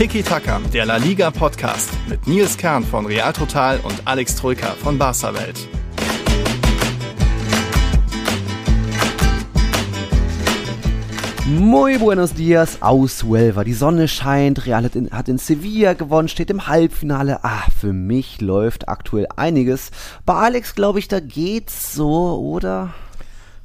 Tiki Taka, der La Liga Podcast mit Nils Kern von Real Total und Alex Troika von Barca Welt. Muy buenos dias aus Huelva. Die Sonne scheint, Real hat in, hat in, Sevilla gewonnen, steht im Halbfinale. Ah, für mich läuft aktuell einiges. Bei Alex glaube ich, da geht's so, oder?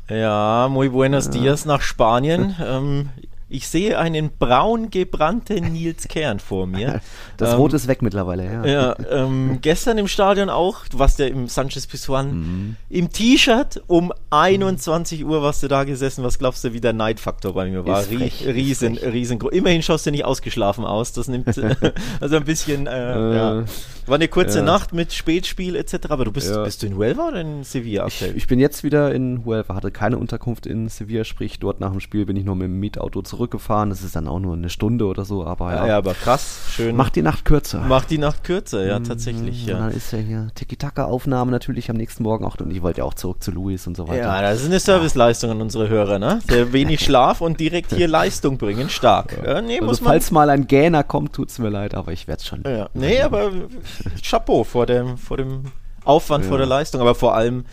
Ja, muy buenos ja. dias nach Spanien. ähm, ich sehe einen braun gebrannten Nils Kern vor mir. Das ähm, Rot ist weg mittlerweile, ja. ja ähm, gestern im Stadion auch, du warst ja im Sanchez Pizjuan, mhm. im T-Shirt um 21 Uhr warst du da gesessen. Was glaubst du, wie der Neidfaktor bei mir war? Frech, riesen, riesengroß. Immerhin schaust du nicht ausgeschlafen aus. Das nimmt also ein bisschen, äh, äh, ja. War eine kurze ja. Nacht mit Spätspiel etc. Aber du bist, ja. bist du in Huelva oder in Sevilla aktuell? Ich, ich, bin jetzt wieder in Huelva, hatte keine Unterkunft in Sevilla, sprich dort nach dem Spiel bin ich noch mit dem Mietauto zurückgefahren. Das ist dann auch nur eine Stunde oder so, aber ja. Ja, aber krass, schön. Macht die Nacht kürzer. Macht die Nacht kürzer, ja, mhm. tatsächlich. Ja. Und dann ist ja hier Tiki-Taka-Aufnahme natürlich am nächsten Morgen auch und ich wollte ja auch zurück zu Luis und so weiter. Ja, das ist eine Serviceleistung an unsere Hörer, ne? Der wenig Schlaf und direkt hier Leistung bringen, stark. Ja, nee, also muss man falls mal ein Gähner kommt, tut es mir leid, aber ich werde es schon. Ja. Nee, aber Chapeau vor dem, vor dem Aufwand, ja. vor der Leistung, aber vor allem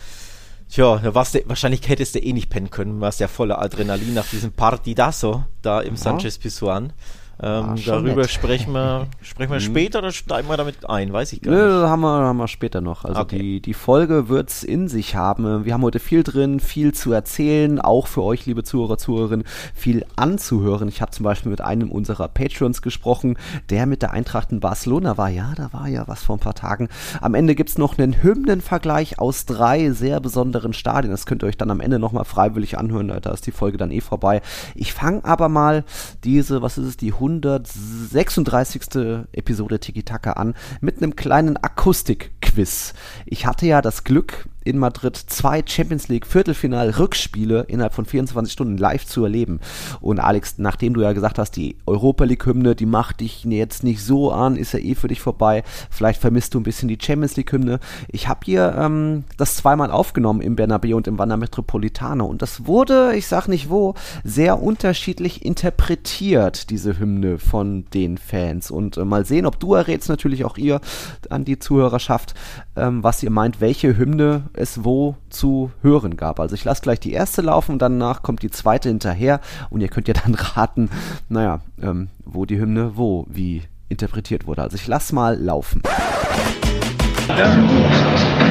Tja, da warst du, wahrscheinlich hättest du eh nicht pennen können, warst ja voller Adrenalin nach diesem Partidazo da im. Sanchez Pizjuan. Ähm, darüber nett. sprechen wir, sprechen wir mhm. später oder steigen wir damit ein? Weiß ich gar Nö, nicht. haben wir, haben wir später noch. Also okay. die, die Folge wird es in sich haben. Wir haben heute viel drin, viel zu erzählen, auch für euch, liebe Zuhörer, Zuhörerinnen, viel anzuhören. Ich habe zum Beispiel mit einem unserer Patrons gesprochen, der mit der Eintracht in Barcelona war. Ja, da war ja was vor ein paar Tagen. Am Ende gibt es noch einen Hymnenvergleich aus drei sehr besonderen Stadien. Das könnt ihr euch dann am Ende nochmal freiwillig anhören. Da ist die Folge dann eh vorbei. Ich fange aber mal diese, was ist es, die 136. Episode Tiki Taka an mit einem kleinen Akustik-Quiz. Ich hatte ja das Glück, in Madrid zwei Champions League Viertelfinal-Rückspiele innerhalb von 24 Stunden live zu erleben. Und Alex, nachdem du ja gesagt hast, die Europa League-Hymne, die macht dich jetzt nicht so an, ist ja eh für dich vorbei. Vielleicht vermisst du ein bisschen die Champions League-Hymne. Ich habe hier ähm, das zweimal aufgenommen im Bernabeu und im Wanda Metropolitano. Und das wurde, ich sag nicht wo, sehr unterschiedlich interpretiert, diese Hymne von den Fans. Und äh, mal sehen, ob du errätst, natürlich auch ihr an die Zuhörerschaft, ähm, was ihr meint, welche Hymne es wo zu hören gab. Also ich lasse gleich die erste laufen und danach kommt die zweite hinterher und ihr könnt ja dann raten, naja, ähm, wo die Hymne wo wie interpretiert wurde. Also ich lasse mal laufen. Ja.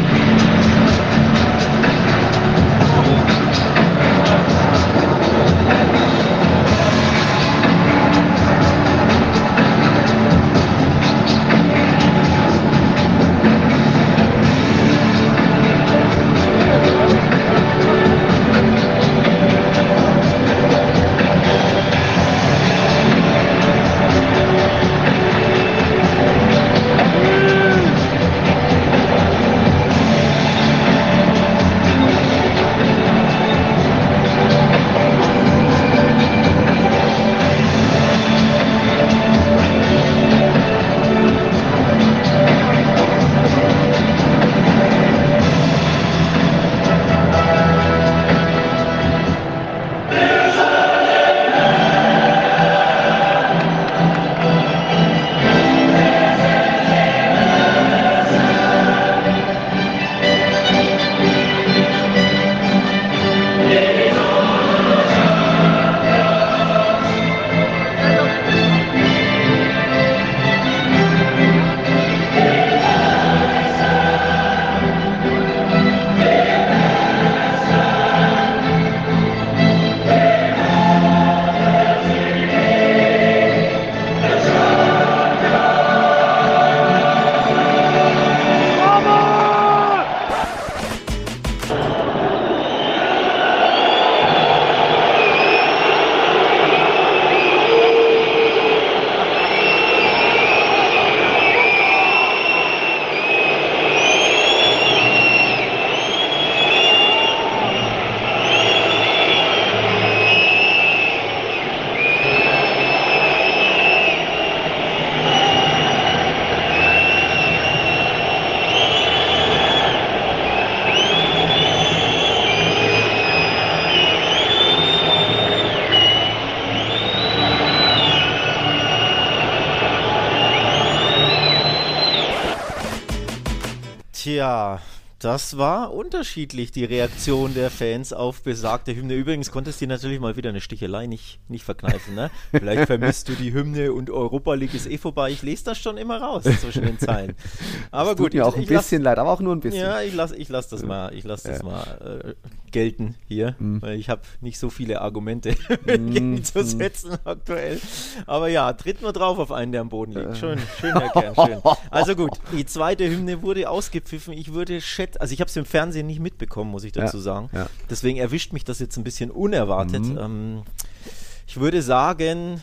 Ja, das war unterschiedlich, die Reaktion der Fans auf besagte Hymne. Übrigens konntest du dir natürlich mal wieder eine Stichelei nicht, nicht verkneifen. Ne? Vielleicht vermisst du die Hymne und Europa League ist eh vorbei. Ich lese das schon immer raus zwischen den Zeilen. Aber das gut. Tut mir auch ein bisschen lass, leid, aber auch nur ein bisschen. Ja, ich lasse ich lass das mal, ich lass das ja. mal äh, gelten hier, mhm. weil ich habe nicht so viele Argumente mhm. zu setzen aktuell. Aber ja, tritt nur drauf auf einen, der am Boden liegt. Schön, schön, Herr Kern, schön. Also gut, die zweite Hymne wurde ausgepfiffen. Ich würde schätzen, also ich habe es im Fernsehen nicht mitbekommen, muss ich dazu ja, sagen. Ja. Deswegen erwischt mich das jetzt ein bisschen unerwartet. Mhm. Ähm, ich würde sagen,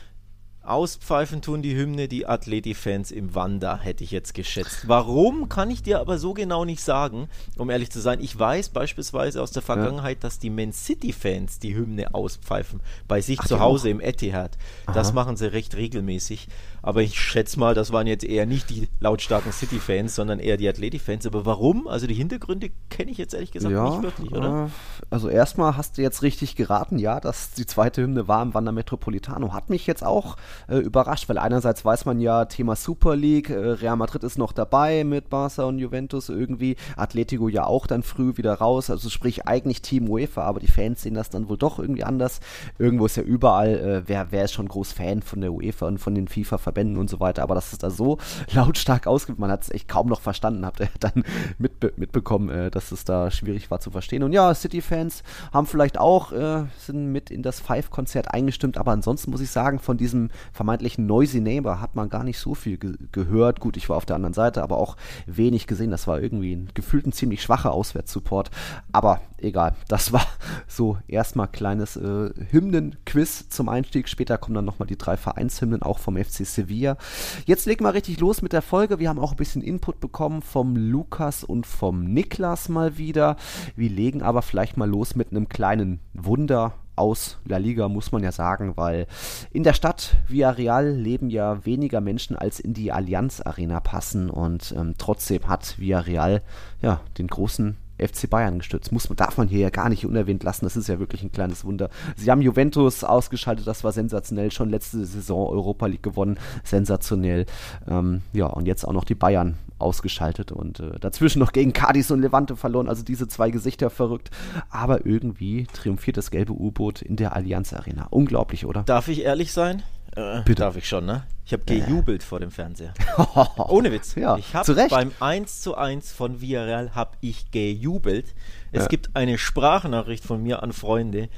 Auspfeifen tun die Hymne die Atleti-Fans im Wander, hätte ich jetzt geschätzt. Warum, kann ich dir aber so genau nicht sagen, um ehrlich zu sein. Ich weiß beispielsweise aus der Vergangenheit, ja. dass die Man City-Fans die Hymne auspfeifen, bei sich Ach, zu Hause auch? im Etihad. Das Aha. machen sie recht regelmäßig. Aber ich schätze mal, das waren jetzt eher nicht die lautstarken City-Fans, sondern eher die Atleti-Fans. Aber warum? Also die Hintergründe kenne ich jetzt ehrlich gesagt ja, nicht wirklich, oder? Äh, also erstmal hast du jetzt richtig geraten, ja, dass die zweite Hymne war im Wander Metropolitano. Hat mich jetzt auch äh, überrascht, weil einerseits weiß man ja, Thema Super League, äh, Real Madrid ist noch dabei mit Barca und Juventus irgendwie, Atletico ja auch dann früh wieder raus, also sprich eigentlich Team UEFA, aber die Fans sehen das dann wohl doch irgendwie anders. Irgendwo ist ja überall, äh, wer, wer ist schon groß Fan von der UEFA und von den FIFA-Verbänden und so weiter, aber dass es da so lautstark ausgibt, man hat es echt kaum noch verstanden, habt ihr dann mitbe mitbekommen, äh, dass es da schwierig war zu verstehen. Und ja, City-Fans haben vielleicht auch, äh, sind mit in das Five-Konzert eingestimmt, aber ansonsten muss ich sagen, von diesem vermeintlichen Noisy Neighbor hat man gar nicht so viel ge gehört. Gut, ich war auf der anderen Seite, aber auch wenig gesehen. Das war irgendwie ein gefühlt ein ziemlich schwacher Auswärtssupport. Aber egal, das war so erstmal kleines äh, Hymnen-Quiz zum Einstieg. Später kommen dann nochmal die drei Vereinshymnen, auch vom FC Sevilla. Jetzt legen wir richtig los mit der Folge. Wir haben auch ein bisschen Input bekommen vom Lukas und vom Niklas mal wieder. Wir legen aber vielleicht mal los mit einem kleinen Wunder aus La Liga, muss man ja sagen, weil in der Stadt Villarreal leben ja weniger Menschen als in die Allianz Arena passen und ähm, trotzdem hat Villarreal ja den großen FC Bayern gestützt. Muss, darf man hier ja gar nicht unerwähnt lassen. Das ist ja wirklich ein kleines Wunder. Sie haben Juventus ausgeschaltet, das war sensationell. Schon letzte Saison Europa League gewonnen, sensationell. Ähm, ja, und jetzt auch noch die Bayern ausgeschaltet und äh, dazwischen noch gegen Cadiz und Levante verloren. Also diese zwei Gesichter verrückt. Aber irgendwie triumphiert das gelbe U-Boot in der Allianz Arena. Unglaublich, oder? Darf ich ehrlich sein? Äh, Bitte. Darf ich schon, ne? Ich habe gejubelt äh. vor dem Fernseher. Ohne Witz. Ja, ich habe beim 1 zu 1 von Villarreal habe ich gejubelt. Es ja. gibt eine Sprachnachricht von mir an Freunde.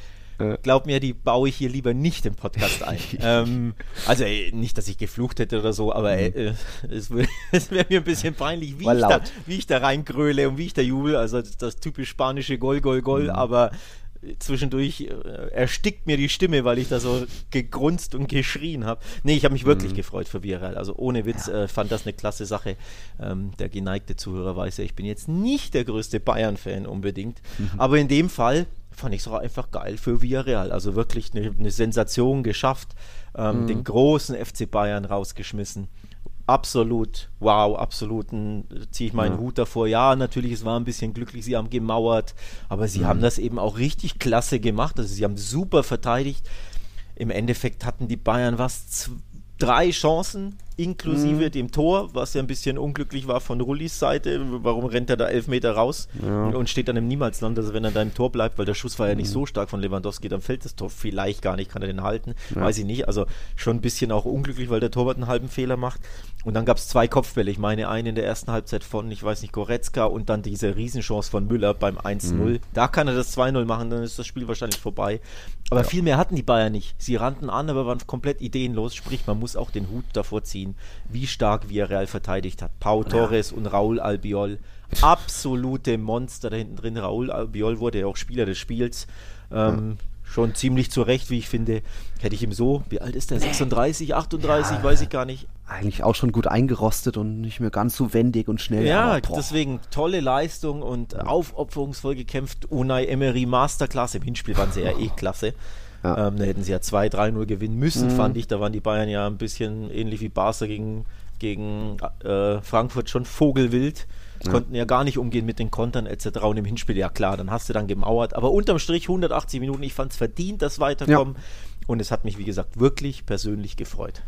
Glaub mir, die baue ich hier lieber nicht im Podcast ein. ähm, also ey, nicht, dass ich geflucht hätte oder so, aber mhm. äh, es, es wäre mir ein bisschen peinlich, wie ich, da, wie ich da reingröle und wie ich da jubel. Also das, das typisch spanische Gol, Gol, Gol, mhm. aber zwischendurch äh, erstickt mir die Stimme, weil ich da so gegrunzt und geschrien habe. Nee, ich habe mich wirklich mhm. gefreut für Viral. Also ohne Witz ja. äh, fand das eine klasse Sache. Ähm, der geneigte Zuhörer weiß ja, ich bin jetzt nicht der größte Bayern-Fan unbedingt. Mhm. Aber in dem Fall fand ich es auch einfach geil für Villarreal. Also wirklich eine, eine Sensation geschafft, ähm, mhm. den großen FC Bayern rausgeschmissen absolut, wow, absoluten, ziehe ich meinen ja. Hut davor. Ja, natürlich, es war ein bisschen glücklich, sie haben gemauert, aber sie mhm. haben das eben auch richtig klasse gemacht. Also sie haben super verteidigt. Im Endeffekt hatten die Bayern was, drei Chancen, inklusive mhm. dem Tor, was ja ein bisschen unglücklich war von Rullis Seite. Warum rennt er da elf Meter raus ja. und steht dann im Niemalsland? Also wenn er da im Tor bleibt, weil der Schuss war ja nicht mhm. so stark von Lewandowski, dann fällt das Tor vielleicht gar nicht, kann er den halten, ja. weiß ich nicht. Also schon ein bisschen auch unglücklich, weil der Torwart einen halben Fehler macht. Und dann gab es zwei Kopfbälle. Ich meine, einen in der ersten Halbzeit von, ich weiß nicht, Goretzka und dann diese Riesenchance von Müller beim 1-0. Mhm. Da kann er das 2-0 machen, dann ist das Spiel wahrscheinlich vorbei. Aber ja. viel mehr hatten die Bayern nicht. Sie rannten an, aber waren komplett ideenlos. Sprich, man muss auch den Hut davor ziehen, wie stark Villarreal verteidigt hat. Pau Torres ja. und Raúl Albiol. Absolute Monster da hinten drin. Raúl Albiol wurde ja auch Spieler des Spiels. Ähm, ja schon ziemlich zurecht, wie ich finde. Hätte ich ihm so, wie alt ist der? 36, 38, ja, weiß ich gar nicht. Eigentlich auch schon gut eingerostet und nicht mehr ganz so wendig und schnell. Ja, aber, deswegen tolle Leistung und aufopferungsvoll gekämpft. Unai Emery Masterklasse. Im Hinspiel waren sie ja eh klasse. Ja. Ähm, da hätten sie ja 2-3-0 gewinnen müssen, mhm. fand ich. Da waren die Bayern ja ein bisschen ähnlich wie Barca gegen, gegen äh, Frankfurt schon vogelwild. Ja. Konnten ja gar nicht umgehen mit den Kontern etc. Und im Hinspiel, ja klar, dann hast du dann gemauert. Aber unterm Strich 180 Minuten, ich fand es verdient, das Weiterkommen. Ja. Und es hat mich, wie gesagt, wirklich persönlich gefreut.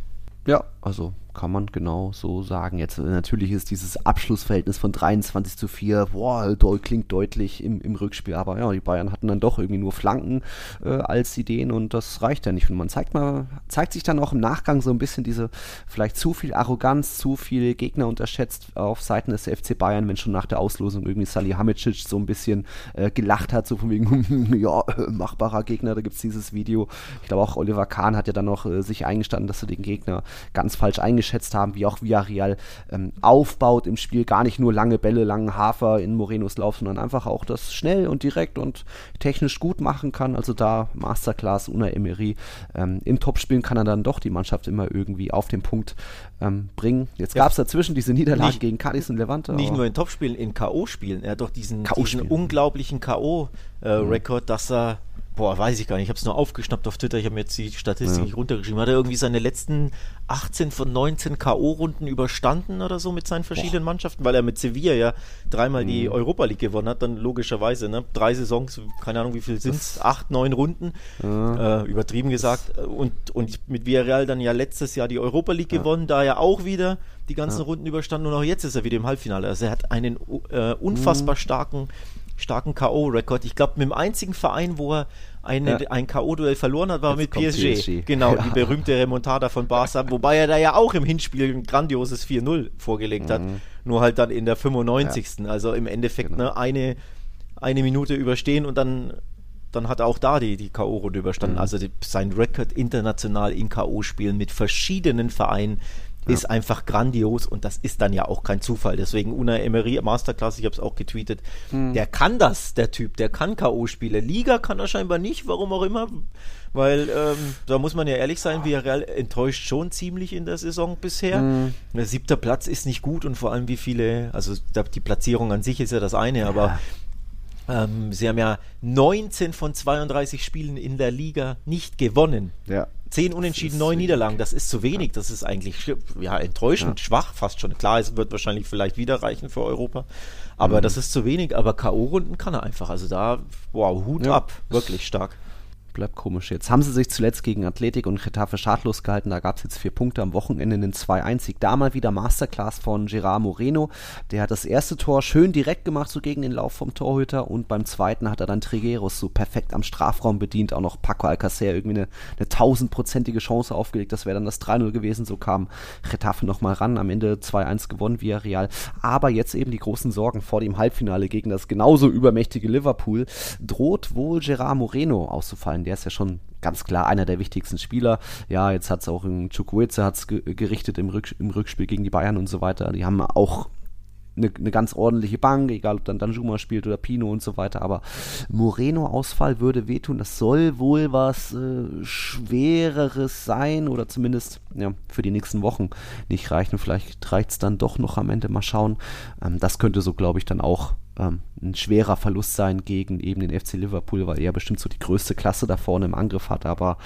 Ja, also kann man genau so sagen. Jetzt äh, natürlich ist dieses Abschlussverhältnis von 23 zu 4, boah, klingt deutlich im, im Rückspiel, aber ja, die Bayern hatten dann doch irgendwie nur Flanken äh, als Ideen und das reicht ja nicht. Und man zeigt mal, zeigt sich dann auch im Nachgang so ein bisschen diese vielleicht zu viel Arroganz, zu viele Gegner unterschätzt auf Seiten des FC Bayern, wenn schon nach der Auslosung irgendwie Salihamidzic so ein bisschen äh, gelacht hat, so von wegen, ja, machbarer Gegner, da gibt es dieses Video. Ich glaube auch Oliver Kahn hat ja dann noch äh, sich eingestanden, dass er den Gegner ganz falsch eingeschätzt eingeschätzt haben, wie auch Villarreal ähm, aufbaut im Spiel. Gar nicht nur lange Bälle, langen Hafer in Morenos Lauf, sondern einfach auch das schnell und direkt und technisch gut machen kann. Also da Masterclass, Una Emery. Ähm, in Topspielen kann er dann doch die Mannschaft immer irgendwie auf den Punkt ähm, bringen. Jetzt gab es dazwischen diese Niederlage nicht, gegen Cadiz und Levante. Nicht nur in Topspielen, in K.O.-Spielen. Er hat doch diesen, diesen unglaublichen K.O.-Rekord, äh, mhm. dass er boah, weiß ich gar nicht, ich habe es nur aufgeschnappt auf Twitter, ich habe mir jetzt die Statistik ja. nicht runtergeschrieben. Hat er irgendwie seine letzten 18 von 19 K.O.-Runden überstanden oder so mit seinen verschiedenen boah. Mannschaften, weil er mit Sevilla ja dreimal mhm. die Europa League gewonnen hat, dann logischerweise, ne? Drei Saisons, keine Ahnung, wie viel sind es, acht, neun Runden, ja. äh, übertrieben gesagt. Und, und mit Villarreal dann ja letztes Jahr die Europa League ja. gewonnen, da ja auch wieder die ganzen Runden überstanden und auch jetzt ist er wieder im Halbfinale. Also er hat einen äh, unfassbar mhm. starken starken K.O.-Rekord. Ich glaube, mit dem einzigen Verein, wo er eine, ja. ein K.O.-Duell verloren hat, war Jetzt mit PSG. PSG. Genau, ja. die berühmte Remontada von Barca, wobei er da ja auch im Hinspiel ein grandioses 4-0 vorgelegt mhm. hat. Nur halt dann in der 95. Ja. Also im Endeffekt genau. ne, eine, eine Minute überstehen und dann dann hat er auch da die, die K.O.-Runde überstanden. Mhm. Also die, sein Rekord international in K.O.-Spielen mit verschiedenen Vereinen ja. ist einfach grandios und das ist dann ja auch kein Zufall. Deswegen Una Emery Masterclass, ich habe es auch getweetet, hm. der kann das, der Typ, der kann K.O. spiele. Liga kann er scheinbar nicht, warum auch immer, weil ähm, da muss man ja ehrlich sein, Villarreal enttäuscht schon ziemlich in der Saison bisher. Hm. Der siebte Platz ist nicht gut und vor allem wie viele, also die Platzierung an sich ist ja das eine, ja. aber ähm, sie haben ja 19 von 32 Spielen in der Liga nicht gewonnen. Ja. Zehn Unentschieden, neun Niederlagen, das ist zu wenig. Das ist eigentlich ja, enttäuschend, ja. schwach fast schon. Klar, es wird wahrscheinlich vielleicht wieder reichen für Europa. Aber mhm. das ist zu wenig. Aber K.O.-Runden kann er einfach. Also da, wow, Hut ja. ab. Wirklich stark bleibt komisch. Jetzt haben sie sich zuletzt gegen Athletik und Getafe schadlos gehalten. Da gab es jetzt vier Punkte am Wochenende, einen 2-1-Sieg. Da mal wieder Masterclass von Gerard Moreno. Der hat das erste Tor schön direkt gemacht, so gegen den Lauf vom Torhüter. Und beim zweiten hat er dann Trigueros so perfekt am Strafraum bedient. Auch noch Paco Alcacer irgendwie eine, eine tausendprozentige Chance aufgelegt. Das wäre dann das 3-0 gewesen. So kam Getafe nochmal ran. Am Ende 2-1 gewonnen via Real. Aber jetzt eben die großen Sorgen vor dem Halbfinale gegen das genauso übermächtige Liverpool. Droht wohl Gerard Moreno auszufallen der ist ja schon ganz klar einer der wichtigsten Spieler. Ja, jetzt hat es auch in Chukwueze hat's gerichtet im, Rück im Rückspiel gegen die Bayern und so weiter. Die haben auch eine, eine, ganz ordentliche Bank, egal ob dann Danjuma spielt oder Pino und so weiter, aber Moreno-Ausfall würde wehtun. Das soll wohl was äh, Schwereres sein oder zumindest ja, für die nächsten Wochen nicht reichen. Vielleicht reicht es dann doch noch am Ende mal schauen. Ähm, das könnte so, glaube ich, dann auch ähm, ein schwerer Verlust sein gegen eben den FC Liverpool, weil er bestimmt so die größte Klasse da vorne im Angriff hat, aber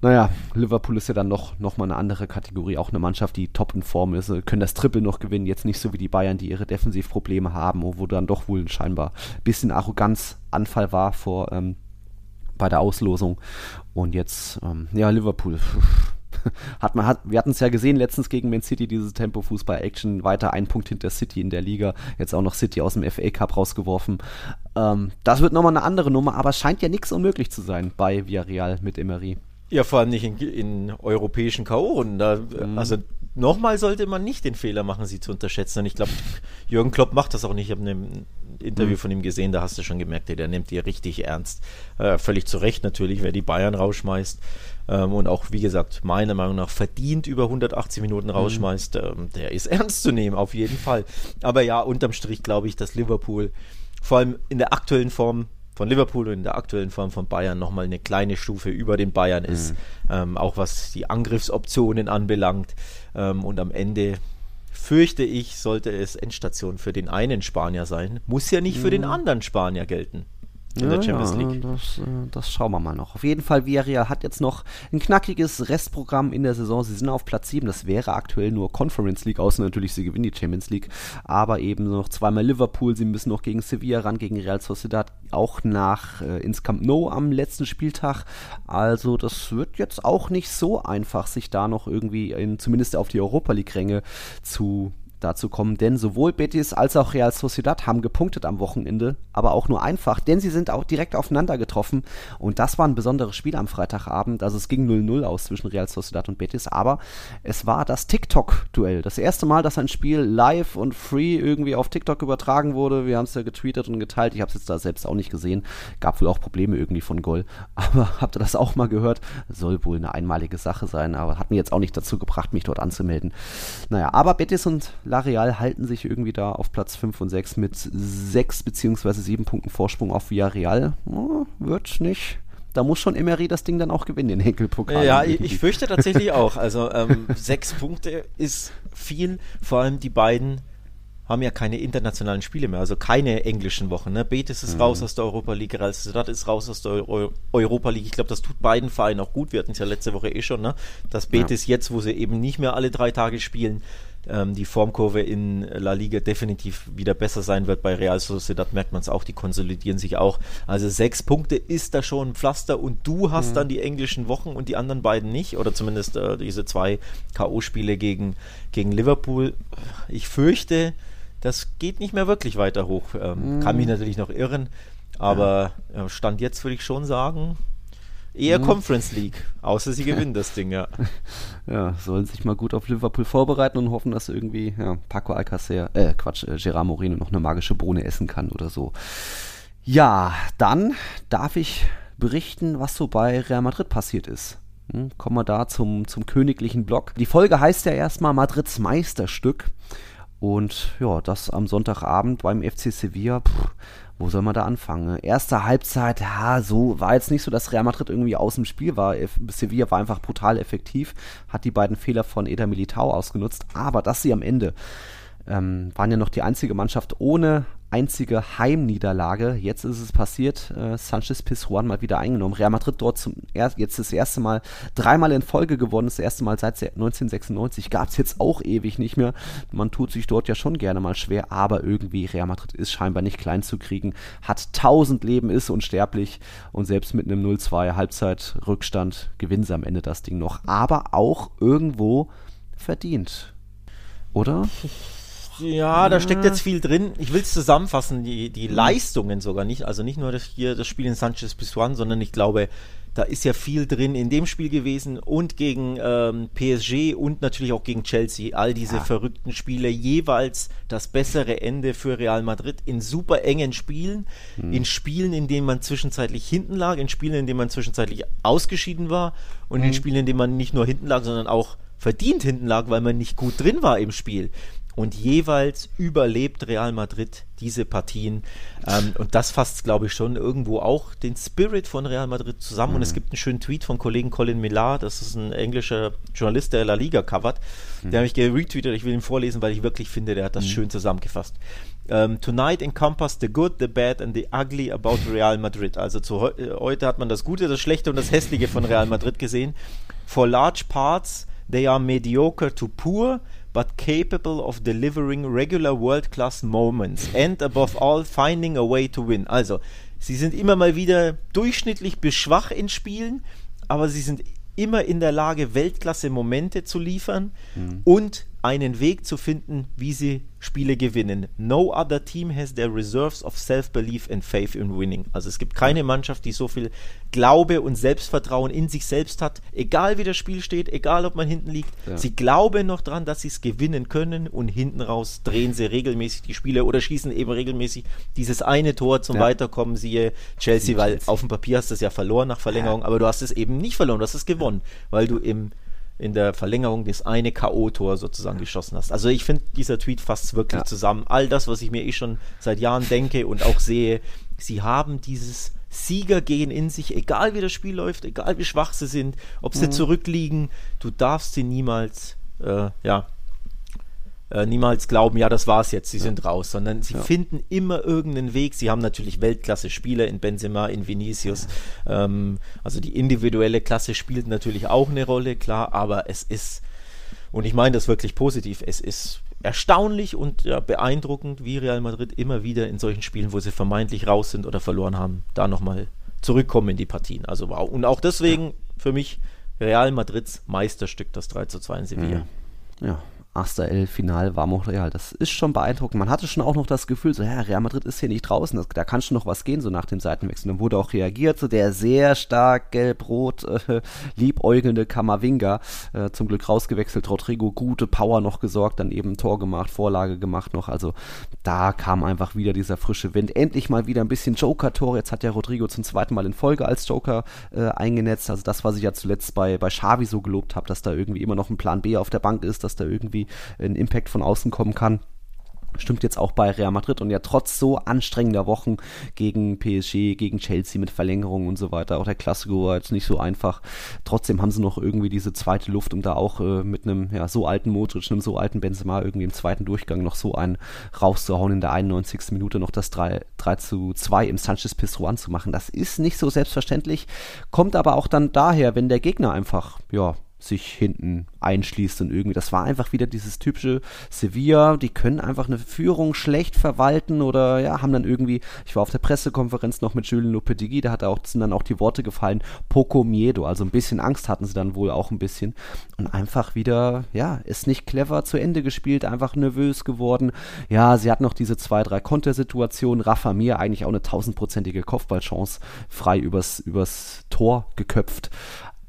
naja, Liverpool ist ja dann noch, noch mal eine andere Kategorie, auch eine Mannschaft, die top in Form ist, können das Triple noch gewinnen, jetzt nicht so wie die Bayern, die ihre Defensivprobleme haben, wo dann doch wohl scheinbar ein bisschen Arroganzanfall war vor ähm, bei der Auslosung. Und jetzt, ähm, ja, Liverpool. hat man, hat, wir hatten es ja gesehen letztens gegen Man City, diese Tempo-Fußball-Action, weiter ein Punkt hinter City in der Liga, jetzt auch noch City aus dem FA Cup rausgeworfen. Ähm, das wird nochmal eine andere Nummer, aber es scheint ja nichts unmöglich zu sein bei Villarreal mit Emery. Ja, vor allem nicht in, in europäischen K.O.-Runden. Mhm. Also nochmal sollte man nicht den Fehler machen, sie zu unterschätzen. Und ich glaube, Jürgen Klopp macht das auch nicht. Ich habe ein Interview mhm. von ihm gesehen, da hast du schon gemerkt, der nimmt die richtig ernst. Äh, völlig zu Recht natürlich, wer die Bayern rausschmeißt. Ähm, und auch, wie gesagt, meiner Meinung nach verdient über 180 Minuten mhm. rausschmeißt, mhm. ähm, der ist ernst zu nehmen, auf jeden Fall. Aber ja, unterm Strich glaube ich, dass Liverpool vor allem in der aktuellen Form von Liverpool und in der aktuellen Form von Bayern nochmal eine kleine Stufe über den Bayern ist, mhm. ähm, auch was die Angriffsoptionen anbelangt. Ähm, und am Ende fürchte ich, sollte es Endstation für den einen Spanier sein, muss ja nicht mhm. für den mhm. anderen Spanier gelten. In ja, der Champions League. Das, äh, das, schauen wir mal noch. Auf jeden Fall, Villarreal hat jetzt noch ein knackiges Restprogramm in der Saison. Sie sind auf Platz 7. Das wäre aktuell nur Conference League, außer natürlich, sie gewinnen die Champions League. Aber eben noch zweimal Liverpool. Sie müssen noch gegen Sevilla ran, gegen Real Sociedad, auch nach äh, ins Camp Nou am letzten Spieltag. Also, das wird jetzt auch nicht so einfach, sich da noch irgendwie in, zumindest auf die Europa League-Ränge zu dazu kommen, denn sowohl Betis als auch Real Sociedad haben gepunktet am Wochenende, aber auch nur einfach, denn sie sind auch direkt aufeinander getroffen. Und das war ein besonderes Spiel am Freitagabend, also es ging 0-0 aus zwischen Real Sociedad und Betis, aber es war das TikTok-Duell, das erste Mal, dass ein Spiel live und free irgendwie auf TikTok übertragen wurde, wir haben es ja getweetet und geteilt, ich habe es jetzt da selbst auch nicht gesehen, gab wohl auch Probleme irgendwie von Goal, aber habt ihr das auch mal gehört? Soll wohl eine einmalige Sache sein, aber hat mir jetzt auch nicht dazu gebracht, mich dort anzumelden. Naja, aber Betis und La Real halten sich irgendwie da auf Platz 5 und 6 mit 6 bzw. 7 Punkten Vorsprung auf Villarreal. Oh, wird nicht da muss schon Emery das Ding dann auch gewinnen, den Henkelpokal. Ja, ich fürchte tatsächlich auch. Also ähm, sechs Punkte ist viel. Vor allem die beiden haben ja keine internationalen Spiele mehr, also keine englischen Wochen. Ne? Betis ist mhm. raus aus der Europa League, Real Sociedad ist raus aus der Euro Europa League. Ich glaube, das tut beiden Vereinen auch gut. Wir hatten es ja letzte Woche eh schon, ne? dass Betis ja. jetzt, wo sie eben nicht mehr alle drei Tage spielen, ähm, die Formkurve in La Liga definitiv wieder besser sein wird. Bei Real Sociedad merkt man es auch, die konsolidieren sich auch. Also sechs Punkte ist da schon ein Pflaster und du hast mhm. dann die englischen Wochen und die anderen beiden nicht. Oder zumindest äh, diese zwei K.O.-Spiele gegen, gegen Liverpool. Ich fürchte, das geht nicht mehr wirklich weiter hoch. Ähm, mhm. Kann mich natürlich noch irren. Aber ja. Stand jetzt würde ich schon sagen, Eher mhm. Conference League, außer sie gewinnen das Ding, ja. Ja, sollen sich mal gut auf Liverpool vorbereiten und hoffen, dass irgendwie ja, Paco Alcacer, äh, Quatsch, äh, Gerard Moreno noch eine magische Bohne essen kann oder so. Ja, dann darf ich berichten, was so bei Real Madrid passiert ist. Hm, kommen wir da zum, zum königlichen Block. Die Folge heißt ja erstmal Madrids Meisterstück. Und ja, das am Sonntagabend beim FC Sevilla. Pff, wo soll man da anfangen? Erste Halbzeit, ja, so war jetzt nicht so, dass Real Madrid irgendwie aus dem Spiel war. Sevilla war einfach brutal effektiv, hat die beiden Fehler von Eder Militao ausgenutzt, aber dass sie am Ende ähm, waren ja noch die einzige Mannschaft ohne einzige Heimniederlage. Jetzt ist es passiert. Äh, Sanchez Pizjuan mal wieder eingenommen. Real Madrid dort zum er jetzt das erste Mal dreimal in Folge gewonnen. Das erste Mal seit 1996 gab es jetzt auch ewig nicht mehr. Man tut sich dort ja schon gerne mal schwer, aber irgendwie Real Madrid ist scheinbar nicht klein zu kriegen. Hat 1000 Leben, ist unsterblich und selbst mit einem 0-2 Halbzeitrückstand gewinnen sie am Ende das Ding noch. Aber auch irgendwo verdient. Oder? Ja, da steckt jetzt viel drin. Ich will es zusammenfassen, die, die mhm. Leistungen sogar nicht, also nicht nur das, hier das Spiel in Sanchez Pizjuan, sondern ich glaube, da ist ja viel drin in dem Spiel gewesen und gegen ähm, PSG und natürlich auch gegen Chelsea. All diese ja. verrückten Spiele, jeweils das bessere Ende für Real Madrid in super engen Spielen, mhm. in Spielen, in denen man zwischenzeitlich hinten lag, in Spielen, in denen man zwischenzeitlich ausgeschieden war und mhm. in Spielen, in denen man nicht nur hinten lag, sondern auch verdient hinten lag, weil man nicht gut drin war im Spiel und jeweils überlebt Real Madrid diese Partien. Ähm, und das fasst, glaube ich, schon irgendwo auch den Spirit von Real Madrid zusammen. Mhm. Und es mhm. gibt einen schönen Tweet von Kollegen Colin Millar, das ist ein englischer Journalist, der La Liga covert. Mhm. Der habe ich geretweetet, ich will ihn vorlesen, weil ich wirklich finde, der hat das mhm. schön zusammengefasst. Um, ähm, tonight encompass the good, the bad and the ugly about Real Madrid. Also zu, äh, heute hat man das Gute, das Schlechte und das Hässliche von Real Madrid gesehen. For large parts, they are mediocre to poor but capable of delivering regular world-class moments and above all finding a way to win. Also, sie sind immer mal wieder durchschnittlich bis schwach in Spielen, aber sie sind immer in der Lage, Weltklasse-Momente zu liefern mhm. und einen Weg zu finden, wie sie Spiele gewinnen. No other team has their reserves of self-belief and faith in winning. Also es gibt keine Mannschaft, die so viel Glaube und Selbstvertrauen in sich selbst hat, egal wie das Spiel steht, egal ob man hinten liegt. Ja. Sie glauben noch dran, dass sie es gewinnen können und hinten raus drehen sie regelmäßig die Spiele oder schießen eben regelmäßig dieses eine Tor zum ja. Weiterkommen, siehe Chelsea, weil auf dem Papier hast du es ja verloren nach Verlängerung, ja. aber du hast es eben nicht verloren, du hast es gewonnen, weil du im in der Verlängerung das eine K.O.-Tor sozusagen geschossen hast. Also ich finde, dieser Tweet fasst wirklich ja. zusammen. All das, was ich mir eh schon seit Jahren denke und auch sehe, sie haben dieses Siegergehen in sich, egal wie das Spiel läuft, egal wie schwach sie sind, ob sie mhm. zurückliegen, du darfst sie niemals, äh, ja, äh, niemals glauben, ja, das war's jetzt, sie ja. sind raus, sondern sie ja. finden immer irgendeinen Weg. Sie haben natürlich Weltklasse-Spieler in Benzema, in Vinicius. Ja. Ähm, also die individuelle Klasse spielt natürlich auch eine Rolle, klar, aber es ist, und ich meine das wirklich positiv, es ist erstaunlich und ja, beeindruckend, wie Real Madrid immer wieder in solchen Spielen, wo sie vermeintlich raus sind oder verloren haben, da nochmal zurückkommen in die Partien. Also wow. Und auch deswegen für mich Real Madrids Meisterstück, das 3 zu 2 in Sevilla. Ja, Master L Final war Montreal. Das ist schon beeindruckend. Man hatte schon auch noch das Gefühl, so, ja, Real Madrid ist hier nicht draußen, das, da kann schon noch was gehen, so nach dem Seitenwechsel. Dann wurde auch reagiert, so der sehr stark gelb-rot äh, liebäugelnde Kamavinga, äh, zum Glück rausgewechselt, Rodrigo, gute Power noch gesorgt, dann eben Tor gemacht, Vorlage gemacht noch. Also da kam einfach wieder dieser frische Wind. Endlich mal wieder ein bisschen Joker-Tor. Jetzt hat ja Rodrigo zum zweiten Mal in Folge als Joker äh, eingenetzt. Also das, was ich ja zuletzt bei, bei Xavi so gelobt habe, dass da irgendwie immer noch ein Plan B auf der Bank ist, dass da irgendwie ein Impact von außen kommen kann. Stimmt jetzt auch bei Real Madrid und ja trotz so anstrengender Wochen gegen PSG, gegen Chelsea mit Verlängerungen und so weiter, auch der Klassiker war jetzt nicht so einfach. Trotzdem haben sie noch irgendwie diese zweite Luft, um da auch äh, mit einem ja, so alten Modric, einem so alten Benzema irgendwie im zweiten Durchgang noch so einen rauszuhauen, in der 91. Minute noch das 3, 3 zu 2 im Sanchez Pizjuan zu machen. Das ist nicht so selbstverständlich, kommt aber auch dann daher, wenn der Gegner einfach, ja, sich hinten einschließt und irgendwie. Das war einfach wieder dieses typische Sevilla, die können einfach eine Führung schlecht verwalten oder ja, haben dann irgendwie, ich war auf der Pressekonferenz noch mit Julien Lopetegui, da hat auch, sind dann auch die Worte gefallen, poco miedo, also ein bisschen Angst hatten sie dann wohl auch ein bisschen und einfach wieder, ja, ist nicht clever zu Ende gespielt, einfach nervös geworden. Ja, sie hat noch diese zwei, drei Kontersituationen, Rafa Mir eigentlich auch eine tausendprozentige Kopfballchance frei übers, übers Tor geköpft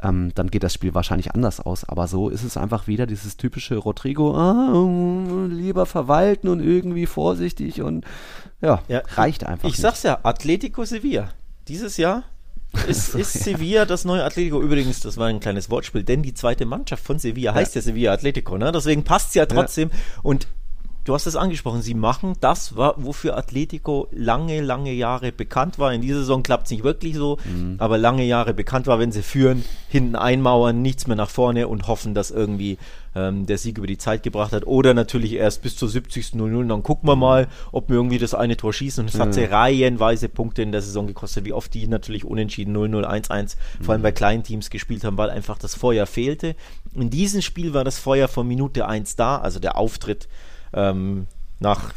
ähm, dann geht das Spiel wahrscheinlich anders aus. Aber so ist es einfach wieder dieses typische Rodrigo, ah, lieber verwalten und irgendwie vorsichtig und ja, ja reicht einfach. Ich nicht. sag's ja, Atletico Sevilla. Dieses Jahr ist, ist Sevilla das neue Atletico? Übrigens, das war ein kleines Wortspiel, denn die zweite Mannschaft von Sevilla heißt ja, ja Sevilla Atletico, ne? Deswegen passt es ja trotzdem. Ja. Und du hast es angesprochen, sie machen das, wofür Atletico lange, lange Jahre bekannt war. In dieser Saison klappt es nicht wirklich so, mhm. aber lange Jahre bekannt war, wenn sie führen, hinten einmauern, nichts mehr nach vorne und hoffen, dass irgendwie ähm, der Sieg über die Zeit gebracht hat. Oder natürlich erst bis zur 70. 0-0, dann gucken wir mal, ob wir irgendwie das eine Tor schießen. Und es mhm. hat sie reihenweise Punkte in der Saison gekostet, wie oft die natürlich unentschieden 0-0, 1-1, mhm. vor allem bei kleinen Teams gespielt haben, weil einfach das Feuer fehlte. In diesem Spiel war das Feuer von Minute 1 da, also der Auftritt ähm, nach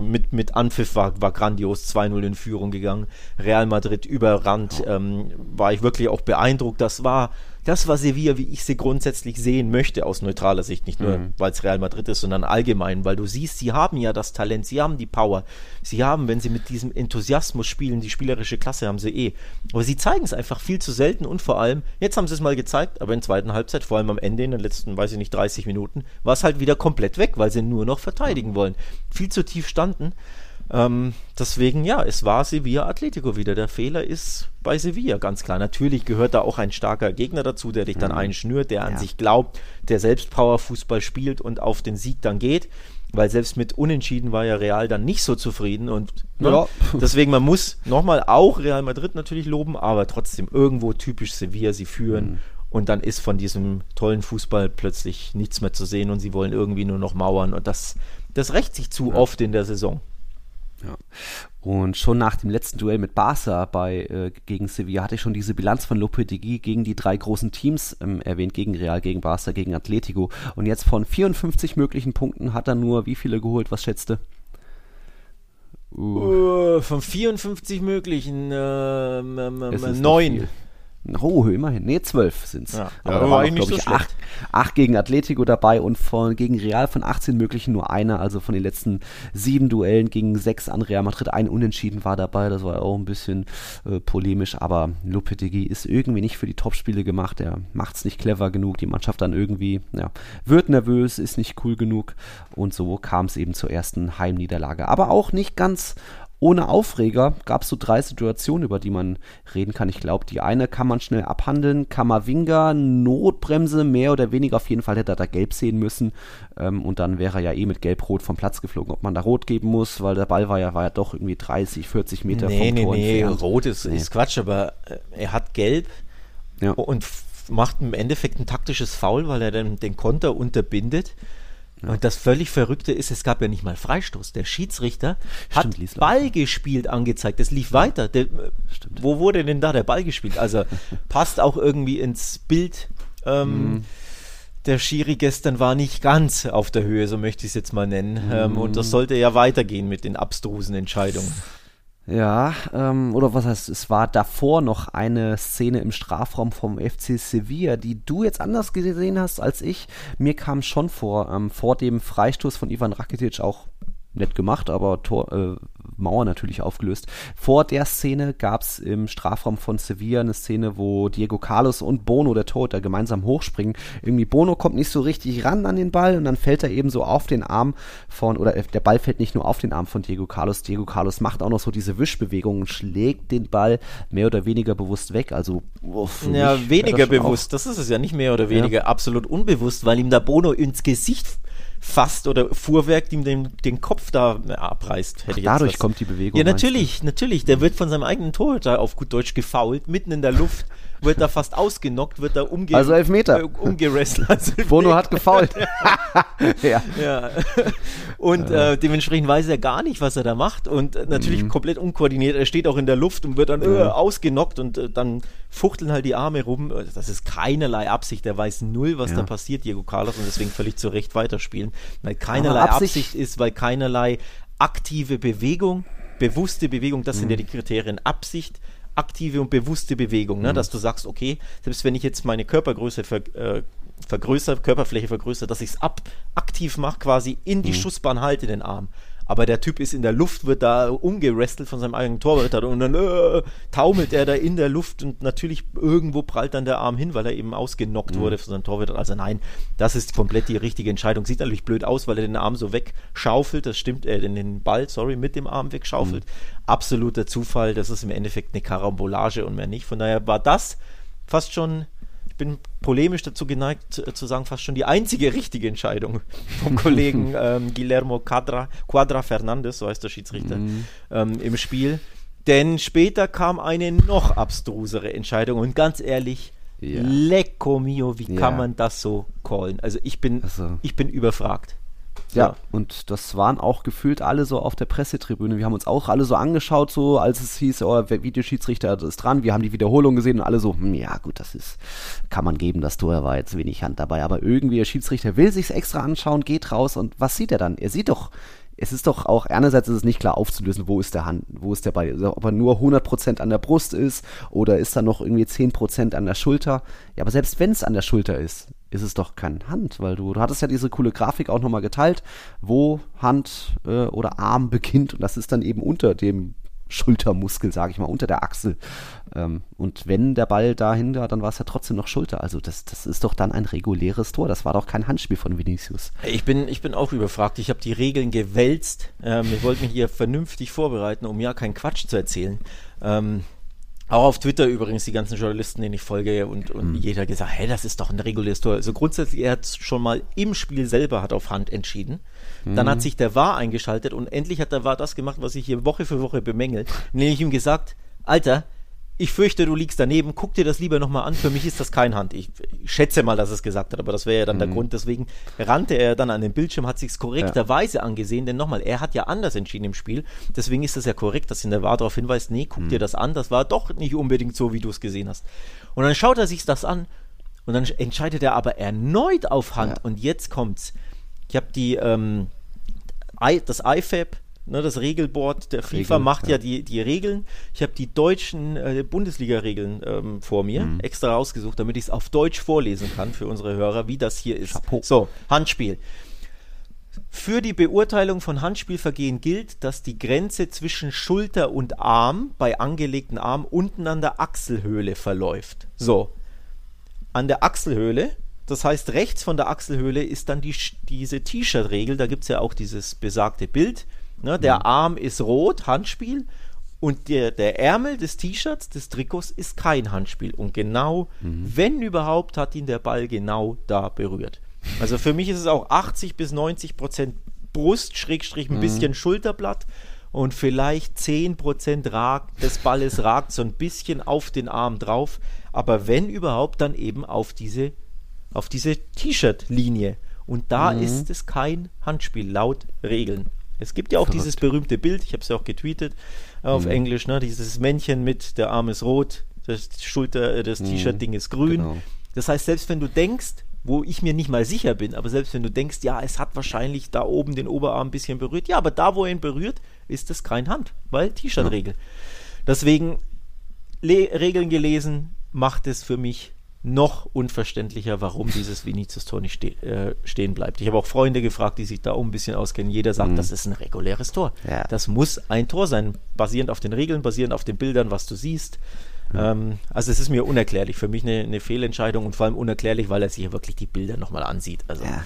mit, mit Anpfiff war, war grandios, 2-0 in Führung gegangen. Real Madrid überrannt, ähm, war ich wirklich auch beeindruckt. Das war das war Sevilla, wie ich sie grundsätzlich sehen möchte, aus neutraler Sicht. Nicht nur, mhm. weil es Real Madrid ist, sondern allgemein, weil du siehst, sie haben ja das Talent, sie haben die Power. Sie haben, wenn sie mit diesem Enthusiasmus spielen, die spielerische Klasse haben sie eh. Aber sie zeigen es einfach viel zu selten und vor allem, jetzt haben sie es mal gezeigt, aber in der zweiten Halbzeit, vor allem am Ende, in den letzten, weiß ich nicht, 30 Minuten, war es halt wieder komplett weg, weil sie nur noch verteidigen wollen. Viel zu tief standen. Ähm, deswegen, ja, es war Sevilla Atletico wieder. Der Fehler ist bei Sevilla, ganz klar. Natürlich gehört da auch ein starker Gegner dazu, der dich dann mhm. einschnürt, der an sich glaubt, der selbst Powerfußball spielt und auf den Sieg dann geht. Weil selbst mit Unentschieden war ja Real dann nicht so zufrieden und ne? ja. deswegen, man muss nochmal auch Real Madrid natürlich loben, aber trotzdem irgendwo typisch Sevilla, sie führen mhm. und dann ist von diesem tollen Fußball plötzlich nichts mehr zu sehen und sie wollen irgendwie nur noch mauern und das, das rächt sich zu ja. oft in der Saison. Ja. Und schon nach dem letzten Duell mit Barca bei, äh, gegen Sevilla hatte ich schon diese Bilanz von Lopetegui gegen die drei großen Teams ähm, erwähnt, gegen Real, gegen Barca, gegen Atletico. Und jetzt von 54 möglichen Punkten hat er nur wie viele geholt? Was schätzte? Uh. Uh, von 54 möglichen äh, neun. Oh, immerhin. Nee, zwölf sind es. Ja, aber ja, da waren, glaube ich, acht, acht, gegen Atletico dabei und von, gegen Real von 18 möglichen nur einer. Also von den letzten sieben Duellen gegen sechs an Real Madrid ein Unentschieden war dabei. Das war auch ein bisschen äh, polemisch, aber Lopetegui ist irgendwie nicht für die Topspiele gemacht. Er macht es nicht clever genug. Die Mannschaft dann irgendwie, ja, wird nervös, ist nicht cool genug. Und so kam es eben zur ersten Heimniederlage. Aber auch nicht ganz ohne Aufreger gab es so drei Situationen, über die man reden kann. Ich glaube, die eine kann man schnell abhandeln. Kamavinga, Notbremse, mehr oder weniger. Auf jeden Fall hätte er da gelb sehen müssen. Ähm, und dann wäre er ja eh mit gelb-rot vom Platz geflogen. Ob man da rot geben muss, weil der Ball war ja, war ja doch irgendwie 30, 40 Meter nee, vom nee, Tor nee, entfernt. rot ist, nee. ist Quatsch, aber äh, er hat gelb ja. und macht im Endeffekt ein taktisches Foul, weil er dann den Konter unterbindet. Ja. Und das völlig Verrückte ist, es gab ja nicht mal Freistoß. Der Schiedsrichter Stimmt, hat Ball gespielt angezeigt. Das lief weiter. Der, wo wurde denn da der Ball gespielt? Also passt auch irgendwie ins Bild. Ähm, mhm. Der Schiri gestern war nicht ganz auf der Höhe, so möchte ich es jetzt mal nennen. Mhm. Ähm, und das sollte ja weitergehen mit den abstrusen Entscheidungen. Ja, ähm, oder was heißt, es war davor noch eine Szene im Strafraum vom FC Sevilla, die du jetzt anders gesehen hast als ich. Mir kam schon vor, ähm, vor dem Freistoß von Ivan Rakitic auch nett gemacht, aber Tor, äh, Mauer natürlich aufgelöst. Vor der Szene gab es im Strafraum von Sevilla eine Szene, wo Diego Carlos und Bono, der Torhüter, gemeinsam hochspringen. Irgendwie Bono kommt nicht so richtig ran an den Ball und dann fällt er eben so auf den Arm von, oder der Ball fällt nicht nur auf den Arm von Diego Carlos. Diego Carlos macht auch noch so diese Wischbewegungen, schlägt den Ball mehr oder weniger bewusst weg. Also, oh, ja, weniger bewusst. Auch. Das ist es ja nicht mehr oder weniger ja. absolut unbewusst, weil ihm da Bono ins Gesicht fasst oder fuhrwerkt ihm den, den Kopf da abreißt. Ach, dadurch kommt die Bewegung. Ja, natürlich, natürlich. Der wird von seinem eigenen Tor da auf gut Deutsch gefault, mitten in der Luft wird da fast ausgenockt, wird da umge also Elfmeter. Äh, umgerestelt. Also Bono hat gefault. ja. ja. Und äh, dementsprechend weiß er gar nicht, was er da macht und äh, natürlich mhm. komplett unkoordiniert. Er steht auch in der Luft und wird dann mhm. äh, ausgenockt und äh, dann fuchteln halt die Arme rum. Das ist keinerlei Absicht. Er weiß null, was ja. da passiert, Diego Carlos, und deswegen völlig zu Recht weiterspielen. Weil keinerlei Absicht, Absicht ist, weil keinerlei aktive Bewegung bewusste Bewegung, das mhm. sind ja die Kriterien Absicht, aktive und bewusste Bewegung, ne? Mhm. dass du sagst, okay, selbst wenn ich jetzt meine Körpergröße ver, äh, vergrößere, Körperfläche vergrößere, dass ich es aktiv mache, quasi in die mhm. Schussbahn halte, den Arm aber der Typ ist in der Luft, wird da umgerestelt von seinem eigenen Torwart und dann äh, taumelt er da in der Luft und natürlich irgendwo prallt dann der Arm hin, weil er eben ausgenockt mhm. wurde von seinem Torwart. Also nein, das ist komplett die richtige Entscheidung. Sieht natürlich blöd aus, weil er den Arm so wegschaufelt, das stimmt, äh, den Ball, sorry, mit dem Arm wegschaufelt. Mhm. Absoluter Zufall, das ist im Endeffekt eine Karambolage und mehr nicht. Von daher war das fast schon ich bin polemisch dazu geneigt äh, zu sagen, fast schon die einzige richtige Entscheidung vom Kollegen ähm, Guillermo Quadra, Quadra Fernandes, so heißt der Schiedsrichter, mhm. ähm, im Spiel. Denn später kam eine noch abstrusere Entscheidung und ganz ehrlich, ja. lecco mio, wie ja. kann man das so callen? Also ich bin, also. ich bin überfragt. Ja, und das waren auch gefühlt alle so auf der Pressetribüne. Wir haben uns auch alle so angeschaut, so als es hieß, oh, Videoschiedsrichter ist dran. Wir haben die Wiederholung gesehen und alle so, hm, ja gut, das ist, kann man geben, das Tor war jetzt wenig Hand dabei. Aber irgendwie der Schiedsrichter will sich's extra anschauen, geht raus und was sieht er dann? Er sieht doch, es ist doch auch, einerseits ist es nicht klar aufzulösen, wo ist der Hand, wo ist der Ball, also ob er nur 100% an der Brust ist oder ist da noch irgendwie 10% an der Schulter. Ja, aber selbst wenn es an der Schulter ist, ist es doch kein Hand, weil du, du hattest ja diese coole Grafik auch nochmal geteilt, wo Hand äh, oder Arm beginnt und das ist dann eben unter dem Schultermuskel, sage ich mal, unter der Achsel. Ähm, und wenn der Ball dahinter, dann war es ja trotzdem noch Schulter. Also das, das ist doch dann ein reguläres Tor. Das war doch kein Handspiel von Vinicius. Ich bin, ich bin auch überfragt. Ich habe die Regeln gewälzt. Ähm, ich wollte mich hier vernünftig vorbereiten, um ja keinen Quatsch zu erzählen. Ähm, auch auf Twitter übrigens die ganzen Journalisten, denen ich folge und, und mhm. jeder gesagt, hey, das ist doch ein reguläres Tor. Also grundsätzlich, er hat schon mal im Spiel selber hat auf Hand entschieden. Mhm. Dann hat sich der VAR eingeschaltet und endlich hat der VAR das gemacht, was ich hier Woche für Woche bemängel. Nämlich ihm gesagt, Alter, ich fürchte, du liegst daneben, guck dir das lieber nochmal an, für mich ist das kein Hand. Ich, ich schätze mal, dass er es gesagt hat, aber das wäre ja dann mhm. der Grund. Deswegen rannte er dann an den Bildschirm, hat sich es korrekterweise ja. angesehen, denn nochmal, er hat ja anders entschieden im Spiel. Deswegen ist es ja korrekt, dass ihn der War darauf hinweist, nee, guck mhm. dir das an, das war doch nicht unbedingt so, wie du es gesehen hast. Und dann schaut er sich das an und dann entscheidet er aber erneut auf Hand. Ja. Und jetzt kommt's. Ich habe die, ähm, das IFAB Ne, das Regelboard der FIFA Regel, macht ja, ja, die, die Regeln. Ich habe die deutschen äh, Bundesliga-Regeln ähm, vor mir mhm. extra rausgesucht, damit ich es auf Deutsch vorlesen kann für unsere Hörer, wie das hier ist. Chapeau. So, Handspiel. Für die Beurteilung von Handspielvergehen gilt, dass die Grenze zwischen Schulter und Arm bei angelegten Arm unten an der Achselhöhle verläuft. So, an der Achselhöhle das heißt, rechts von der Achselhöhle ist dann die, diese T-Shirt-Regel. Da gibt es ja auch dieses besagte Bild. Ne, der mhm. Arm ist rot, Handspiel. Und der, der Ärmel des T-Shirts, des Trikots, ist kein Handspiel. Und genau, mhm. wenn überhaupt, hat ihn der Ball genau da berührt. Also für mich ist es auch 80 bis 90 Prozent Brust, Schrägstrich ein mhm. bisschen Schulterblatt und vielleicht 10 Prozent ragt, des Balles ragt so ein bisschen auf den Arm drauf. Aber wenn überhaupt, dann eben auf diese, auf diese T-Shirt-Linie. Und da mhm. ist es kein Handspiel laut Regeln. Es gibt ja auch Verrückt. dieses berühmte Bild, ich habe es ja auch getweetet auf mhm. Englisch, ne? dieses Männchen mit der Arm ist rot, das Schulter, äh, das mhm. T-Shirt-Ding ist grün. Genau. Das heißt, selbst wenn du denkst, wo ich mir nicht mal sicher bin, aber selbst wenn du denkst, ja, es hat wahrscheinlich da oben den Oberarm ein bisschen berührt, ja, aber da, wo er ihn berührt, ist das kein Hand, weil T-Shirt-Regel. Ja. Deswegen Le Regeln gelesen macht es für mich noch unverständlicher, warum dieses Vinicius-Tor nicht ste äh, stehen bleibt. Ich habe auch Freunde gefragt, die sich da auch ein bisschen auskennen. Jeder sagt, mhm. das ist ein reguläres Tor. Ja. Das muss ein Tor sein, basierend auf den Regeln, basierend auf den Bildern, was du siehst. Ähm, also es ist mir unerklärlich, für mich eine, eine, Fehlentscheidung und vor allem unerklärlich, weil er sich ja wirklich die Bilder nochmal ansieht. Also ja.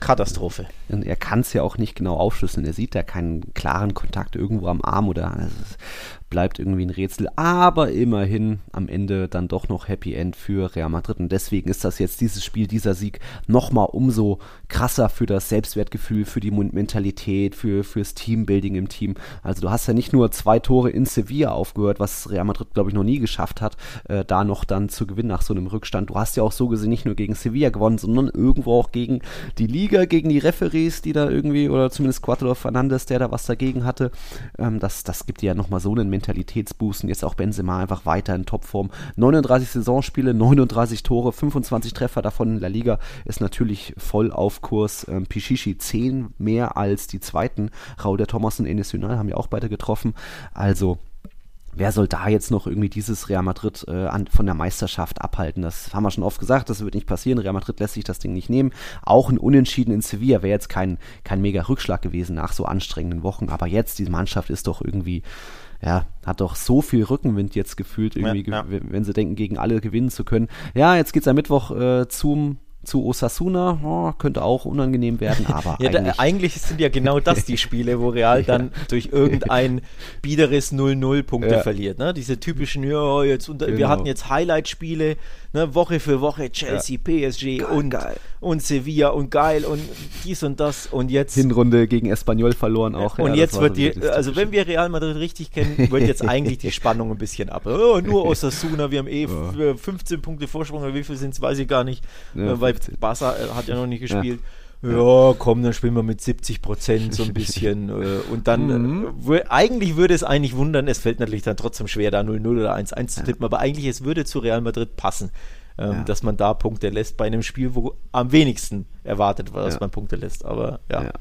Katastrophe. Und er kann es ja auch nicht genau aufschlüsseln. Er sieht da keinen klaren Kontakt irgendwo am Arm oder also bleibt irgendwie ein Rätsel. Aber immerhin am Ende dann doch noch Happy End für Real Madrid. Und deswegen ist das jetzt dieses Spiel, dieser Sieg nochmal umso krasser für das Selbstwertgefühl, für die Mentalität, für, fürs Teambuilding im Team. Also du hast ja nicht nur zwei Tore in Sevilla aufgehört, was Real Madrid, glaube ich, noch nie geschafft hat, äh, da noch dann zu gewinnen nach so einem Rückstand. Du hast ja auch so gesehen nicht nur gegen Sevilla gewonnen, sondern irgendwo auch gegen die Liga, gegen die Referees, die da irgendwie, oder zumindest Quattro Fernandes, der da was dagegen hatte. Ähm, das, das gibt dir ja nochmal so einen Mentalitätsboost. Jetzt auch Benzema einfach weiter in Topform. 39 Saisonspiele, 39 Tore, 25 Treffer davon in La Liga ist natürlich voll auf Kurs. Ähm, Pichichi 10 mehr als die zweiten. Raul der Thomas und Enes Ünal haben ja auch beide getroffen. Also wer soll da jetzt noch irgendwie dieses Real Madrid äh, an, von der Meisterschaft abhalten? Das haben wir schon oft gesagt, das wird nicht passieren. Real Madrid lässt sich das Ding nicht nehmen. Auch ein Unentschieden in Sevilla wäre jetzt kein, kein mega Rückschlag gewesen nach so anstrengenden Wochen. Aber jetzt, diese Mannschaft ist doch irgendwie ja, hat doch so viel Rückenwind jetzt gefühlt, irgendwie, ja, ja. wenn sie denken, gegen alle gewinnen zu können. Ja, jetzt geht's am Mittwoch äh, zum zu Osasuna oh, könnte auch unangenehm werden, aber ja, eigentlich, da, eigentlich sind ja genau das die Spiele, wo Real dann durch irgendein biederes 0-0 Punkte verliert. Ne? Diese typischen, ja, jetzt unter, genau. wir hatten jetzt Highlight-Spiele, ne, Woche für Woche Chelsea, ja. PSG geil, und, geil. und Sevilla und geil und dies und das und jetzt. Hinrunde gegen Espanyol verloren auch. Und ja, jetzt wird die, also wenn wir Real Madrid richtig kennen, wird jetzt eigentlich die Spannung ein bisschen ab. Oh, nur Osasuna, wir haben eh oh. 15 Punkte Vorsprung, wie viel sind es, weiß ich gar nicht, ja, weil Barca äh, hat ja noch nicht gespielt. Ja, komm, dann spielen wir mit 70 Prozent so ein bisschen. Äh, und dann, mhm. äh, eigentlich würde es eigentlich wundern, es fällt natürlich dann trotzdem schwer, da 0-0 oder 1-1 zu tippen, aber eigentlich es würde zu Real Madrid passen, ähm, ja. dass man da Punkte lässt bei einem Spiel, wo am wenigsten erwartet war, dass ja. man Punkte lässt. Aber ja. ja.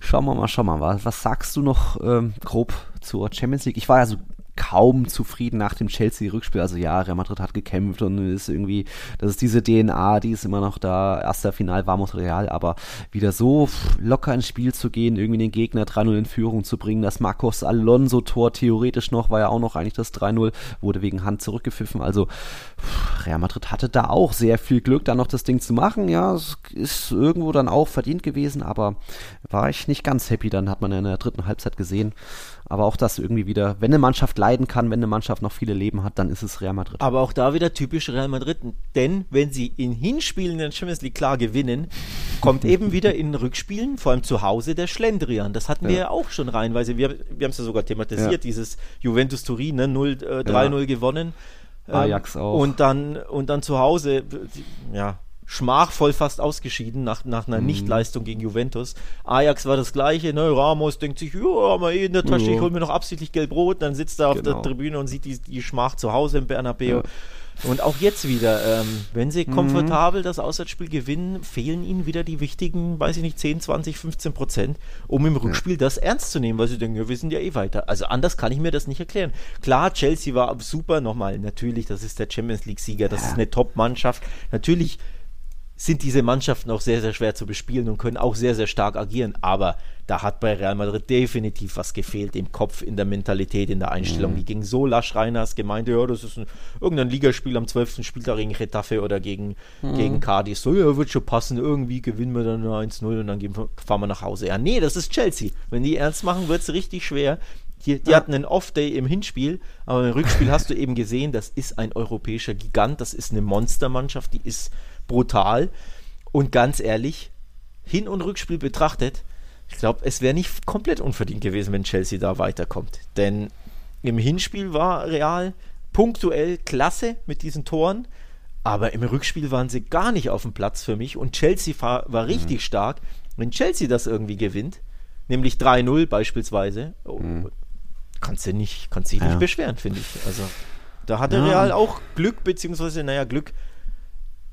Schauen wir mal, schauen wir mal. Was sagst du noch ähm, grob zur Champions League? Ich war ja so kaum zufrieden nach dem Chelsea-Rückspiel. Also ja, Real Madrid hat gekämpft und ist irgendwie, das ist diese DNA, die ist immer noch da. Erster Final war Real, aber wieder so locker ins Spiel zu gehen, irgendwie den Gegner 3-0 in Führung zu bringen. Das Marcos Alonso-Tor theoretisch noch, war ja auch noch eigentlich das 3-0, wurde wegen Hand zurückgepfiffen. Also Real Madrid hatte da auch sehr viel Glück, dann noch das Ding zu machen. Ja, es ist irgendwo dann auch verdient gewesen, aber war ich nicht ganz happy. Dann hat man in der dritten Halbzeit gesehen, aber auch das irgendwie wieder, wenn eine Mannschaft leiden kann, wenn eine Mannschaft noch viele Leben hat, dann ist es Real Madrid. Aber auch da wieder typisch Real Madrid. Denn wenn sie in Hinspielen in der Champions League klar gewinnen, kommt eben wieder in Rückspielen, vor allem zu Hause, der Schlendrian. Das hatten ja. wir ja auch schon reinweise. Wir, wir haben es ja sogar thematisiert, ja. dieses Juventus Turin, ne? 0, äh, 3-0 ja. gewonnen. Ajax ähm, auch. Und dann, und dann zu Hause, ja, schmachvoll fast ausgeschieden nach, nach einer mhm. Nichtleistung gegen Juventus. Ajax war das gleiche, ne? Ramos denkt sich, ja, haben wir eh in der Tasche, ich hol mir noch absichtlich gelb-rot, dann sitzt er auf genau. der Tribüne und sieht die, die Schmach zu Hause im Bernabeu. Ja. Und auch jetzt wieder, ähm, wenn sie mhm. komfortabel das Auswärtsspiel gewinnen, fehlen ihnen wieder die wichtigen, weiß ich nicht, 10, 20, 15 Prozent, um im Rückspiel ja. das ernst zu nehmen, weil sie denken, ja, wir sind ja eh weiter. Also anders kann ich mir das nicht erklären. Klar, Chelsea war super, nochmal, natürlich, das ist der Champions League-Sieger, das ja. ist eine Top-Mannschaft. Natürlich sind diese Mannschaften auch sehr, sehr schwer zu bespielen und können auch sehr, sehr stark agieren. Aber da hat bei Real Madrid definitiv was gefehlt im Kopf, in der Mentalität, in der Einstellung. Mhm. Die ging so lasch rein, hast gemeint, ja, das ist ein, irgendein Ligaspiel am 12. Spieltag gegen Retafe oder gegen, mhm. gegen Cardiff. So, ja, wird schon passen, irgendwie gewinnen wir dann 1-0 und dann gehen, fahren wir nach Hause. Ja, nee, das ist Chelsea. Wenn die ernst machen, wird es richtig schwer. Die, die ja. hatten einen Off-Day im Hinspiel, aber im Rückspiel hast du eben gesehen, das ist ein europäischer Gigant, das ist eine Monstermannschaft, die ist brutal. Und ganz ehrlich, Hin- und Rückspiel betrachtet, ich glaube, es wäre nicht komplett unverdient gewesen, wenn Chelsea da weiterkommt. Denn im Hinspiel war Real punktuell klasse mit diesen Toren, Aber im Rückspiel waren sie gar nicht auf dem Platz für mich und Chelsea war, war richtig mhm. stark. Wenn Chelsea das irgendwie gewinnt, nämlich 3-0 beispielsweise, oh, mhm. kannst du nicht, kannst dich ja. nicht beschweren, finde ich. Also da hatte ja. Real auch Glück, beziehungsweise, naja, Glück,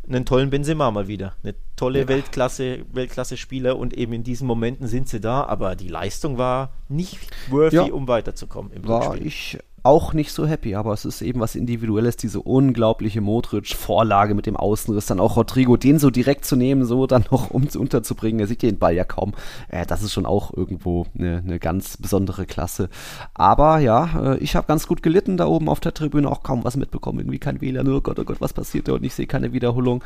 einen tollen Benzema mal wieder. Eine tolle ja. Weltklasse, Weltklasse-Spieler und eben in diesen Momenten sind sie da, aber die Leistung war nicht worthy, ja. um weiterzukommen. Im war Rückspiel. ich auch nicht so happy, aber es ist eben was Individuelles, diese unglaubliche Modric-Vorlage mit dem Außenriss, dann auch Rodrigo, den so direkt zu nehmen, so dann noch um unterzubringen, er sieht den Ball ja kaum. Äh, das ist schon auch irgendwo eine, eine ganz besondere Klasse. Aber ja, äh, ich habe ganz gut gelitten da oben auf der Tribüne, auch kaum was mitbekommen, irgendwie kein WLAN, oh Gott, oh Gott, was passiert da und ich sehe keine Wiederholung.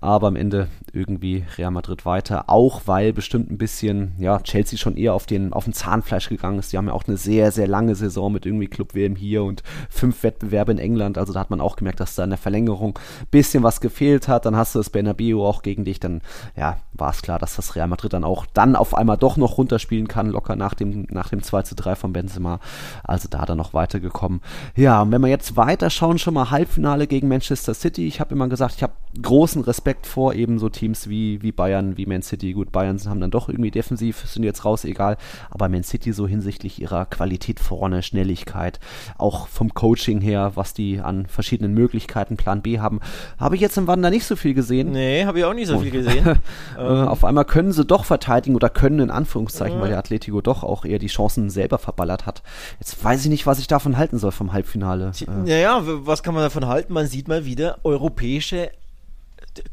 Aber am Ende irgendwie Real Madrid weiter, auch weil bestimmt ein bisschen, ja, Chelsea schon eher auf den, auf den Zahnfleisch gegangen ist. Die haben ja auch eine sehr, sehr lange Saison mit irgendwie Club WM hier und fünf Wettbewerbe in England. Also da hat man auch gemerkt, dass da in der Verlängerung ein bisschen was gefehlt hat. Dann hast du das Bernabeu auch gegen dich. Dann ja, war es klar, dass das Real Madrid dann auch dann auf einmal doch noch runterspielen kann, locker nach dem, nach dem 2 zu 3 von Benzema. Also da er noch weitergekommen. Ja, und wenn wir jetzt weiterschauen, schon mal Halbfinale gegen Manchester City. Ich habe immer gesagt, ich habe großen Respekt vor eben so Teams wie, wie Bayern, wie Man City. Gut, Bayern haben dann doch irgendwie defensiv, sind jetzt raus, egal. Aber Man City so hinsichtlich ihrer Qualität vorne, Schnelligkeit, auch vom Coaching her, was die an verschiedenen Möglichkeiten Plan B haben, habe ich jetzt im Wander nicht so viel gesehen. Nee, habe ich auch nicht so viel gesehen. äh, auf einmal können sie doch verteidigen oder können in Anführungszeichen, äh. weil der Atletico doch auch eher die Chancen selber verballert hat. Jetzt weiß ich nicht, was ich davon halten soll vom Halbfinale. Naja, äh. was kann man davon halten? Man sieht mal wieder, europäische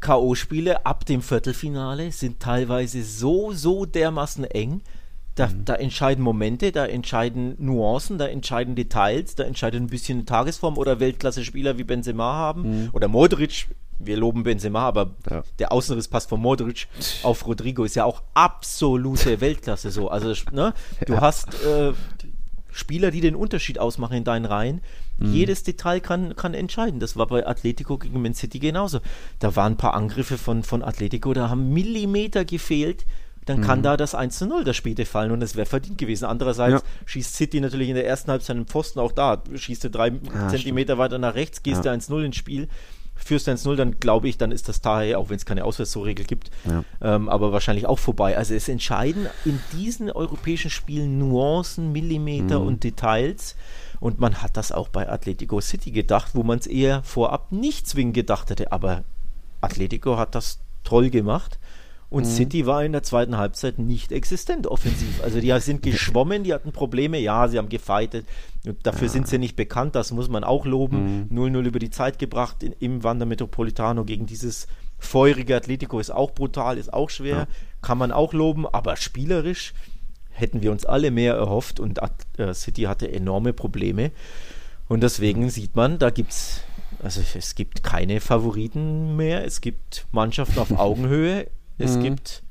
K.O.-Spiele ab dem Viertelfinale sind teilweise so, so dermaßen eng. Da, mhm. da, entscheiden Momente, da entscheiden Nuancen, da entscheiden Details, da entscheidet ein bisschen Tagesform oder Weltklasse-Spieler wie Benzema haben mhm. oder Modric. Wir loben Benzema, aber ja. der Außenrisspass von Modric auf Rodrigo ist ja auch absolute Weltklasse so. Also, ne, du ja. hast äh, Spieler, die den Unterschied ausmachen in deinen Reihen. Mhm. Jedes Detail kann, kann entscheiden. Das war bei Atletico gegen Man City genauso. Da waren ein paar Angriffe von, von Atletico, da haben Millimeter gefehlt. Dann kann mhm. da das 1 zu 0 das späte fallen und es wäre verdient gewesen. Andererseits ja. schießt City natürlich in der ersten Halbzeit einen Pfosten auch da. Schießt du drei ja, Zentimeter stimmt. weiter nach rechts, gehst ja. du 1-0 ins Spiel führst 1-0, dann glaube ich, dann ist das daher, auch wenn es keine Auswärtsregel gibt, ja. ähm, aber wahrscheinlich auch vorbei. Also es entscheiden in diesen europäischen Spielen Nuancen, Millimeter mhm. und Details. Und man hat das auch bei Atletico City gedacht, wo man es eher vorab nicht zwingend gedacht hätte. Aber Atletico hat das toll gemacht. Und mhm. City war in der zweiten Halbzeit nicht existent offensiv. Also die sind geschwommen, die hatten Probleme, ja, sie haben gefeitet. Dafür ja. sind sie nicht bekannt, das muss man auch loben. 0-0 mhm. über die Zeit gebracht in, im Wander Metropolitano gegen dieses feurige Atletico ist auch brutal, ist auch schwer, ja. kann man auch loben, aber spielerisch hätten wir uns alle mehr erhofft und äh, City hatte enorme Probleme. Und deswegen sieht man, da gibt es, also es gibt keine Favoriten mehr, es gibt Mannschaften auf Augenhöhe, es mhm. gibt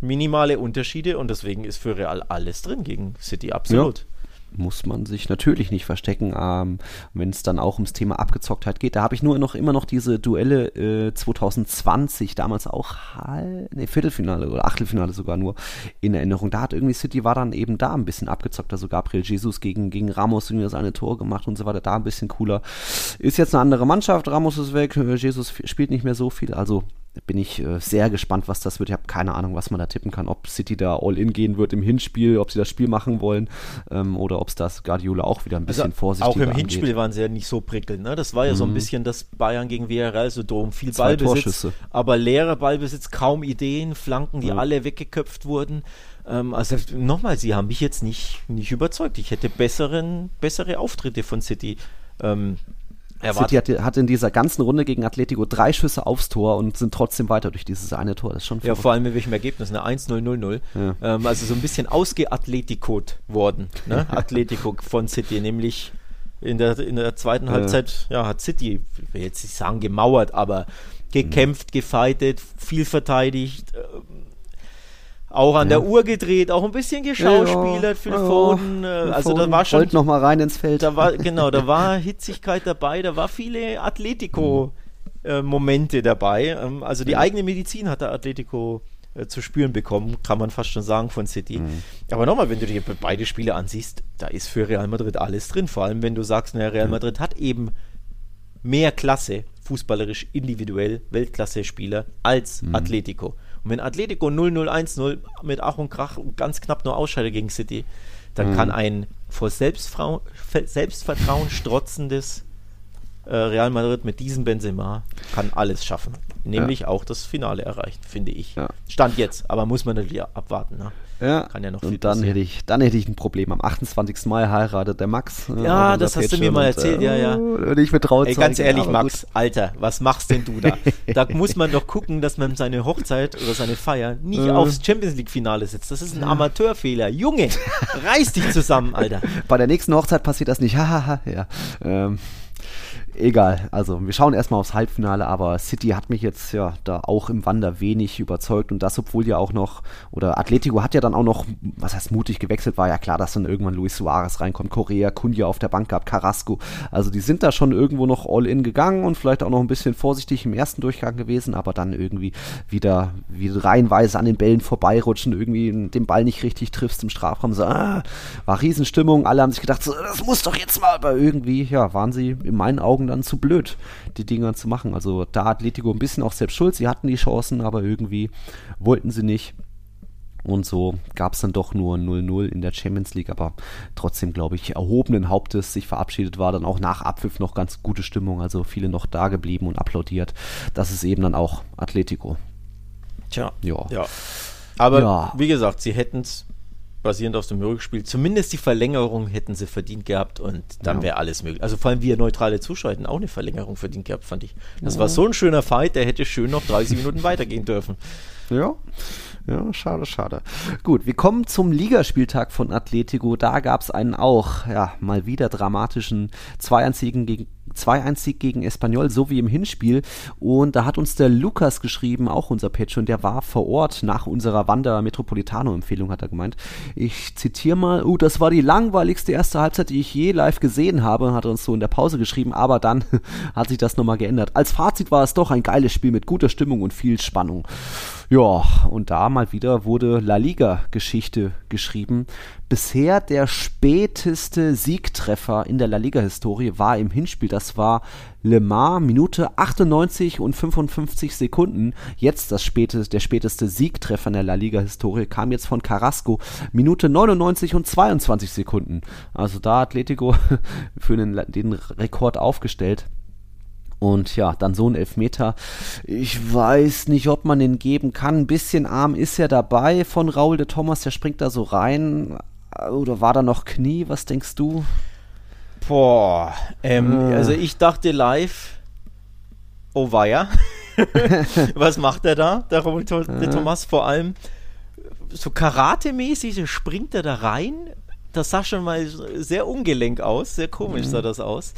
minimale Unterschiede und deswegen ist für Real alles drin gegen City, absolut. Ja muss man sich natürlich nicht verstecken, ähm, wenn es dann auch ums Thema Abgezocktheit geht. Da habe ich nur noch immer noch diese Duelle äh, 2020, damals auch Hal nee, Viertelfinale oder Achtelfinale sogar nur in Erinnerung. Da hat irgendwie City war dann eben da ein bisschen abgezockt. Also Gabriel Jesus gegen, gegen Ramos irgendwie seine Tor gemacht und so weiter. Da ein bisschen cooler. Ist jetzt eine andere Mannschaft. Ramos ist weg. Äh, Jesus spielt nicht mehr so viel. Also bin ich äh, sehr gespannt, was das wird. Ich habe keine Ahnung, was man da tippen kann. Ob City da all in gehen wird im Hinspiel, ob sie das Spiel machen wollen ähm, oder ob es das Guardiola auch wieder ein bisschen also vorsichtiger Auch im angeht. Hinspiel waren sie ja nicht so prickelnd. Ne? Das war ja mhm. so ein mhm. bisschen das Bayern gegen Villarreal so drum. Viel Zwei Ballbesitz, aber leerer Ballbesitz, kaum Ideen, Flanken, die ja. alle weggeköpft wurden. Ähm, also nochmal, sie haben mich jetzt nicht, nicht überzeugt. Ich hätte besseren, bessere Auftritte von City ähm, City hat, hat, in dieser ganzen Runde gegen Atletico drei Schüsse aufs Tor und sind trotzdem weiter durch dieses eine Tor. Das ist schon Ja, vor allem mit welchem Ergebnis, eine 1-0-0-0. Ja. Ähm, also so ein bisschen ausgeatletikot worden, ne? Atletico von City, nämlich in der, in der zweiten Halbzeit, ja, hat City, ich will jetzt nicht sagen gemauert, aber gekämpft, mhm. gefeitet, viel verteidigt, äh, auch an ja. der Uhr gedreht, auch ein bisschen geschauspielert für ja, Foden. Äh, also da war schon. noch mal rein ins Feld. Da war, genau, da war Hitzigkeit dabei, da war viele Atletico-Momente mhm. äh, dabei. Ähm, also die eigene Medizin hat der Atletico äh, zu spüren bekommen, kann man fast schon sagen von City. Mhm. Aber nochmal, wenn du dir beide Spiele ansiehst, da ist für Real Madrid alles drin. Vor allem, wenn du sagst, naja, Real Madrid hat eben mehr Klasse fußballerisch individuell Weltklasse-Spieler als mhm. Atletico. Und wenn Atletico 0-0-1-0 mit Ach und Krach ganz knapp nur ausscheidet gegen City, dann mhm. kann ein vor Selbstvertrauen strotzendes äh, Real Madrid mit diesem Benzema kann alles schaffen. Nämlich ja. auch das Finale erreichen, finde ich. Ja. Stand jetzt, aber muss man natürlich abwarten. Ne? Ja. Kann ja noch Und dann hätte, ich, dann hätte ich ein Problem. Am 28. Mai heiratet der Max. Äh, ja, das hast du mir mal erzählt, äh, ja, ja. Und ich vertraue Ganz ehrlich, Max, gut. Alter, was machst denn du da? da muss man doch gucken, dass man seine Hochzeit oder seine Feier nicht äh. aufs Champions League-Finale setzt. Das ist ein Amateurfehler. Junge, reiß dich zusammen, Alter. Bei der nächsten Hochzeit passiert das nicht. Hahaha, ja. Ähm egal. Also wir schauen erstmal aufs Halbfinale, aber City hat mich jetzt ja da auch im Wander wenig überzeugt und das, obwohl ja auch noch, oder Atletico hat ja dann auch noch, was heißt mutig gewechselt, war ja klar, dass dann irgendwann Luis Suarez reinkommt, Korea, Kunja auf der Bank gehabt, Carrasco. Also die sind da schon irgendwo noch all in gegangen und vielleicht auch noch ein bisschen vorsichtig im ersten Durchgang gewesen, aber dann irgendwie wieder, wieder reihenweise an den Bällen vorbeirutschen, irgendwie den Ball nicht richtig triffst im Strafraum. So, ah, war Riesenstimmung, alle haben sich gedacht, so, das muss doch jetzt mal, aber irgendwie, ja, waren sie in meinen Augen Augen dann zu blöd, die Dinger zu machen. Also da Atletico ein bisschen auch selbst schuld. Sie hatten die Chancen, aber irgendwie wollten sie nicht. Und so gab es dann doch nur 0-0 in der Champions League, aber trotzdem, glaube ich, erhobenen Hauptes sich verabschiedet war. Dann auch nach Abpfiff noch ganz gute Stimmung, also viele noch da geblieben und applaudiert. Das ist eben dann auch Atletico. Tja, ja. ja. Aber ja. wie gesagt, sie hätten es basierend auf dem Rückspiel, zumindest die Verlängerung hätten sie verdient gehabt und dann ja. wäre alles möglich. Also vor allem wir neutrale Zuschauer hätten auch eine Verlängerung verdient gehabt, fand ich. Das ja. war so ein schöner Fight, der hätte schön noch 30 Minuten weitergehen dürfen. Ja. Ja, schade, schade. Gut, wir kommen zum Ligaspieltag von Atletico. Da gab es einen auch, ja, mal wieder dramatischen 2-1-Sieg gegen, 2-1 gegen Espanyol, so wie im Hinspiel. Und da hat uns der Lukas geschrieben, auch unser Patreon, der war vor Ort nach unserer Wander Metropolitano-Empfehlung, hat er gemeint. Ich zitiere mal, uh, das war die langweiligste erste Halbzeit, die ich je live gesehen habe, hat er uns so in der Pause geschrieben, aber dann hat sich das nochmal geändert. Als Fazit war es doch ein geiles Spiel mit guter Stimmung und viel Spannung. Ja, und da mal wieder wurde La Liga-Geschichte geschrieben. Bisher der späteste Siegtreffer in der La Liga-Historie war im Hinspiel. Das war Le Mans, Minute 98 und 55 Sekunden. Jetzt das späteste, der späteste Siegtreffer in der La Liga-Historie kam jetzt von Carrasco, Minute 99 und 22 Sekunden. Also da Atletico für den, den Rekord aufgestellt. Und ja, dann so ein Elfmeter. Ich weiß nicht, ob man den geben kann. Ein bisschen arm ist er dabei von Raul de Thomas. Der springt da so rein. Oder war da noch Knie? Was denkst du? Boah, ähm, äh. also ich dachte live, oh weia. Was macht er da, der Raul de äh. Thomas? Vor allem so Karate-mäßig springt er da rein. Das sah schon mal sehr ungelenk aus. Sehr komisch mhm. sah das aus.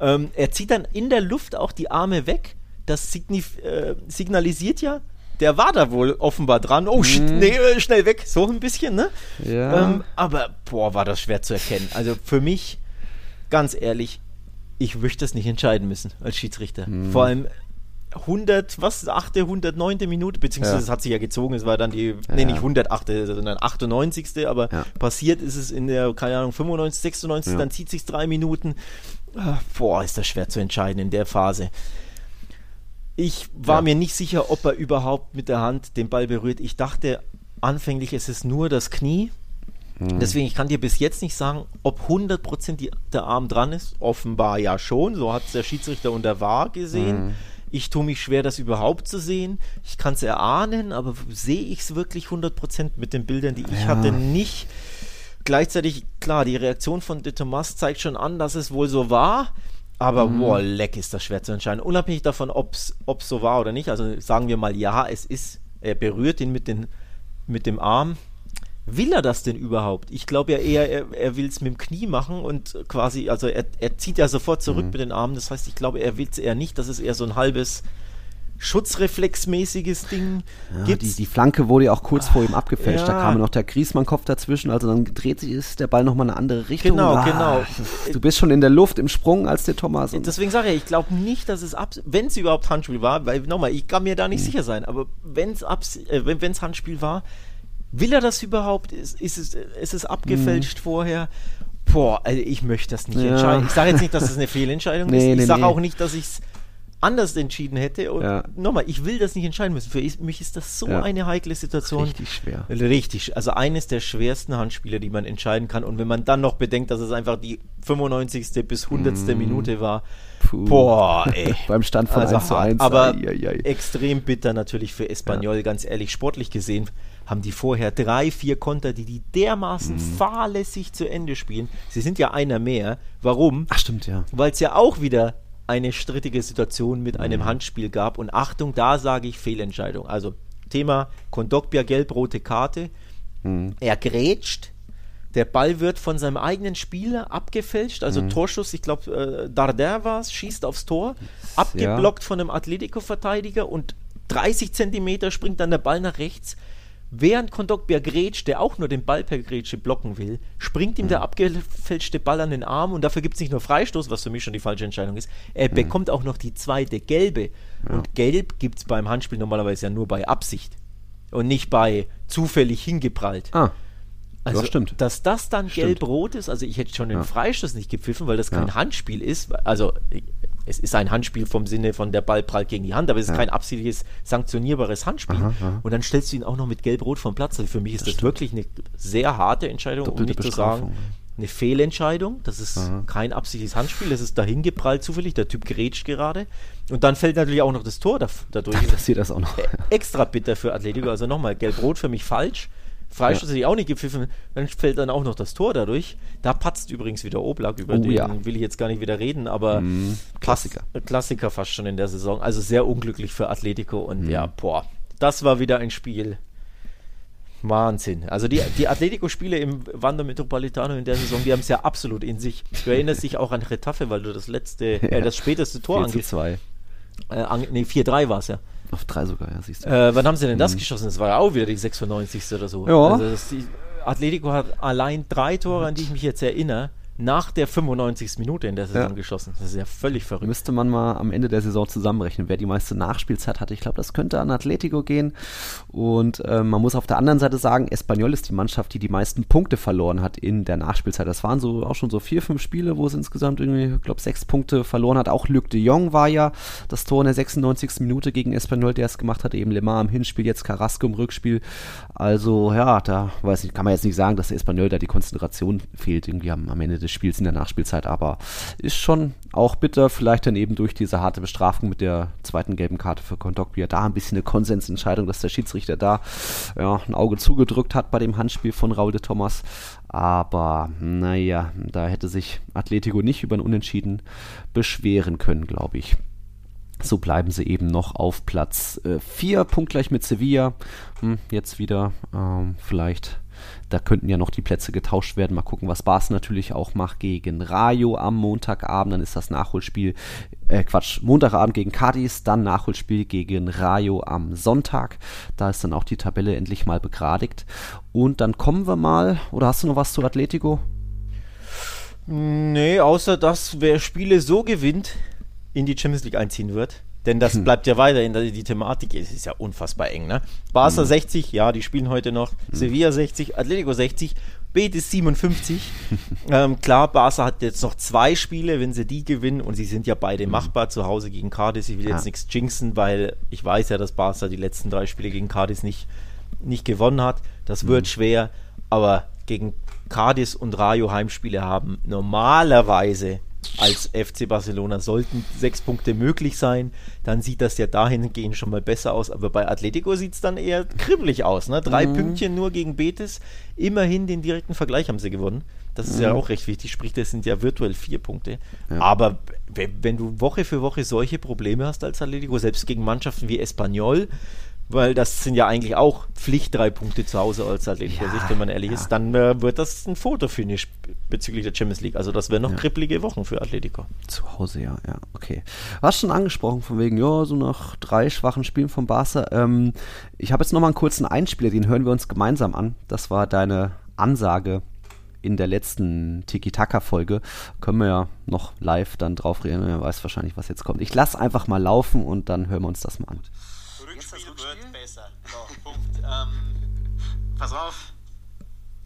Ähm, er zieht dann in der Luft auch die Arme weg. Das äh, signalisiert ja, der war da wohl offenbar dran. Oh, mhm. nee, äh, schnell weg. So ein bisschen, ne? Ja. Ähm, aber, boah, war das schwer zu erkennen. Also für mich, ganz ehrlich, ich möchte das nicht entscheiden müssen als Schiedsrichter. Mhm. Vor allem 100, was, 8., 109. Minute, beziehungsweise es ja. hat sich ja gezogen, es war dann die, ja. nee, nicht 108., sondern 98., aber ja. passiert ist es in der, keine Ahnung, 95., 96., dann zieht sich drei Minuten. Ach, boah, ist das schwer zu entscheiden in der Phase. Ich war mir nicht sicher, ob er überhaupt mit der Hand den Ball berührt. Ich dachte anfänglich, es ist nur das Knie. Mhm. Deswegen, ich kann dir bis jetzt nicht sagen, ob 100% der Arm dran ist. Offenbar ja schon, so hat es der Schiedsrichter unter Wahr gesehen. Mhm ich tue mich schwer, das überhaupt zu sehen. Ich kann es erahnen, aber sehe ich es wirklich 100% mit den Bildern, die ich ja. hatte, nicht. Gleichzeitig, klar, die Reaktion von De Thomas zeigt schon an, dass es wohl so war. Aber mhm. boah, leck ist das schwer zu entscheiden. Unabhängig davon, ob es so war oder nicht. Also sagen wir mal, ja, es ist, er berührt ihn mit, den, mit dem Arm. Will er das denn überhaupt? Ich glaube ja eher, er, er will es mit dem Knie machen und quasi, also er, er zieht ja sofort zurück mhm. mit den Armen. Das heißt, ich glaube, er will es eher nicht. Das ist eher so ein halbes Schutzreflexmäßiges Ding. Ja, die, die, Flanke wurde ja auch kurz vor ihm abgefälscht. Ja. Da kam noch der Griesmann-Kopf dazwischen. Also dann dreht sich ist der Ball nochmal in eine andere Richtung. Genau, ah, genau. Du bist schon in der Luft im Sprung als der Thomas. Deswegen sage ich, ich glaube nicht, dass es ab, wenn es überhaupt Handspiel war, weil nochmal, ich kann mir da nicht mhm. sicher sein, aber wenn's äh, wenn es Handspiel war, Will er das überhaupt? Ist, ist, es, ist es abgefälscht hm. vorher? Boah, also ich möchte das nicht ja. entscheiden. Ich sage jetzt nicht, dass es das eine Fehlentscheidung nee, ist. Ich nee, sage nee. auch nicht, dass ich es anders entschieden hätte. Und Ja. nochmal, ich will das nicht entscheiden müssen. Für mich ist das so Ja. eine heikle Situation. Richtig schwer. Richtig, also eines der schwersten Handspiele, die man entscheiden kann. Und wenn man dann noch bedenkt, dass es einfach die 95. bis 100. Minute war, Mm. Puh. boah, ey. Beim Stand von Also 1 zu hart, 1. aber Ai, ai, ai. extrem bitter natürlich für Espanyol, ganz ehrlich. Sportlich gesehen haben die vorher drei, vier Konter, die die dermaßen Mhm. fahrlässig zu Ende spielen. Sie sind ja einer mehr. Warum? Ach, stimmt, ja. Weil es ja auch wieder eine strittige Situation mit einem Mhm. Handspiel gab. Und Achtung, da sage ich Fehlentscheidung. Also Thema Kondogbia, gelb-rote Karte. Mhm. Er grätscht. Der Ball wird von seinem eigenen Spieler abgefälscht. Also Mhm. Torschuss, ich glaube, äh, Dardin war es, schießt aufs Tor. Abgeblockt von einem Atletico-Verteidiger und 30 Zentimeter springt dann der Ball nach rechts. Während Kondogbia grätscht, der auch nur den Ball per Grätsche blocken will, springt ihm der abgefälschte Ball an den Arm und dafür gibt es nicht nur Freistoß, was für mich schon die falsche Entscheidung ist. Er bekommt auch noch die zweite gelbe. Und gelb gibt es beim Handspiel normalerweise ja nur bei Absicht und nicht bei zufällig hingeprallt. Ah, Also, Ja, stimmt. dass das dann gelb-rot ist, also ich hätte schon den Ja. Freistoß nicht gepfiffen, weil das kein Ja. Handspiel ist. Also es ist ein Handspiel vom Sinne von der Ball prallt gegen die Hand, aber es ist Ja. kein absichtliches, sanktionierbares Handspiel. Aha, aha. Und dann stellst du ihn auch noch mit gelb-rot vom Platz. Also für mich ist das, wirklich eine sehr harte Entscheidung, um Doppelte nicht zu sagen, eine Fehlentscheidung. Das ist Aha. kein absichtliches Handspiel, das ist dahin geprallt zufällig, der Typ grätscht gerade. Und dann fällt natürlich auch noch das Tor dadurch. dann passiert das auch noch. extra bitter für Atletico. Also nochmal, gelb-rot für mich falsch. Freistoß hätte ich auch nicht gepfiffen. Dann fällt dann auch noch das Tor dadurch. Da patzt übrigens wieder Oblak, über Oh den ja. will ich jetzt gar nicht wieder reden, aber Mm, Klassiker. Fast, Klassiker fast schon in der Saison. Also sehr unglücklich für Atletico und ja, boah, das war wieder ein Spiel. Wahnsinn. Also die, die Atletico-Spiele im Wander Metropolitano in der Saison, die haben es ja absolut in sich. Du erinnerst dich auch an Retafe, weil du das letzte, äh, das späteste Tor 4 zu ange 2. äh, an, nee, 4-3 war es ja. Auf 3 sogar, ja, siehst du. Äh, wann haben sie denn das geschossen? Das war ja auch wieder die 96. oder so. Mhm. Ja. Also das, die, Atletico hat allein drei Tore, an die ich mich jetzt erinnere, nach der 95. Minute in der Saison Ja. geschossen. Das ist ja völlig verrückt. Müsste man mal am Ende der Saison zusammenrechnen, wer die meiste Nachspielzeit hatte. Ich glaube, das könnte an Atletico gehen. Und äh, man muss auf der anderen Seite sagen, Espanyol ist die Mannschaft, die die meisten Punkte verloren hat in der Nachspielzeit. Das waren so auch schon so vier, fünf Spiele, wo es insgesamt irgendwie, ich glaube, sechs Punkte verloren hat. Auch Luc de Jong war ja das Tor in der 96. Minute gegen Espanyol, der es gemacht hat. Eben Lemar im Hinspiel, jetzt Carrasco im Rückspiel. Also ja, da weiß ich, kann man jetzt nicht sagen, dass der Espanyol da die Konzentration fehlt irgendwie am, am Ende des Spiels in der Nachspielzeit, aber ist schon auch bitter, vielleicht dann eben durch diese harte Bestrafung mit der zweiten gelben Karte für Kondogbia da ein bisschen eine Konsensentscheidung, dass der Schiedsrichter da ja, ein Auge zugedrückt hat bei dem Handspiel von Raul de Thomas. Aber naja, da hätte sich Atletico nicht über ein Unentschieden beschweren können, glaube ich. So bleiben sie eben noch auf Platz 4, punktgleich mit Sevilla. Hm, jetzt wieder ähm, vielleicht, da könnten ja noch die Plätze getauscht werden. Mal gucken, was Bas natürlich auch macht gegen Rayo am Montagabend. Dann ist das Nachholspiel, äh Quatsch, Montagabend gegen Cadiz, dann Nachholspiel gegen Rayo am Sonntag. Da ist dann auch die Tabelle endlich mal begradigt. Und dann kommen wir mal, oder hast du noch was zu Atletico? Nee, außer dass wer Spiele so gewinnt, in die Champions League einziehen wird. Denn das bleibt ja weiterhin die, Thematik. Es ist ja unfassbar eng, ne? Barca 60, ja, die spielen heute noch. Sevilla 60, Atletico 60, Betis 57. ähm, klar, Barca hat jetzt noch zwei Spiele, wenn sie die gewinnen und sie sind ja beide machbar zu Hause gegen Cadiz. Ich will jetzt Ja. nichts jinxen, weil ich weiß ja, dass Barca die letzten drei Spiele gegen Cadiz nicht, nicht gewonnen hat. Das wird schwer, aber gegen Cadiz und Rayo Heimspiele haben normalerweise als FC Barcelona sollten sechs Punkte möglich sein, dann sieht das ja dahingehend schon mal besser aus. Aber bei Atletico sieht es dann eher kribbelig aus. Ne? Drei Pünktchen nur gegen Betis. Immerhin den direkten Vergleich haben sie gewonnen. Das ist ja auch recht wichtig. Sprich, das sind ja virtuell vier Punkte. Ja. Aber wenn du Woche für Woche solche Probleme hast als Atletico, selbst gegen Mannschaften wie Espanyol, weil das sind ja eigentlich auch Pflicht drei Punkte zu Hause als Atletico Ja, Sicht, wenn man ehrlich ja. ist, dann äh, wird das ein Fotofinish bezüglich der Champions League. Also das wären noch kribbelige Wochen für Atletico. Zu Hause, ja, ja, okay. Du hast schon angesprochen, von wegen, ja, so nach drei schwachen Spielen von Barca. Ähm, ich habe jetzt nochmal einen kurzen Einspieler, den hören wir uns gemeinsam an. Das war deine Ansage in der letzten Tiki-Taka-Folge. Können wir ja noch live dann drauf reden. Wer weiß wahrscheinlich, was jetzt kommt. Ich lasse einfach mal laufen und dann hören wir uns das mal an. Rückspiel wird besser. So, Punkt. Ähm, pass auf.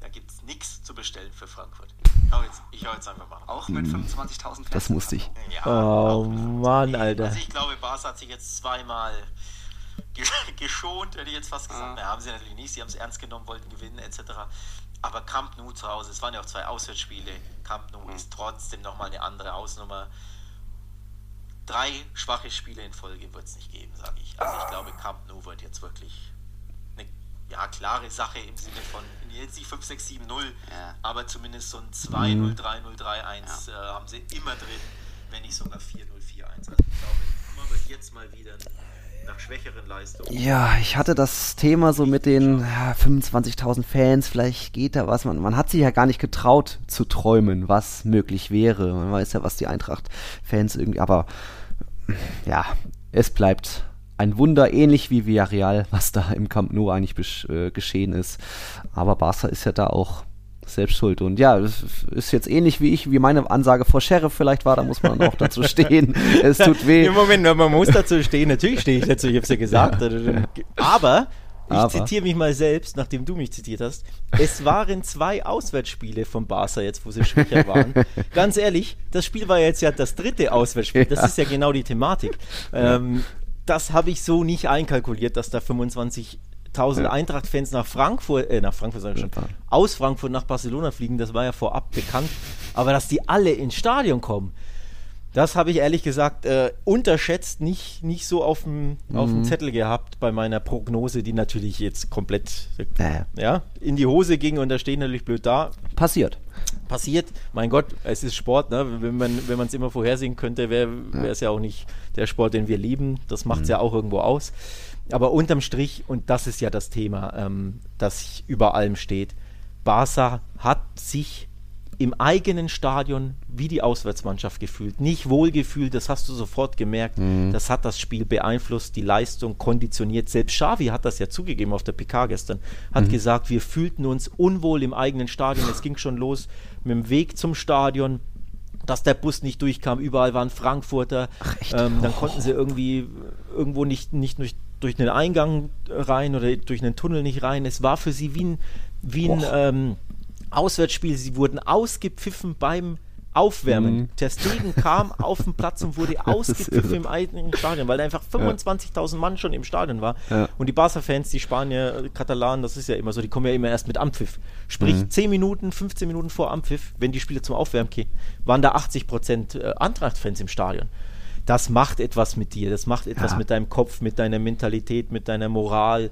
da gibt es nichts zu bestellen für Frankfurt. Ich hau jetzt, ich hau jetzt einfach mal. Auch mit 25.000 Fans. Das musste ich. Ja, oh Mann, Alter. Also ich glaube, Barca hat sich jetzt zweimal geschont, hätte ich jetzt fast gesagt. Ah. Na, haben sie natürlich nicht, sie haben es ernst genommen, wollten gewinnen, etc. Aber Camp Nou zu Hause, es waren ja auch zwei Auswärtsspiele. Camp Nou mhm. ist trotzdem nochmal eine andere Hausnummer. Drei schwache Spiele in Folge wird es nicht geben, sage ich. Also ich glaube, Camp Nou wird jetzt wirklich eine ja, klare Sache im Sinne von jetzt nicht 5, 6, 7, 0, ja. aber zumindest so ein 2, 0, 3, 0, 3, 1 ja. äh, haben sie immer drin, wenn nicht sogar 4, 0, 4, 1. Also ich glaube, man wird jetzt mal wieder nach schwächeren Leistungen. Ja, ich hatte das Thema so mit den ja, 25.000 Fans, vielleicht geht da was. Man, man hat sich ja gar nicht getraut zu träumen, was möglich wäre. Man weiß ja, was die Eintracht-Fans irgendwie, aber ja, es bleibt ein Wunder, ähnlich wie Villarreal, was da im Camp Nou eigentlich äh, geschehen ist. Aber Barca ist ja da auch selbst schuld. Und ja, es ist jetzt ähnlich wie ich, wie meine Ansage vor Sheriff vielleicht war, da muss man auch dazu stehen. es tut weh. Im Moment, man muss dazu stehen, natürlich stehe ich dazu, ich habe es ja gesagt. Aber ich Aber. zitiere mich mal selbst, nachdem du mich zitiert hast. Es waren zwei Auswärtsspiele von Barca jetzt, wo sie schwächer waren. Ganz ehrlich, das Spiel war jetzt ja das dritte Auswärtsspiel. Das ist ja genau die Thematik. Ähm, das habe ich so nicht einkalkuliert, dass da 25 1000 ja. Eintracht-Fans nach Frankfurt, äh, nach Frankfurt sage ich schon, aus Frankfurt nach Barcelona fliegen, das war ja vorab bekannt. Aber dass die alle ins Stadion kommen, das habe ich ehrlich gesagt äh, unterschätzt, nicht, nicht so auf dem mhm. Zettel gehabt bei meiner Prognose, die natürlich jetzt komplett äh. ja, in die Hose ging und da stehen natürlich blöd da. Passiert. Passiert, mein Gott, es ist Sport, ne? wenn man wenn es immer vorhersehen könnte, wäre es ja. ja auch nicht der Sport, den wir lieben. Das macht es mhm. ja auch irgendwo aus. Aber unterm Strich, und das ist ja das Thema, ähm, das über allem steht, Barca hat sich im eigenen Stadion wie die Auswärtsmannschaft gefühlt. Nicht wohlgefühlt, das hast du sofort gemerkt. Mhm. Das hat das Spiel beeinflusst, die Leistung konditioniert. Selbst Xavi hat das ja zugegeben auf der PK gestern. Hat mhm. gesagt, wir fühlten uns unwohl im eigenen Stadion. Es ging schon los mit dem Weg zum Stadion dass der Bus nicht durchkam. Überall waren Frankfurter. Ach, ähm, dann oh. konnten sie irgendwie irgendwo nicht, nicht durch, durch einen Eingang rein oder durch einen Tunnel nicht rein. Es war für sie wie ein, wie ein ähm, Auswärtsspiel. Sie wurden ausgepfiffen beim Aufwärmen. Mhm. Ter Stegen kam auf den Platz und wurde ausgepfiffen im eigenen Stadion, weil da einfach 25.000 ja. Mann schon im Stadion war. Ja. Und die Barca-Fans, die Spanier, äh, Katalanen, das ist ja immer so, die kommen ja immer erst mit Ampfiff. Sprich, mhm. 10 Minuten, 15 Minuten vor Ampfiff, wenn die Spieler zum Aufwärmen gehen, waren da 80% äh, Antracht-Fans im Stadion das macht etwas mit dir, das macht etwas ja. mit deinem Kopf, mit deiner Mentalität, mit deiner Moral.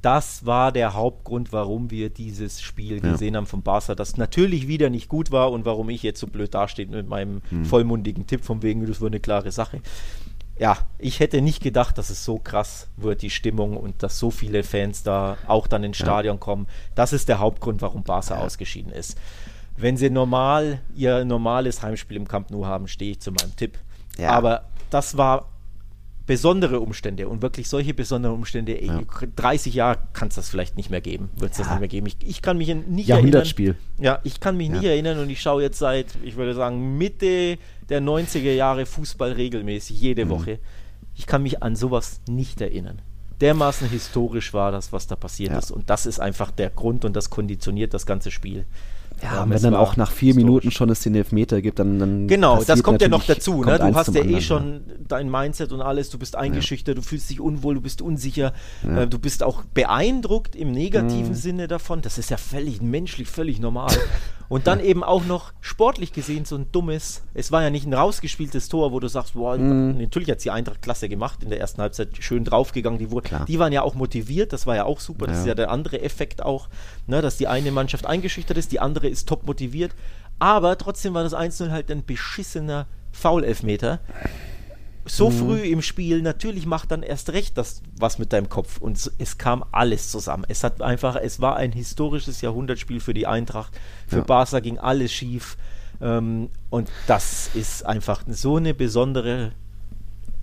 Das war der Hauptgrund, warum wir dieses Spiel ja. gesehen haben von Barca, das natürlich wieder nicht gut war und warum ich jetzt so blöd dastehe mit meinem hm. vollmundigen Tipp von wegen, das war eine klare Sache. Ja, ich hätte nicht gedacht, dass es so krass wird, die Stimmung und dass so viele Fans da auch dann ins Stadion ja. kommen. Das ist der Hauptgrund, warum Barca ausgeschieden ist. Wenn sie normal ihr normales Heimspiel im Camp Nou haben, stehe ich zu meinem Tipp. Ja. Aber das war besondere Umstände und wirklich solche besonderen Umstände, ja. 30 Jahre kann es das vielleicht nicht mehr geben, wird es ja. das nicht mehr geben. Ich, ich kann mich nicht Jahrhundertspiel. erinnern. Ja, ich kann mich ja. nicht erinnern und ich schaue jetzt seit, ich würde sagen, Mitte der 90er Jahre Fußball regelmäßig, jede mhm. Woche. Ich kann mich an sowas nicht erinnern. Dermaßen historisch war das, was da passiert ist und das ist einfach der Grund und das konditioniert das ganze Spiel. Ja, und wenn dann auch nach vier Minuten schon es den Elfmeter gibt, dann. dann genau, das kommt ja noch dazu. Ne? Du hast ja eh schon dein Mindset und alles, du bist eingeschüchtert, ja. du fühlst dich unwohl, du bist unsicher, ja. äh, du bist auch beeindruckt im negativen mhm. Sinne davon. Das ist ja völlig menschlich, völlig normal. Und dann eben auch noch sportlich gesehen so ein dummes, es war ja nicht ein rausgespieltes Tor, wo du sagst, boah, mm. natürlich hat die Eintracht klasse gemacht in der ersten Halbzeit, schön draufgegangen, die, wurde, die waren ja auch motiviert, das war ja auch super, ja. das ist ja der andere Effekt auch, ne, dass die eine Mannschaft eingeschüchtert ist, die andere ist top motiviert, aber trotzdem war das 1-0 halt ein beschissener Foul-Elfmeter so mhm. früh im Spiel, natürlich macht dann erst recht das was mit deinem Kopf. Und es kam alles zusammen. Es hat einfach, es war ein historisches Jahrhundertspiel für die Eintracht. Für ja. Barca ging alles schief. Ähm, und das ist einfach so eine besondere,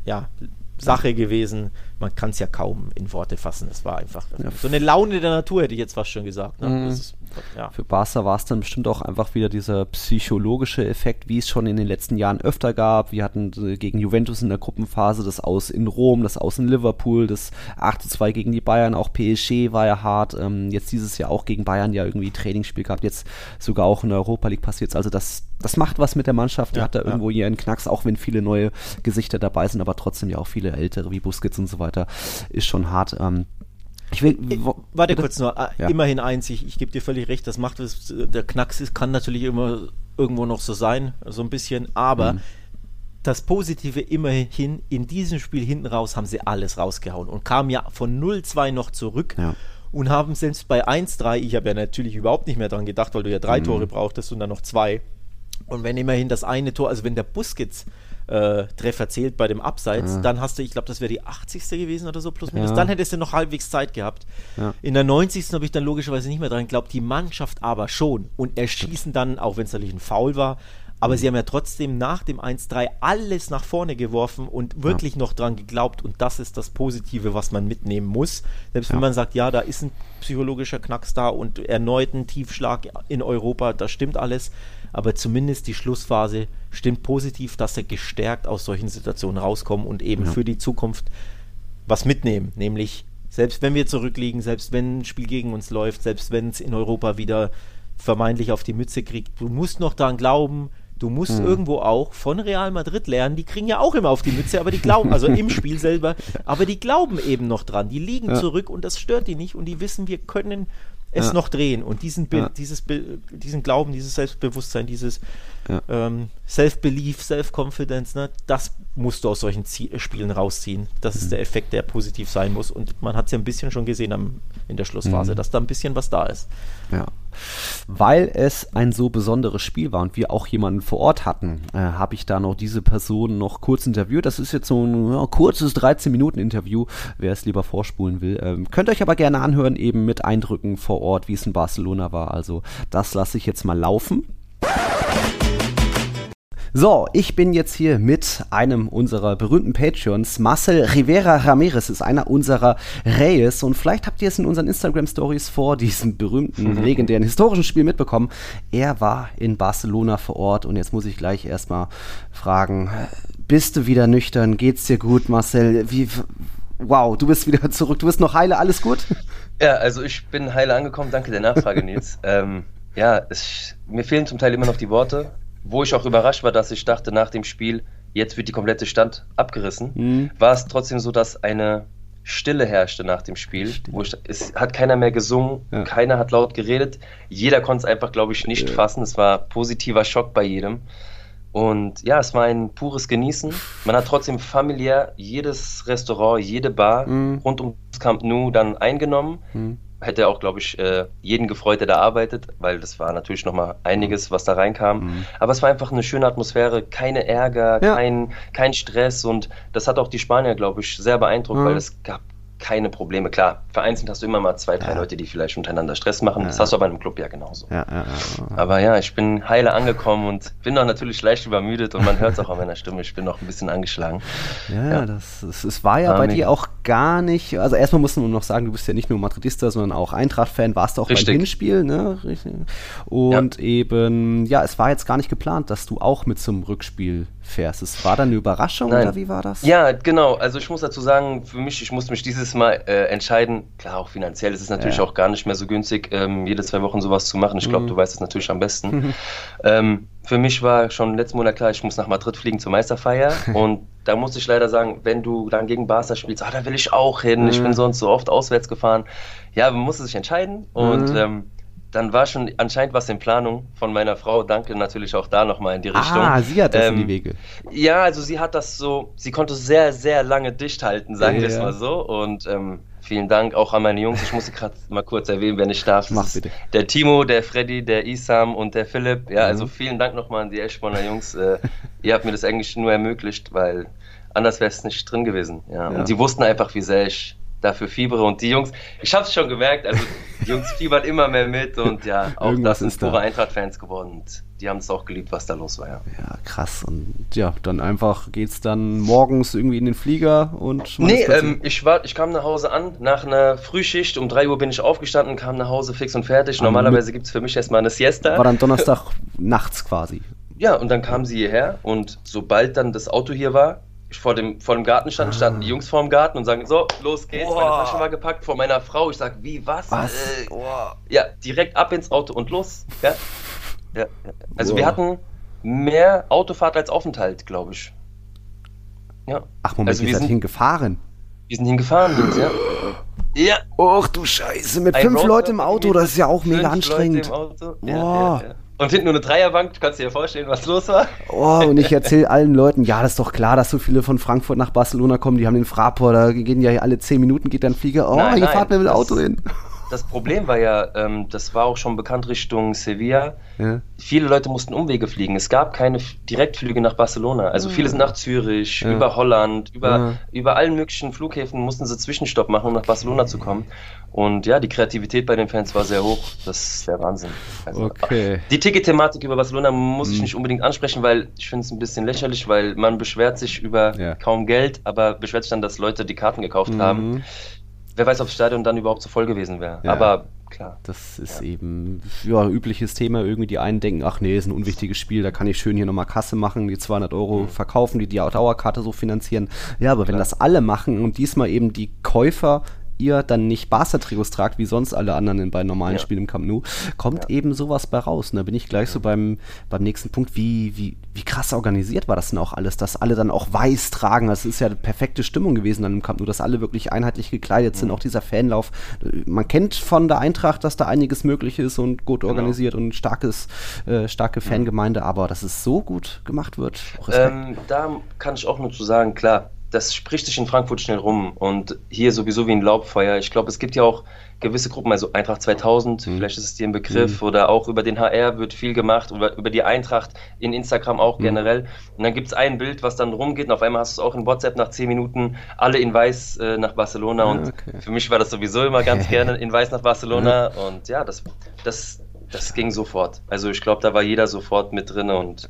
ja, Sache gewesen. Man kann es ja kaum in Worte fassen. Es war einfach ja. so eine Laune der Natur, hätte ich jetzt fast schon gesagt. Ne? Mhm. Ist, ja. Für Barca war es dann bestimmt auch einfach wieder dieser psychologische Effekt, wie es schon in den letzten Jahren öfter gab. Wir hatten äh, gegen Juventus in der Gruppenphase das Aus in Rom, das Aus in Liverpool, das 8 zu 2 gegen die Bayern, auch PSG war ja hart. Ähm, jetzt dieses Jahr auch gegen Bayern ja irgendwie Trainingsspiel gehabt, jetzt sogar auch in der Europa League passiert Also das, das macht was mit der Mannschaft. Die ja, hat da ja. irgendwo hier einen Knacks, auch wenn viele neue Gesichter dabei sind, aber trotzdem ja auch viele ältere wie Busquets und so weiter. Ist schon hart. Ähm, ich will, wo, Warte kurz nur, äh, ja. immerhin eins, ich, ich gebe dir völlig recht, das macht es, der Knacks ist, kann natürlich immer irgendwo noch so sein, so ein bisschen, aber mhm. das Positive immerhin, in diesem Spiel hinten raus haben sie alles rausgehauen und kamen ja von 0-2 noch zurück. Ja. Und haben selbst bei 1-3, ich habe ja natürlich überhaupt nicht mehr daran gedacht, weil du ja drei mhm. Tore brauchtest und dann noch zwei. Und wenn immerhin das eine Tor, also wenn der Busquets äh, Treffer zählt bei dem Abseits, ja. dann hast du, ich glaube, das wäre die 80. gewesen oder so, plus minus. Ja. Dann hättest du noch halbwegs Zeit gehabt. Ja. In der 90. habe ich dann logischerweise nicht mehr dran geglaubt, die Mannschaft aber schon. Und erschießen dann, auch wenn es natürlich ein Foul war, aber sie haben ja trotzdem nach dem 1-3 alles nach vorne geworfen und wirklich noch dran geglaubt. Und das ist das Positive, was man mitnehmen muss. Selbst wenn man sagt, ja, da ist ein psychologischer Knacks da und erneut ein Tiefschlag in Europa, das stimmt alles aber zumindest die Schlussphase stimmt positiv, dass er gestärkt aus solchen Situationen rauskommen und eben ja. für die Zukunft was mitnehmen, nämlich selbst wenn wir zurückliegen, selbst wenn ein Spiel gegen uns läuft, selbst wenn es in Europa wieder vermeintlich auf die Mütze kriegt, du musst noch daran glauben, Du musst hm. irgendwo auch von Real Madrid lernen, die kriegen ja auch immer auf die Mütze, aber die glauben, also im Spiel selber, aber die glauben eben noch dran. Die liegen ja. zurück und das stört die nicht und die wissen, wir können es ja. noch drehen. Und diesen, ja. dieses Be diesen Glauben, dieses Selbstbewusstsein, dieses ja. ähm, Self-Belief, Self-Confidence, ne, das musst du aus solchen Zie Spielen rausziehen. Das ist mhm. der Effekt, der positiv sein muss. Und man hat es ja ein bisschen schon gesehen am, in der Schlussphase, mhm. dass da ein bisschen was da ist. Ja. Weil es ein so besonderes Spiel war und wir auch jemanden vor Ort hatten, äh, habe ich da noch diese Person noch kurz interviewt. Das ist jetzt so ein ja, kurzes 13-Minuten-Interview, wer es lieber vorspulen will. Ähm, könnt euch aber gerne anhören, eben mit Eindrücken vor Ort, wie es in Barcelona war. Also das lasse ich jetzt mal laufen. So, ich bin jetzt hier mit einem unserer berühmten Patreons. Marcel Rivera Ramirez ist einer unserer Reyes und vielleicht habt ihr es in unseren Instagram Stories vor diesem berühmten, legendären historischen Spiel mitbekommen. Er war in Barcelona vor Ort und jetzt muss ich gleich erstmal fragen, bist du wieder nüchtern? Geht's dir gut, Marcel? Wie, wow, du bist wieder zurück. Du bist noch heile, alles gut? Ja, also ich bin heile angekommen. Danke der Nachfrage, Nils. ähm, ja, es, mir fehlen zum Teil immer noch die Worte wo ich auch überrascht war, dass ich dachte nach dem Spiel, jetzt wird die komplette Stand abgerissen, mhm. war es trotzdem so, dass eine Stille herrschte nach dem Spiel. Ich, es hat keiner mehr gesungen, ja. keiner hat laut geredet. Jeder konnte es einfach, glaube ich, nicht ja. fassen. Es war positiver Schock bei jedem. Und ja, es war ein pures Genießen. Man hat trotzdem familiär jedes Restaurant, jede Bar mhm. rund ums Camp Nou dann eingenommen. Mhm hätte auch, glaube ich, äh, jeden gefreut, der da arbeitet, weil das war natürlich nochmal einiges, was da reinkam. Mhm. Aber es war einfach eine schöne Atmosphäre, keine Ärger, ja. kein, kein Stress und das hat auch die Spanier, glaube ich, sehr beeindruckt, mhm. weil es gab keine Probleme. Klar, vereinzelt hast du immer mal zwei, drei ja. Leute, die vielleicht untereinander Stress machen. Ja. Das hast du aber in einem Club ja genauso. Ja, aber ja, ich bin heile angekommen und bin noch natürlich leicht übermüdet und man hört es auch an meiner Stimme. Ich bin noch ein bisschen angeschlagen. Ja, das, das, das war ja ah, bei mega. dir auch gar nicht. Also erstmal muss man noch sagen, du bist ja nicht nur Madridista, sondern auch Eintracht-Fan. Warst du auch Richtig. beim Hinspiel, ne? Richtig. Und eben, ja, es war jetzt gar nicht geplant, dass du auch mit zum Rückspiel fährst. Es war dann eine Überraschung Nein. oder wie war das? Ja, genau. Also ich muss dazu sagen, für mich, ich musste mich dieses Mal äh, entscheiden. Klar, auch finanziell ist es natürlich ja. auch gar nicht mehr so günstig, ähm, jede zwei Wochen sowas zu machen. Ich glaube, mhm. du weißt es natürlich am besten. Mhm. Ähm, für mich war schon letzten Monat klar, ich muss nach Madrid fliegen zur Meisterfeier und da muss ich leider sagen, wenn du dann gegen Barca spielst, ah, da will ich auch hin. Mhm. Ich bin sonst so oft auswärts gefahren. Ja, man musste sich entscheiden und mhm. ähm, dann war schon anscheinend was in Planung von meiner Frau. Danke natürlich auch da nochmal in die Richtung. Ah, sie hat das ähm, in die Wege. Ja, also sie hat das so, sie konnte sehr, sehr lange dicht halten, sagen ja, wir es mal so. Und ähm, vielen Dank auch an meine Jungs. Ich muss sie gerade mal kurz erwähnen, wenn ich darf. Mach bitte. Der Timo, der Freddy, der Isam und der Philipp. Ja, also mhm. vielen Dank nochmal an die Eschborner Jungs. Äh, ihr habt mir das eigentlich nur ermöglicht, weil anders wäre es nicht drin gewesen. Ja. ja. Und sie wussten einfach, wie sehr ich dafür fiebere und die Jungs, ich habe es schon gemerkt, also die Jungs fiebern immer mehr mit und ja, auch Irgendwas das ist sind da. pure Eintracht-Fans geworden und die haben es auch geliebt, was da los war, ja. Ja, krass. Und ja, dann einfach geht's dann morgens irgendwie in den Flieger und Nee, ähm, ich, war, ich kam nach Hause an, nach einer Frühschicht, um 3 Uhr bin ich aufgestanden, kam nach Hause fix und fertig. Normalerweise gibt es für mich erstmal eine Siesta. war dann Donnerstag nachts quasi. Ja, und dann kamen sie hierher und sobald dann das Auto hier war, vor dem, vor dem Garten stand, standen die Jungs vor dem Garten und sagen, so, los geht's, meine Boah. Tasche war gepackt vor meiner Frau. Ich sag, wie, was? Was? Äh, ja, direkt ab ins Auto und los. Ja. Ja, ja. Also wir Boah. hatten mehr Autofahrt als Aufenthalt, glaube ich. Ja. Ach, Moment, Also wir seid sind- hingefahren. Wir sind hingefahren, Jungs, ja. Ja, Och du Scheiße, mit Ein fünf Leuten im Auto, das ist ja auch mega anstrengend. Leute im Auto. Ja, Boah. ja, ja. Und hinten nur eine Dreierbank, du kannst dir ja vorstellen, was los war. Oh, und ich erzähle allen Leuten, ja, das ist doch klar, dass so viele von Frankfurt nach Barcelona kommen, die haben den Fraport, da gehen ja alle zehn Minuten, geht dann Flieger. Oh, Nein, hier nein, fahrt mir mit dem Auto hin. Das Problem war ja, ähm, das war auch schon bekannt Richtung Sevilla. Ja. Viele Leute mussten Umwege fliegen. Es gab keine Direktflüge nach Barcelona. Also viele sind nach Zürich, Ja. über Holland, über, Ja. über allen möglichen Flughäfen mussten sie Zwischenstopp machen, um nach Barcelona zu kommen. Und ja, die Kreativität bei den Fans war sehr hoch. Das ist der Wahnsinn. Also, Okay. Die Ticket-Thematik über Barcelona muss ich Mhm. nicht unbedingt ansprechen, weil ich finde es ein bisschen lächerlich, weil man beschwert sich über kaum Geld, aber beschwert sich dann, dass Leute die Karten gekauft haben. Wer weiß, ob das Stadion dann überhaupt so voll gewesen wäre. Ja. Aber klar. Das ist eben ja übliches Thema. Irgendwie die einen denken, ach nee, ist ein unwichtiges Spiel, da kann ich schön hier nochmal Kasse machen, die 200 Euro Mhm. verkaufen, die die Dauerkarte so finanzieren. Ja, aber wenn das alle machen und diesmal eben die Käufer ihr dann nicht Barca-Trikots tragt, wie sonst alle anderen in, bei normalen Ja. Spielen im Camp Nou, kommt eben sowas bei raus. Und da bin ich gleich so beim, beim nächsten Punkt, wie, wie, wie krass organisiert war das denn auch alles, dass alle dann auch weiß tragen. Das ist ja eine perfekte Stimmung gewesen dann im Camp Nou, dass alle wirklich einheitlich gekleidet sind, auch dieser Fanlauf. Man kennt von der Eintracht, dass da einiges möglich ist und gut organisiert und starkes, äh, starke Fangemeinde, aber dass es so gut gemacht wird. Ähm, da kann ich auch nur zu sagen, klar, das spricht sich in Frankfurt schnell rum und hier sowieso wie ein Laubfeuer. Ich glaube, es gibt ja auch gewisse Gruppen, also Eintracht 2000, Mhm. vielleicht ist es dir ein Begriff, oder auch über den HR wird viel gemacht, über, über die Eintracht in Instagram auch Mhm. generell. Und dann gibt es ein Bild, was dann rumgeht und auf einmal hast du es auch in WhatsApp nach 10 Minuten, alle in weiß äh, nach Barcelona Ah, und okay. für mich war das sowieso immer ganz gerne in weiß nach Barcelona und ja, das, das, das ging sofort. Also ich glaube, da war jeder sofort mit drin und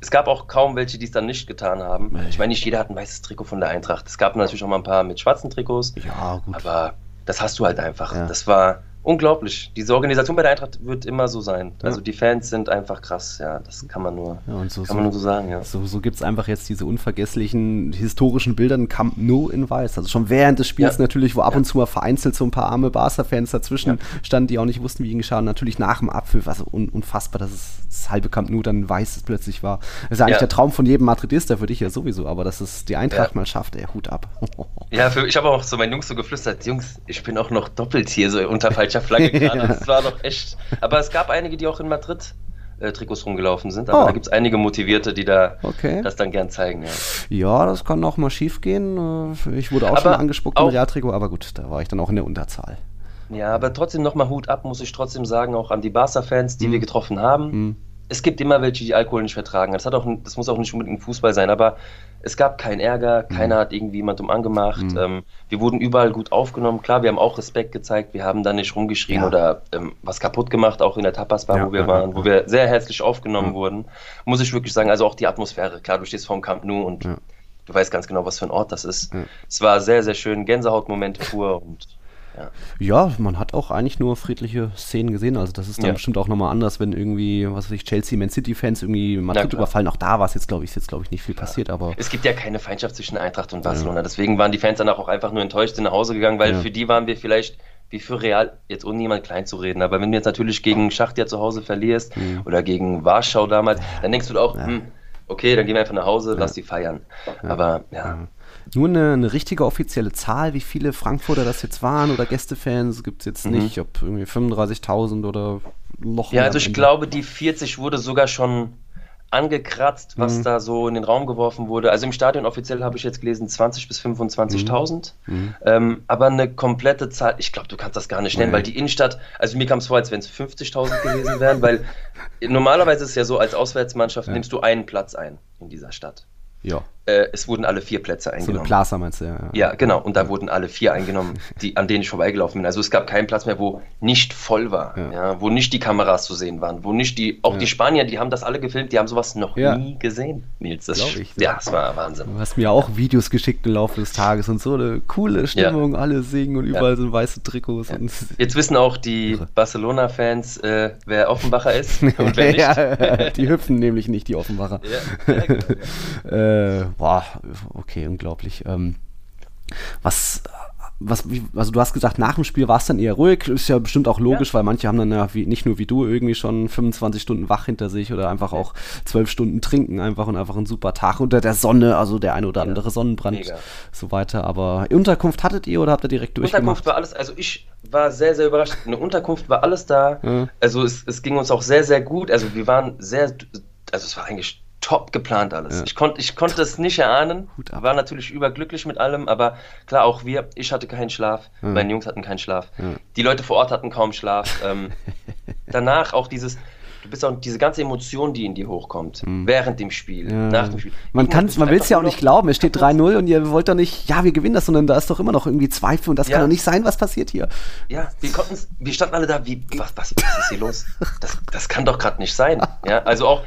es gab auch kaum welche, die es dann nicht getan haben. Ich meine, nicht jeder hat ein weißes Trikot von der Eintracht. Es gab natürlich auch mal ein paar mit schwarzen Trikots, ja, gut. aber das hast du halt einfach. Ja. Das war unglaublich. Diese Organisation bei der Eintracht wird immer so sein. Ja. Also die Fans sind einfach krass, ja. Das kann man nur, Ja, und so, kann man nur so sagen, ja. So, so gibt es einfach jetzt diese unvergesslichen historischen Bilder in Camp Nou in Weiß. Also schon während des Spiels Ja. natürlich, wo ab und zu mal vereinzelt so ein paar arme Barca-Fans dazwischen standen, die auch nicht wussten, wie ihnen geschah. Und natürlich nach dem Abpfiff, also un unfassbar, dass es das halbe Camp Nou dann weiß plötzlich war. Das ist ja eigentlich der Traum von jedem Madridista, für dich ja sowieso, aber dass es die Eintracht mal schafft, ey, Hut ab. Ja, für, ich habe auch so meinen Jungs so geflüstert, Jungs, ich bin auch noch doppelt hier so unter falscher Flagge gerade. Das war doch echt. Aber es gab einige, die auch in Madrid äh, Trikots rumgelaufen sind. Aber Oh. da gibt es einige Motivierte, die da Okay. das dann gern zeigen. Ja. ja, das kann auch mal schief gehen. Äh, Ich wurde auch Aber schon angespuckt im auch- Realtrikot, aber gut, da war ich dann auch in der Unterzahl. Ja, aber trotzdem nochmal Hut ab, muss ich trotzdem sagen, auch an die Barca-Fans, die Mhm. wir getroffen haben. Mhm. Es gibt immer welche, die Alkohol nicht vertragen. Das, hat auch, das muss auch nicht unbedingt Fußball sein, aber es gab keinen Ärger, keiner hat irgendwie jemandem angemacht. Mhm. Ähm, wir wurden überall gut aufgenommen. Klar, wir haben auch Respekt gezeigt, wir haben da nicht rumgeschrien Ja. oder ähm, was kaputt gemacht, auch in der Tapas-Bar, Ja, wo wir ja, waren, wo wir sehr herzlich aufgenommen Ja. wurden. Muss ich wirklich sagen, also auch die Atmosphäre. Klar, du stehst vorm Camp Nou und du weißt ganz genau, was für ein Ort das ist. Es war sehr, sehr schön, Gänsehautmomente pur und ja. Ja, man hat auch eigentlich nur friedliche Szenen gesehen. Also das ist dann Ja. bestimmt auch nochmal anders, wenn irgendwie, was weiß ich, Chelsea, Man City-Fans irgendwie Madrid überfallen. Auch da war es jetzt, glaube ich, ist jetzt, glaube ich, nicht viel passiert, aber Es gibt ja keine Feindschaft zwischen Eintracht und Barcelona. Deswegen waren die Fans danach auch einfach nur enttäuscht sind nach Hause gegangen, weil Ja. für die waren wir vielleicht wie für Real, jetzt ohne jemand klein zu reden, aber wenn du jetzt natürlich gegen Schachtja zu Hause verlierst Mhm. oder gegen Warschau damals, dann denkst du auch, Ja. hm, okay, dann gehen wir einfach nach Hause, lass die feiern. Aber ja, Ja. Nur eine, eine richtige offizielle Zahl, wie viele Frankfurter das jetzt waren oder Gästefans, gibt es jetzt Mhm. nicht, ob irgendwie 35.000 oder noch Ja, also ich glaube, die 40 wurde sogar schon angekratzt, was Mhm. da so in den Raum geworfen wurde. Also im Stadion offiziell habe ich jetzt gelesen 20 bis 25.000. Mhm. Ähm, aber eine komplette Zahl, ich glaube, du kannst das gar nicht nennen, Nee. weil die Innenstadt, also mir kam es vor, als wenn es 50.000 gewesen wären, weil normalerweise ist es ja so, als Auswärtsmannschaft Ja. nimmst du einen Platz ein in dieser Stadt. Ja. Äh, es wurden alle vier Plätze eingenommen. So eine Plaza meinst du, ja. Ja, genau. Und da wurden alle vier eingenommen, die, an denen ich vorbeigelaufen bin. Also es gab keinen Platz mehr, wo nicht voll war, ja. ja wo nicht die Kameras zu sehen waren, wo nicht die, auch ja. die Spanier, die haben das alle gefilmt, die haben sowas noch ja. nie gesehen, Nils. Das, ich, ja, das war Wahnsinn. Du hast mir auch Videos geschickt im Laufe des Tages und so eine coole Stimmung, alle singen und überall sind weiße Trikots. Jetzt wissen auch die Barcelona-Fans, äh, wer Offenbacher ist und wer nicht. die hüpfen nämlich nicht, die Offenbacher. Ja, genau, äh, boah, okay, unglaublich. Ähm, was, was, also du hast gesagt, nach dem Spiel war es dann eher ruhig. Ist ja bestimmt auch logisch, ja. weil manche haben dann ja wie, nicht nur wie du irgendwie schon 25 Stunden wach hinter sich oder einfach auch 12 Stunden trinken einfach und einfach einen super Tag unter der Sonne, also der ein oder andere ja. Sonnenbrand, Mega. so weiter. Aber Unterkunft hattet ihr oder habt ihr direkt durchgemacht? Unterkunft war alles, also ich war sehr, sehr überrascht. Eine Unterkunft war alles da. Ja. Also es, es ging uns auch sehr, sehr gut. Also wir waren sehr, also es war eigentlich top geplant alles. Ja. Ich, konnt, ich konnte es nicht erahnen, war natürlich überglücklich mit allem, aber klar, auch wir, ich hatte keinen Schlaf, ja. meine Jungs hatten keinen Schlaf, ja. die Leute vor Ort hatten kaum Schlaf. Ähm, danach auch dieses, du bist auch diese ganze Emotion, die in dir hochkommt, mhm. während dem Spiel, nach dem Spiel. Man, man will es ja auch nicht glauben, es steht 3-0 und ihr wollt doch nicht, ja, wir gewinnen das, sondern da ist doch immer noch irgendwie Zweifel und das kann doch nicht sein, was passiert hier. Ja, wir wir standen alle da, wie, was, was, was ist hier los? Das, das kann doch gerade nicht sein. Ja, also auch,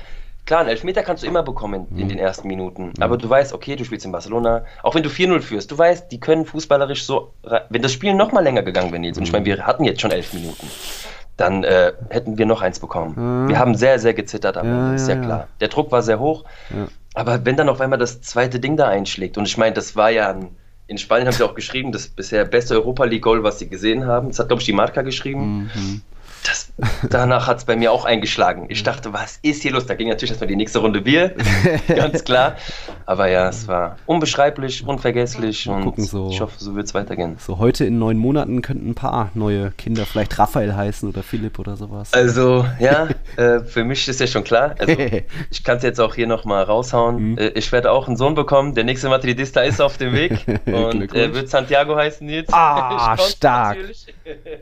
Klar, einen Elfmeter kannst du immer bekommen in, in den ersten Minuten. Mhm. Aber du weißt, okay, du spielst in Barcelona. Auch wenn du 4-0 führst, du weißt, die können fußballerisch so. Wenn das Spiel noch mal länger gegangen wäre, Nils, und ich meine, wir hatten jetzt schon elf Minuten, dann äh, hätten wir noch eins bekommen. Mhm. Wir haben sehr, sehr gezittert, aber ja, ist ja, ja klar. Der Druck war sehr hoch. Ja. Aber wenn dann auf einmal das zweite Ding da einschlägt, und ich meine, das war ja ein, in Spanien haben sie auch geschrieben, das bisher beste Europa League Goal, was sie gesehen haben. Das hat, glaube ich, die Marca geschrieben. Mhm das, danach hat es bei mir auch eingeschlagen. Ich dachte, was ist hier los? Da ging natürlich erstmal die nächste Runde Bier, ganz klar. Aber ja, es war unbeschreiblich, unvergesslich Mal und gucken, so, ich hoffe, so wird es weitergehen. So heute in neun Monaten könnten ein paar neue Kinder vielleicht Raphael heißen oder Philipp oder sowas. Also, ja, äh, für mich ist ja schon klar. Also, ich kann es jetzt auch hier nochmal raushauen. Mhm. Äh, ich werde auch einen Sohn bekommen. Der nächste Madridista ist auf dem Weg und er wird Santiago heißen jetzt. Ah, stark.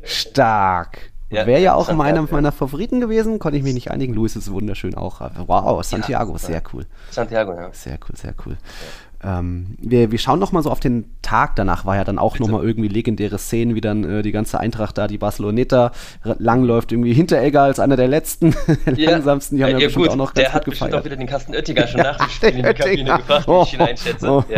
Stark. Ja, Wäre ja auch Santiago, einer meiner Favoriten gewesen, konnte ich mich nicht einigen. Luis ist wunderschön auch. Wow, Santiago, ja, sehr cool. Santiago, ja. Sehr cool, sehr cool. Ähm, wir, wir schauen noch mal so auf den Tag danach. War ja dann auch Bitte. noch mal irgendwie legendäre Szenen, wie dann äh, die ganze Eintracht da, die Barceloneta langläuft, irgendwie hinter Egger als einer der letzten, ja. langsamsten. Die haben ja, ja bestimmt gut. auch noch ganz Der hat bestimmt auch wieder den Kasten Oettinger schon nach dem Spiel in die Kabine gebracht, wie ich ihn einschätze. Oh.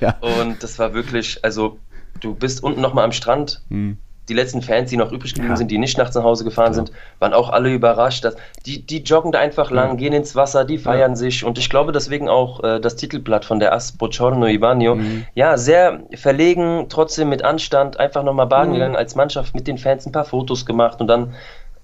Ja. Und das war wirklich, also du bist unten noch mal am Strand. Hm die letzten Fans, die noch übrig geblieben ja. sind, die nicht nachts nach Hause gefahren ja. sind, waren auch alle überrascht. Dass die, die joggen da einfach lang, gehen ins Wasser, die feiern sich. Und ich glaube deswegen auch äh, das Titelblatt von der As Bocorno Ivanio, mhm. ja, sehr verlegen, trotzdem mit Anstand, einfach nochmal baden mhm. gegangen als Mannschaft mit den Fans, ein paar Fotos gemacht und dann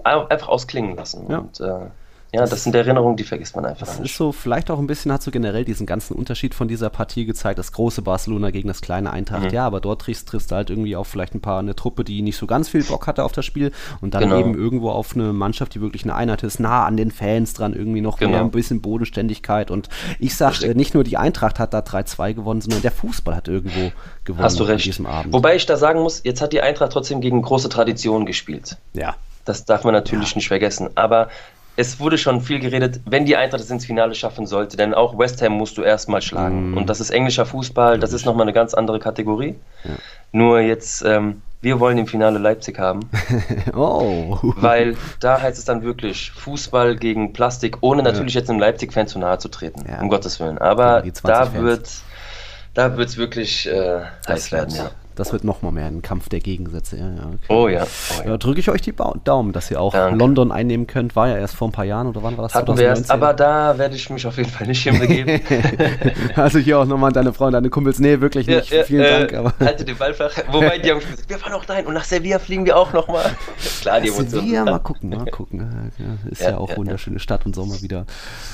einfach ausklingen lassen. Und äh, ja, das sind Erinnerungen, die vergisst man einfach. Das nicht. ist so, vielleicht auch ein bisschen hat so generell diesen ganzen Unterschied von dieser Partie gezeigt, das große Barcelona gegen das kleine Eintracht. Mhm. Ja, aber dort triffst, triffst du halt irgendwie auf vielleicht ein paar, eine Truppe, die nicht so ganz viel Bock hatte auf das Spiel und dann genau. eben irgendwo auf eine Mannschaft, die wirklich eine Einheit ist, nah an den Fans dran, irgendwie noch genau. mehr ein bisschen Bodenständigkeit und ich sag, äh, nicht nur die Eintracht hat da 3-2 gewonnen, sondern der Fußball hat irgendwo gewonnen Hast du recht. an diesem Abend. Wobei ich da sagen muss, jetzt hat die Eintracht trotzdem gegen große Traditionen gespielt. Ja. Das darf man natürlich ja. nicht vergessen. Aber es wurde schon viel geredet, wenn die Eintracht es ins Finale schaffen sollte, denn auch West Ham musst du erstmal schlagen. Mm. Und das ist englischer Fußball, das ist nochmal eine ganz andere Kategorie. Ja. Nur jetzt, ähm, wir wollen im Finale Leipzig haben. oh. Weil da heißt es dann wirklich Fußball gegen Plastik, ohne natürlich ja. jetzt einem Leipzig-Fan zu nahe zu treten, ja. um Gottes Willen. Aber da wird da wird es wirklich äh, heiß werden, ja. Das wird nochmal mehr ein Kampf der Gegensätze. Ja, ja, okay. Oh ja. Oh ja. ja Drücke ich euch die Daumen, dass ihr auch Danke. London einnehmen könnt. War ja erst vor ein paar Jahren oder wann war das? Hatten 2019? wir erst, aber da werde ich mich auf jeden Fall nicht hinbegeben. also hier auch nochmal an deine Freunde, deine Kumpels. Nee, wirklich nicht. Ja, Vielen äh, Dank. Aber halte den Ball flach. Wobei die haben gesagt, wir fahren auch dahin und nach Sevilla fliegen wir auch nochmal. Klar, die Emotionen. Sevilla, mal gucken, mal gucken. ist ja, auch wunderschöne Stadt und Sommer wieder.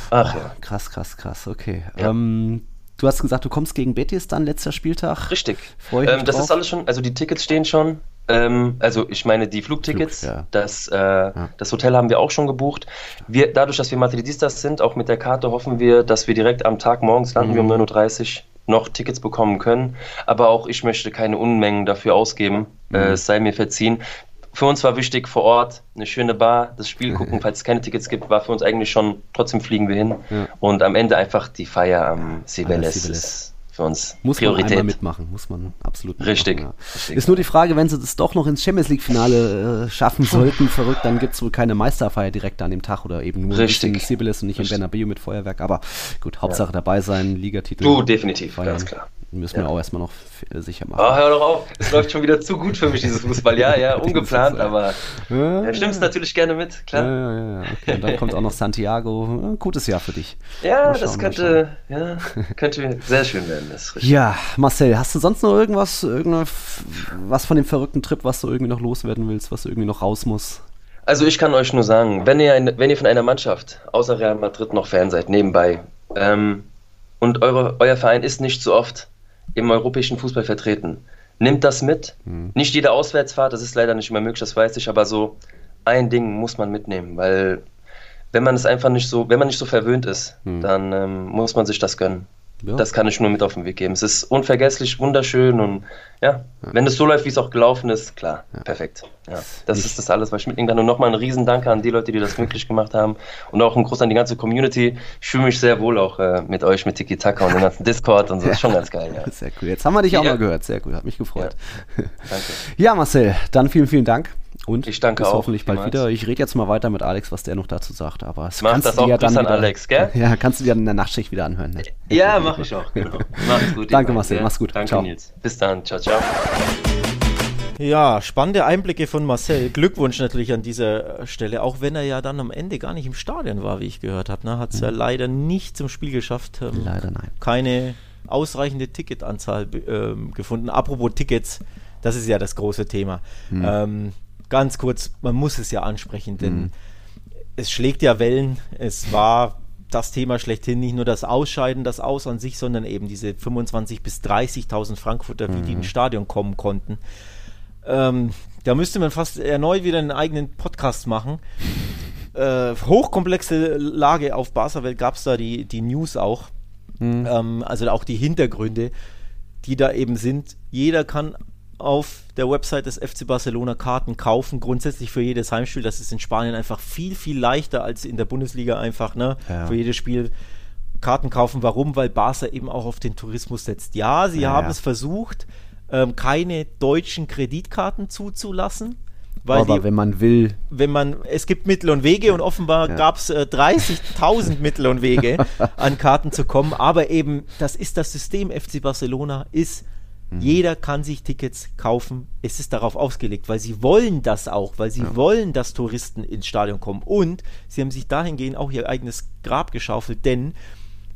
Ach ja. Krass, krass, krass. Okay. Ähm, Du hast gesagt, du kommst gegen Betis dann, letzter Spieltag. Richtig. Ähm, das ist alles schon, also die Tickets stehen schon. Ähm, also ich meine die Flugtickets, Flug, ja. das, äh, ja. das Hotel haben wir auch schon gebucht. Wir, dadurch, dass wir Madridistas sind, auch mit der Karte hoffen wir, dass wir direkt am Tag morgens landen mhm. wir um 9.30 Uhr noch Tickets bekommen können. Aber auch ich möchte keine Unmengen dafür ausgeben. Mhm. Äh, es sei mir verziehen für uns war wichtig vor Ort eine schöne Bar, das Spiel gucken, falls es keine Tickets gibt, war für uns eigentlich schon, trotzdem fliegen wir hin. Ja. Und am Ende einfach die Feier am Cibeles ist für uns muss Priorität. man einmal mitmachen, muss man absolut mitmachen, Richtig, ja. Richtig. Ist nur die Frage, wenn sie das doch noch ins Champions League Finale äh, schaffen sollten, verrückt, dann gibt es wohl keine Meisterfeier direkt an dem Tag oder eben nur Richtig. in Sibylis und nicht Richtig. in Bernabeu mit Feuerwerk, aber gut, Hauptsache ja. dabei sein, Ligatitel. Du, definitiv, feiern. ganz klar. Müssen wir auch erstmal noch äh, sicher machen. Oh, hör doch auf. Es läuft schon wieder zu gut für mich, dieses Fußball. Ja, ja, ungeplant, aber ja, ja, stimmst natürlich gerne mit, klar. Ja, ja, ja. Okay. Und dann kommt auch noch Santiago. Ein gutes Jahr für dich. Ja, schauen, das könnte, ja, könnte sehr schön werden. ja, Marcel, hast du sonst noch irgendwas, was von dem verrückten Trip, was du irgendwie noch loswerden willst, was irgendwie noch raus muss? Also ich kann euch nur sagen, wenn ihr, ein, wenn ihr von einer Mannschaft außer Real Madrid noch Fan seid, nebenbei, ähm, und eure, euer Verein ist nicht so oft im europäischen Fußball vertreten. Nimmt das mit. Mhm. Nicht jede Auswärtsfahrt, das ist leider nicht immer möglich, das weiß ich, aber so ein Ding muss man mitnehmen, weil wenn man es einfach nicht so, wenn man nicht so verwöhnt ist, mhm. dann ähm, muss man sich das gönnen. Ja. Das kann ich nur mit auf den Weg geben. Es ist unvergesslich, wunderschön und ja, ja. wenn es so läuft, wie es auch gelaufen ist, klar, ja. perfekt. Ja, das ich ist das alles, was ich mitnehmen kann. Und nochmal ein Riesendank an die Leute, die das möglich gemacht haben und auch ein Gruß an die ganze Community. Ich fühle mich sehr wohl auch äh, mit euch, mit Tiki Taka und dem ganzen Discord und so. Ist schon ganz geil. Sehr cool. Jetzt haben wir dich auch mal gehört. Sehr gut, hat mich gefreut. Danke. Ja, Marcel, dann vielen, vielen Dank. Und ich danke bis auch. hoffentlich bald wieder. Ich rede jetzt mal weiter mit Alex, was der noch dazu sagt. Aber es mach kannst das du dir ja dann wieder, Alex, gell? Ja, kannst du dir in der Nachtschicht wieder anhören. Ne? Ja, mach ich auch, genau. Mach's gut. Danke, Marcel. Mach's gut. Danke, ciao. Nils. Bis dann. Ciao, ciao. Ja, spannende Einblicke von Marcel. Glückwunsch natürlich an dieser Stelle, auch wenn er ja dann am Ende gar nicht im Stadion war, wie ich gehört habe. Ne? Hat es mhm. ja leider nicht zum Spiel geschafft. Ähm, leider nein. Keine ausreichende Ticketanzahl ähm, gefunden. Apropos Tickets, das ist ja das große Thema. Mhm. Ähm, ganz kurz, man muss es ja ansprechen, denn mhm. es schlägt ja Wellen. Es war das Thema schlechthin, nicht nur das Ausscheiden, das Aus an sich, sondern eben diese 25.000 bis 30.000 Frankfurter, wie die ins mhm. Stadion kommen konnten. Ähm, da müsste man fast erneut wieder einen eigenen Podcast machen. Äh, hochkomplexe Lage auf Barca-Welt gab es da die, die News auch. Mhm. Ähm, also auch die Hintergründe, die da eben sind. Jeder kann auf der Website des FC Barcelona Karten kaufen, grundsätzlich für jedes Heimspiel. Das ist in Spanien einfach viel, viel leichter als in der Bundesliga einfach, ne? Ja. Für jedes Spiel Karten kaufen. Warum? Weil Barca eben auch auf den Tourismus setzt. Ja, sie ja, haben ja. es versucht, ähm, keine deutschen Kreditkarten zuzulassen. Aber die, wenn man will. Wenn man, es gibt Mittel und Wege und offenbar ja. gab es äh, 30.000 Mittel und Wege, an Karten zu kommen. Aber eben, das ist das System FC Barcelona, ist Mhm. Jeder kann sich Tickets kaufen. Es ist darauf ausgelegt, weil sie wollen das auch, weil sie ja. wollen, dass Touristen ins Stadion kommen. Und sie haben sich dahingehend auch ihr eigenes Grab geschaufelt, denn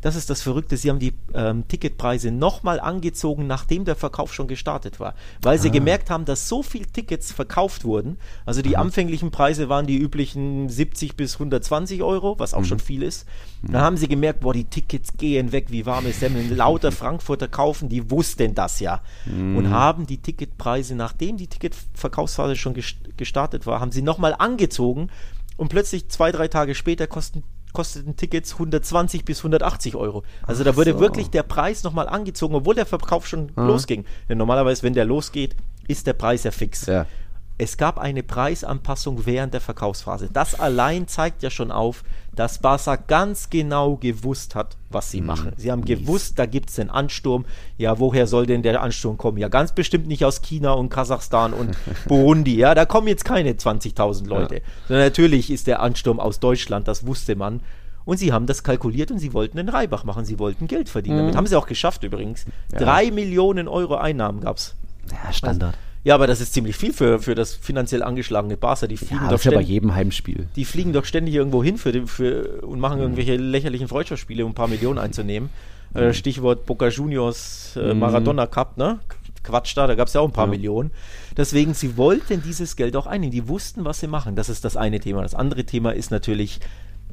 das ist das Verrückte, sie haben die ähm, Ticketpreise nochmal angezogen, nachdem der Verkauf schon gestartet war, weil sie ah. gemerkt haben, dass so viele Tickets verkauft wurden. Also die Aha. anfänglichen Preise waren die üblichen 70 bis 120 Euro, was auch mhm. schon viel ist. Mhm. Dann haben sie gemerkt, boah, die Tickets gehen weg wie warme Semmeln. Lauter Frankfurter kaufen, die wussten das ja mhm. und haben die Ticketpreise, nachdem die Ticketverkaufsphase schon gestartet war, haben sie nochmal angezogen und plötzlich zwei, drei Tage später kosten kosteten Tickets 120 bis 180 Euro. Also Ach da wurde so. wirklich der Preis nochmal angezogen, obwohl der Verkauf schon mhm. losging. Denn normalerweise, wenn der losgeht, ist der Preis ja fix. Ja. Es gab eine Preisanpassung während der Verkaufsphase. Das allein zeigt ja schon auf, dass Barca ganz genau gewusst hat, was sie mhm. machen. Sie haben gewusst, da gibt es einen Ansturm. Ja, woher soll denn der Ansturm kommen? Ja, ganz bestimmt nicht aus China und Kasachstan und Burundi. Ja, da kommen jetzt keine 20.000 Leute. Ja. Sondern natürlich ist der Ansturm aus Deutschland, das wusste man. Und sie haben das kalkuliert und sie wollten den Reibach machen. Sie wollten Geld verdienen. Mhm. Damit haben sie auch geschafft übrigens. Ja. Drei Millionen Euro Einnahmen gab es. Ja, Standard. Ja, aber das ist ziemlich viel für, für das finanziell angeschlagene Barca. Die fliegen ja, doch ständig, bei jedem Heimspiel. Die fliegen doch ständig irgendwo hin für, für, und machen mhm. irgendwelche lächerlichen Freundschaftsspiele, um ein paar Millionen einzunehmen. Äh, mhm. Stichwort Boca Juniors äh, mhm. Maradona Cup, ne? Quatsch da, da gab es ja auch ein paar ja. Millionen. Deswegen, sie wollten dieses Geld auch einnehmen. Die wussten, was sie machen. Das ist das eine Thema. Das andere Thema ist natürlich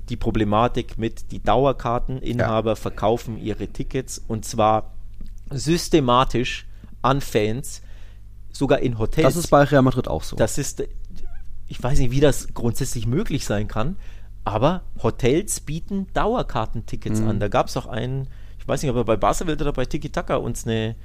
die Problematik mit die Dauerkarteninhaber ja. verkaufen ihre Tickets und zwar systematisch an Fans, sogar in Hotels. Das ist bei Real Madrid auch so. Das ist, ich weiß nicht, wie das grundsätzlich möglich sein kann, aber Hotels bieten Dauerkartentickets mhm. an. Da gab es auch einen, ich weiß nicht, ob er bei Barcelona oder bei Tiki Taka uns eine,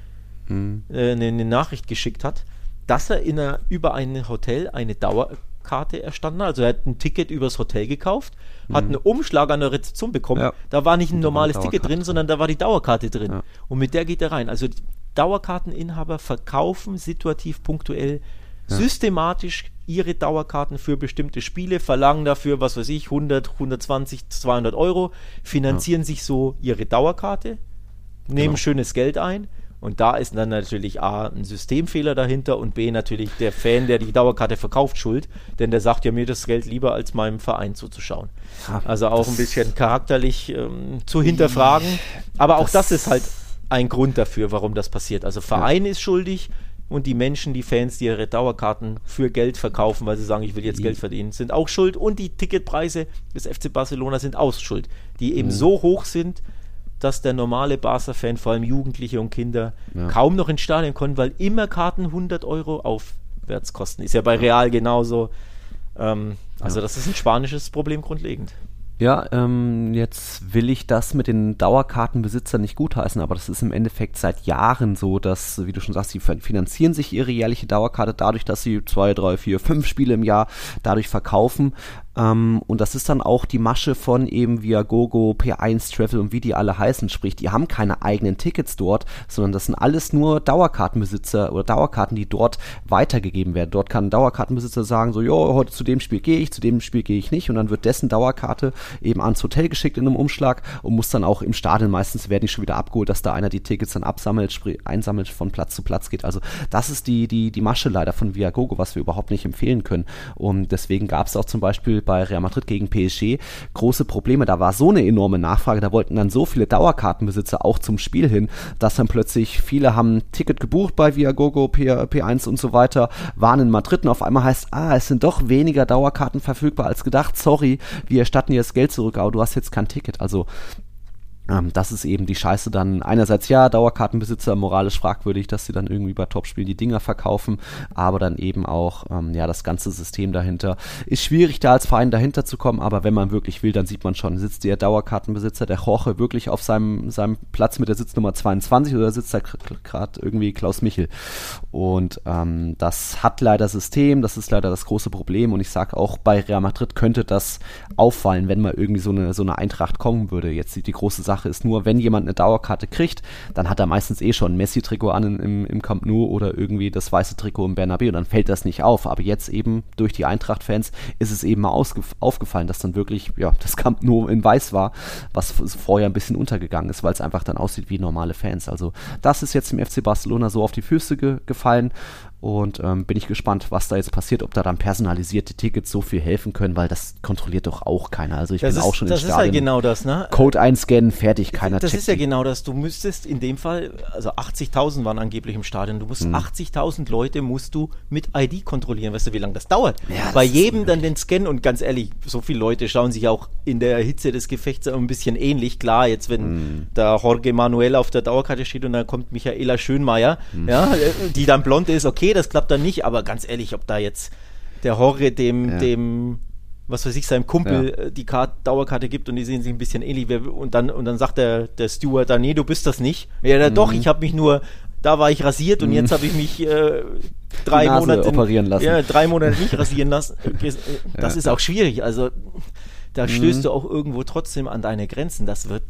mhm. äh, eine, eine, Nachricht geschickt hat. dass er in einer, über ein Hotel eine Dauerkarte erstanden hat. Also er hat ein Ticket übers Hotel gekauft, hat einen Umschlag an der Rezeption bekommen. Ja. Da war nicht ein Und normales Ticket drin, sondern da war die Dauerkarte drin. Ja. Und mit der geht er rein. Also Dauerkarteninhaber verkaufen situativ punktuell systematisch ihre Dauerkarten für bestimmte Spiele, verlangen dafür, was weiß ich, 100, 120, 200 Euro, finanzieren sich so ihre Dauerkarte, nehmen Genau. schönes Geld ein. Und da ist dann natürlich A, ein Systemfehler dahinter und B, natürlich der Fan, der die Dauerkarte verkauft, schuld. Denn der sagt ja mir das Geld lieber, als meinem Verein zuzuschauen. Ja, Also auch ein bisschen charakterlich ähm, zu hinterfragen. Aber auch das, Das- ist halt ein Grund dafür, warum das passiert. Also Verein ist schuldig und die Menschen, die Fans, die ihre Dauerkarten für Geld verkaufen, weil sie sagen, ich will jetzt Geld verdienen, sind auch schuld. Und die Ticketpreise des FC Barcelona sind auch schuld, die Mhm. eben so hoch sind, dass der normale Barca-Fan, vor allem Jugendliche und Kinder, Ja. kaum noch ins Stadion kommen, weil immer Karten 100 Euro aufwärts kosten. Ist ja bei Real genauso. Ähm, also das ist ein spanisches Problem grundlegend. Ja, ähm, jetzt will ich das mit den Dauerkartenbesitzern nicht gutheißen, aber das ist im Endeffekt seit Jahren so, dass, wie du schon sagst, sie fin- finanzieren sich ihre jährliche Dauerkarte dadurch, dass sie zwei, drei, vier, fünf Spiele im Jahr dadurch verkaufen. Ähm, und das ist dann auch die Masche von eben Viagogo, P1 Travel und wie die alle heißen. Sprich, die haben keine eigenen Tickets dort, sondern das sind alles nur Dauerkartenbesitzer oder Dauerkarten, die dort weitergegeben werden. Dort kann ein Dauerkartenbesitzer sagen, so, jo, heute zu dem Spiel gehe ich, zu dem Spiel gehe ich nicht. Und dann wird dessen Dauerkarte eben ans Hotel geschickt in einem Umschlag und muss dann auch im Stadion meistens werden die schon wieder abgeholt, dass da einer die Tickets dann absammelt, sprich, einsammelt, von Platz zu Platz geht. Also das ist die, die, die Masche leider von Viagogo, was wir überhaupt nicht empfehlen können. Und deswegen gab es auch zum Beispiel bei Real Madrid gegen PSG große Probleme. Da war so eine enorme Nachfrage, da wollten dann so viele Dauerkartenbesitzer auch zum Spiel hin, dass dann plötzlich viele haben ein Ticket gebucht bei Viagogo, P, P1 und so weiter, waren in Madrid und auf einmal heißt, ah, es sind doch weniger Dauerkarten verfügbar als gedacht. Sorry, wir erstatten dir das Geld zurück, aber du hast jetzt kein Ticket. Also ähm, das ist eben die Scheiße dann. Einerseits ja, Dauerkartenbesitzer moralisch fragwürdig, dass sie dann irgendwie bei Topspielen die Dinger verkaufen, aber dann eben auch ähm, ja das ganze System dahinter. Ist schwierig da als Verein dahinter zu kommen, aber wenn man wirklich will, dann sieht man schon, sitzt der Dauerkartenbesitzer, der Jorge, wirklich auf seinem, seinem Platz mit der Sitznummer 22 oder sitzt da gerade irgendwie Klaus Michel. Und ähm, das hat leider System, das ist leider das große Problem und ich sage auch bei Real Madrid könnte das auffallen, wenn mal irgendwie so eine, so eine Eintracht kommen würde. Jetzt die, die große Sache ist nur, wenn jemand eine Dauerkarte kriegt, dann hat er meistens eh schon ein Messi-Trikot an im, im Camp Nou oder irgendwie das weiße Trikot im Bernabeu und dann fällt das nicht auf. Aber jetzt eben durch die Eintracht-Fans ist es eben mal aufgefallen, dass dann wirklich ja, das Camp Nou in weiß war, was vorher ein bisschen untergegangen ist, weil es einfach dann aussieht wie normale Fans. Also das ist jetzt im FC Barcelona so auf die Füße ge gefallen und ähm, bin ich gespannt, was da jetzt passiert, ob da dann personalisierte Tickets so viel helfen können, weil das kontrolliert doch auch keiner. Also ich Das, bin ist, auch schon das im ist Stadion. halt genau das, ne? Code einscannen, fertig, keiner das ist ja genau das. Du müsstest in dem Fall, also 80.000 waren angeblich im Stadion, du musst 80.000 Leute musst du mit ID kontrollieren. Weißt du, wie lange das dauert? Ja, Bei das ist jedem dann den Scan und ganz ehrlich, so viele Leute schauen sich auch in der Hitze des Gefechts ein bisschen ähnlich. Klar, jetzt wenn Mhm. da Jorge Manuel auf der Dauerkarte steht und dann kommt Michaela Schönmeier, Mhm. ja, die dann blond ist, okay, das klappt dann nicht, aber ganz ehrlich, ob da jetzt der Jorge dem, Ja. dem was weiß ich, seinem Kumpel äh, die Kart Dauerkarte gibt und die sehen sich ein bisschen ähnlich. Und dann, und dann sagt der, der Steward da, nee, du bist das nicht. Ja, Mhm. doch, ich habe mich nur, da war ich rasiert und jetzt habe ich mich äh, drei Monate operieren lassen. Ja, drei Monate nicht rasieren lassen. Das Ja. Mhm. ist auch schwierig. Also da stößt du auch irgendwo trotzdem an deine Grenzen. Das wird,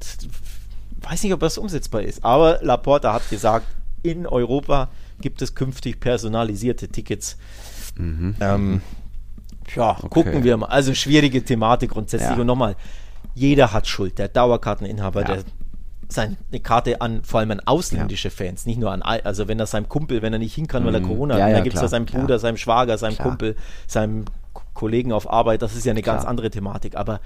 weiß nicht, ob das umsetzbar ist. Aber Laporta hat gesagt, in Europa gibt es künftig personalisierte Tickets. Ähm, ja, Okay. gucken wir mal. Also schwierige Thematik grundsätzlich. Ja. Und nochmal, jeder hat Schuld. Der Dauerkarteninhaber, Ja. der seine Karte an, vor allem an ausländische Fans, nicht nur an, also wenn er seinem Kumpel, wenn er nicht hin kann, weil er Mhm. Corona Ja, hat, ja, dann gibt es ja seinem. Bruder, seinem Schwager, seinem Klar. Kumpel, seinem Kollegen auf Arbeit, das ist ja eine ganz Klar. andere Thematik. Aber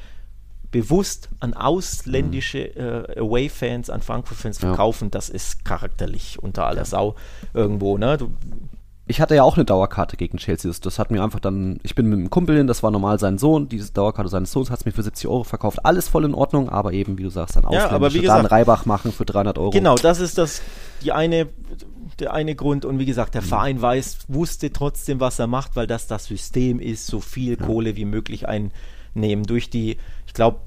bewusst an ausländische äh, Away-Fans, an Frankfurt-Fans Ja. verkaufen, das ist charakterlich unter aller Sau irgendwo. Ne? Du, Ich hatte ja auch eine Dauerkarte gegen Chelsea. Das, das hat mir einfach dann, ich bin mit einem Kumpel hin, das war normal sein Sohn, diese Dauerkarte seines Sohns hat es mir für 70 Euro verkauft. Alles voll in Ordnung, aber eben, wie du sagst, dann Ja, aber wie Ausländische, dann gesagt- Reibach machen für 300 Euro. Genau, das ist das, die eine, der eine Grund. Und wie gesagt, der Mhm. Verein weiß, wusste trotzdem, was er macht, weil das das System ist, so viel Kohle wie möglich einnehmen. Durch die, ich glaube,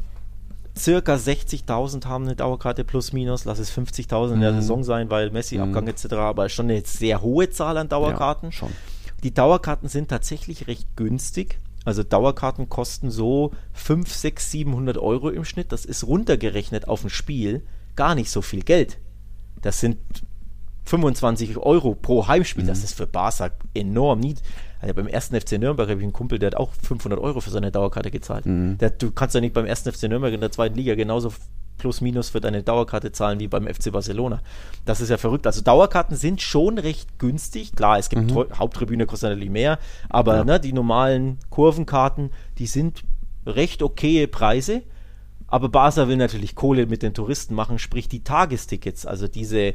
circa 60.000 haben eine Dauerkarte plus minus, lass es 50.000 in der Mhm. Saison sein, weil Messi-Abgang Mhm. etc., aber schon eine sehr hohe Zahl an Dauerkarten. Ja, schon. Die Dauerkarten sind tatsächlich recht günstig. Also Dauerkarten kosten so 5, 6, 700 Euro im Schnitt. Das ist runtergerechnet auf ein Spiel gar nicht so viel Geld. Das sind 25 Euro pro Heimspiel. Das ist für Barca enorm nied. Also beim ersten FC Nürnberg habe ich einen Kumpel, der hat auch 500 Euro für seine Dauerkarte gezahlt. Der, du kannst ja nicht beim ersten FC Nürnberg in der zweiten Liga genauso plus minus für deine Dauerkarte zahlen wie beim FC Barcelona. Das ist ja verrückt. Also Dauerkarten sind schon recht günstig. Klar, es gibt Tro- Haupttribüne kostet natürlich mehr, aber ne, die normalen Kurvenkarten, die sind recht okaye Preise. Aber Barca will natürlich Kohle mit den Touristen machen, sprich die Tagestickets, also diese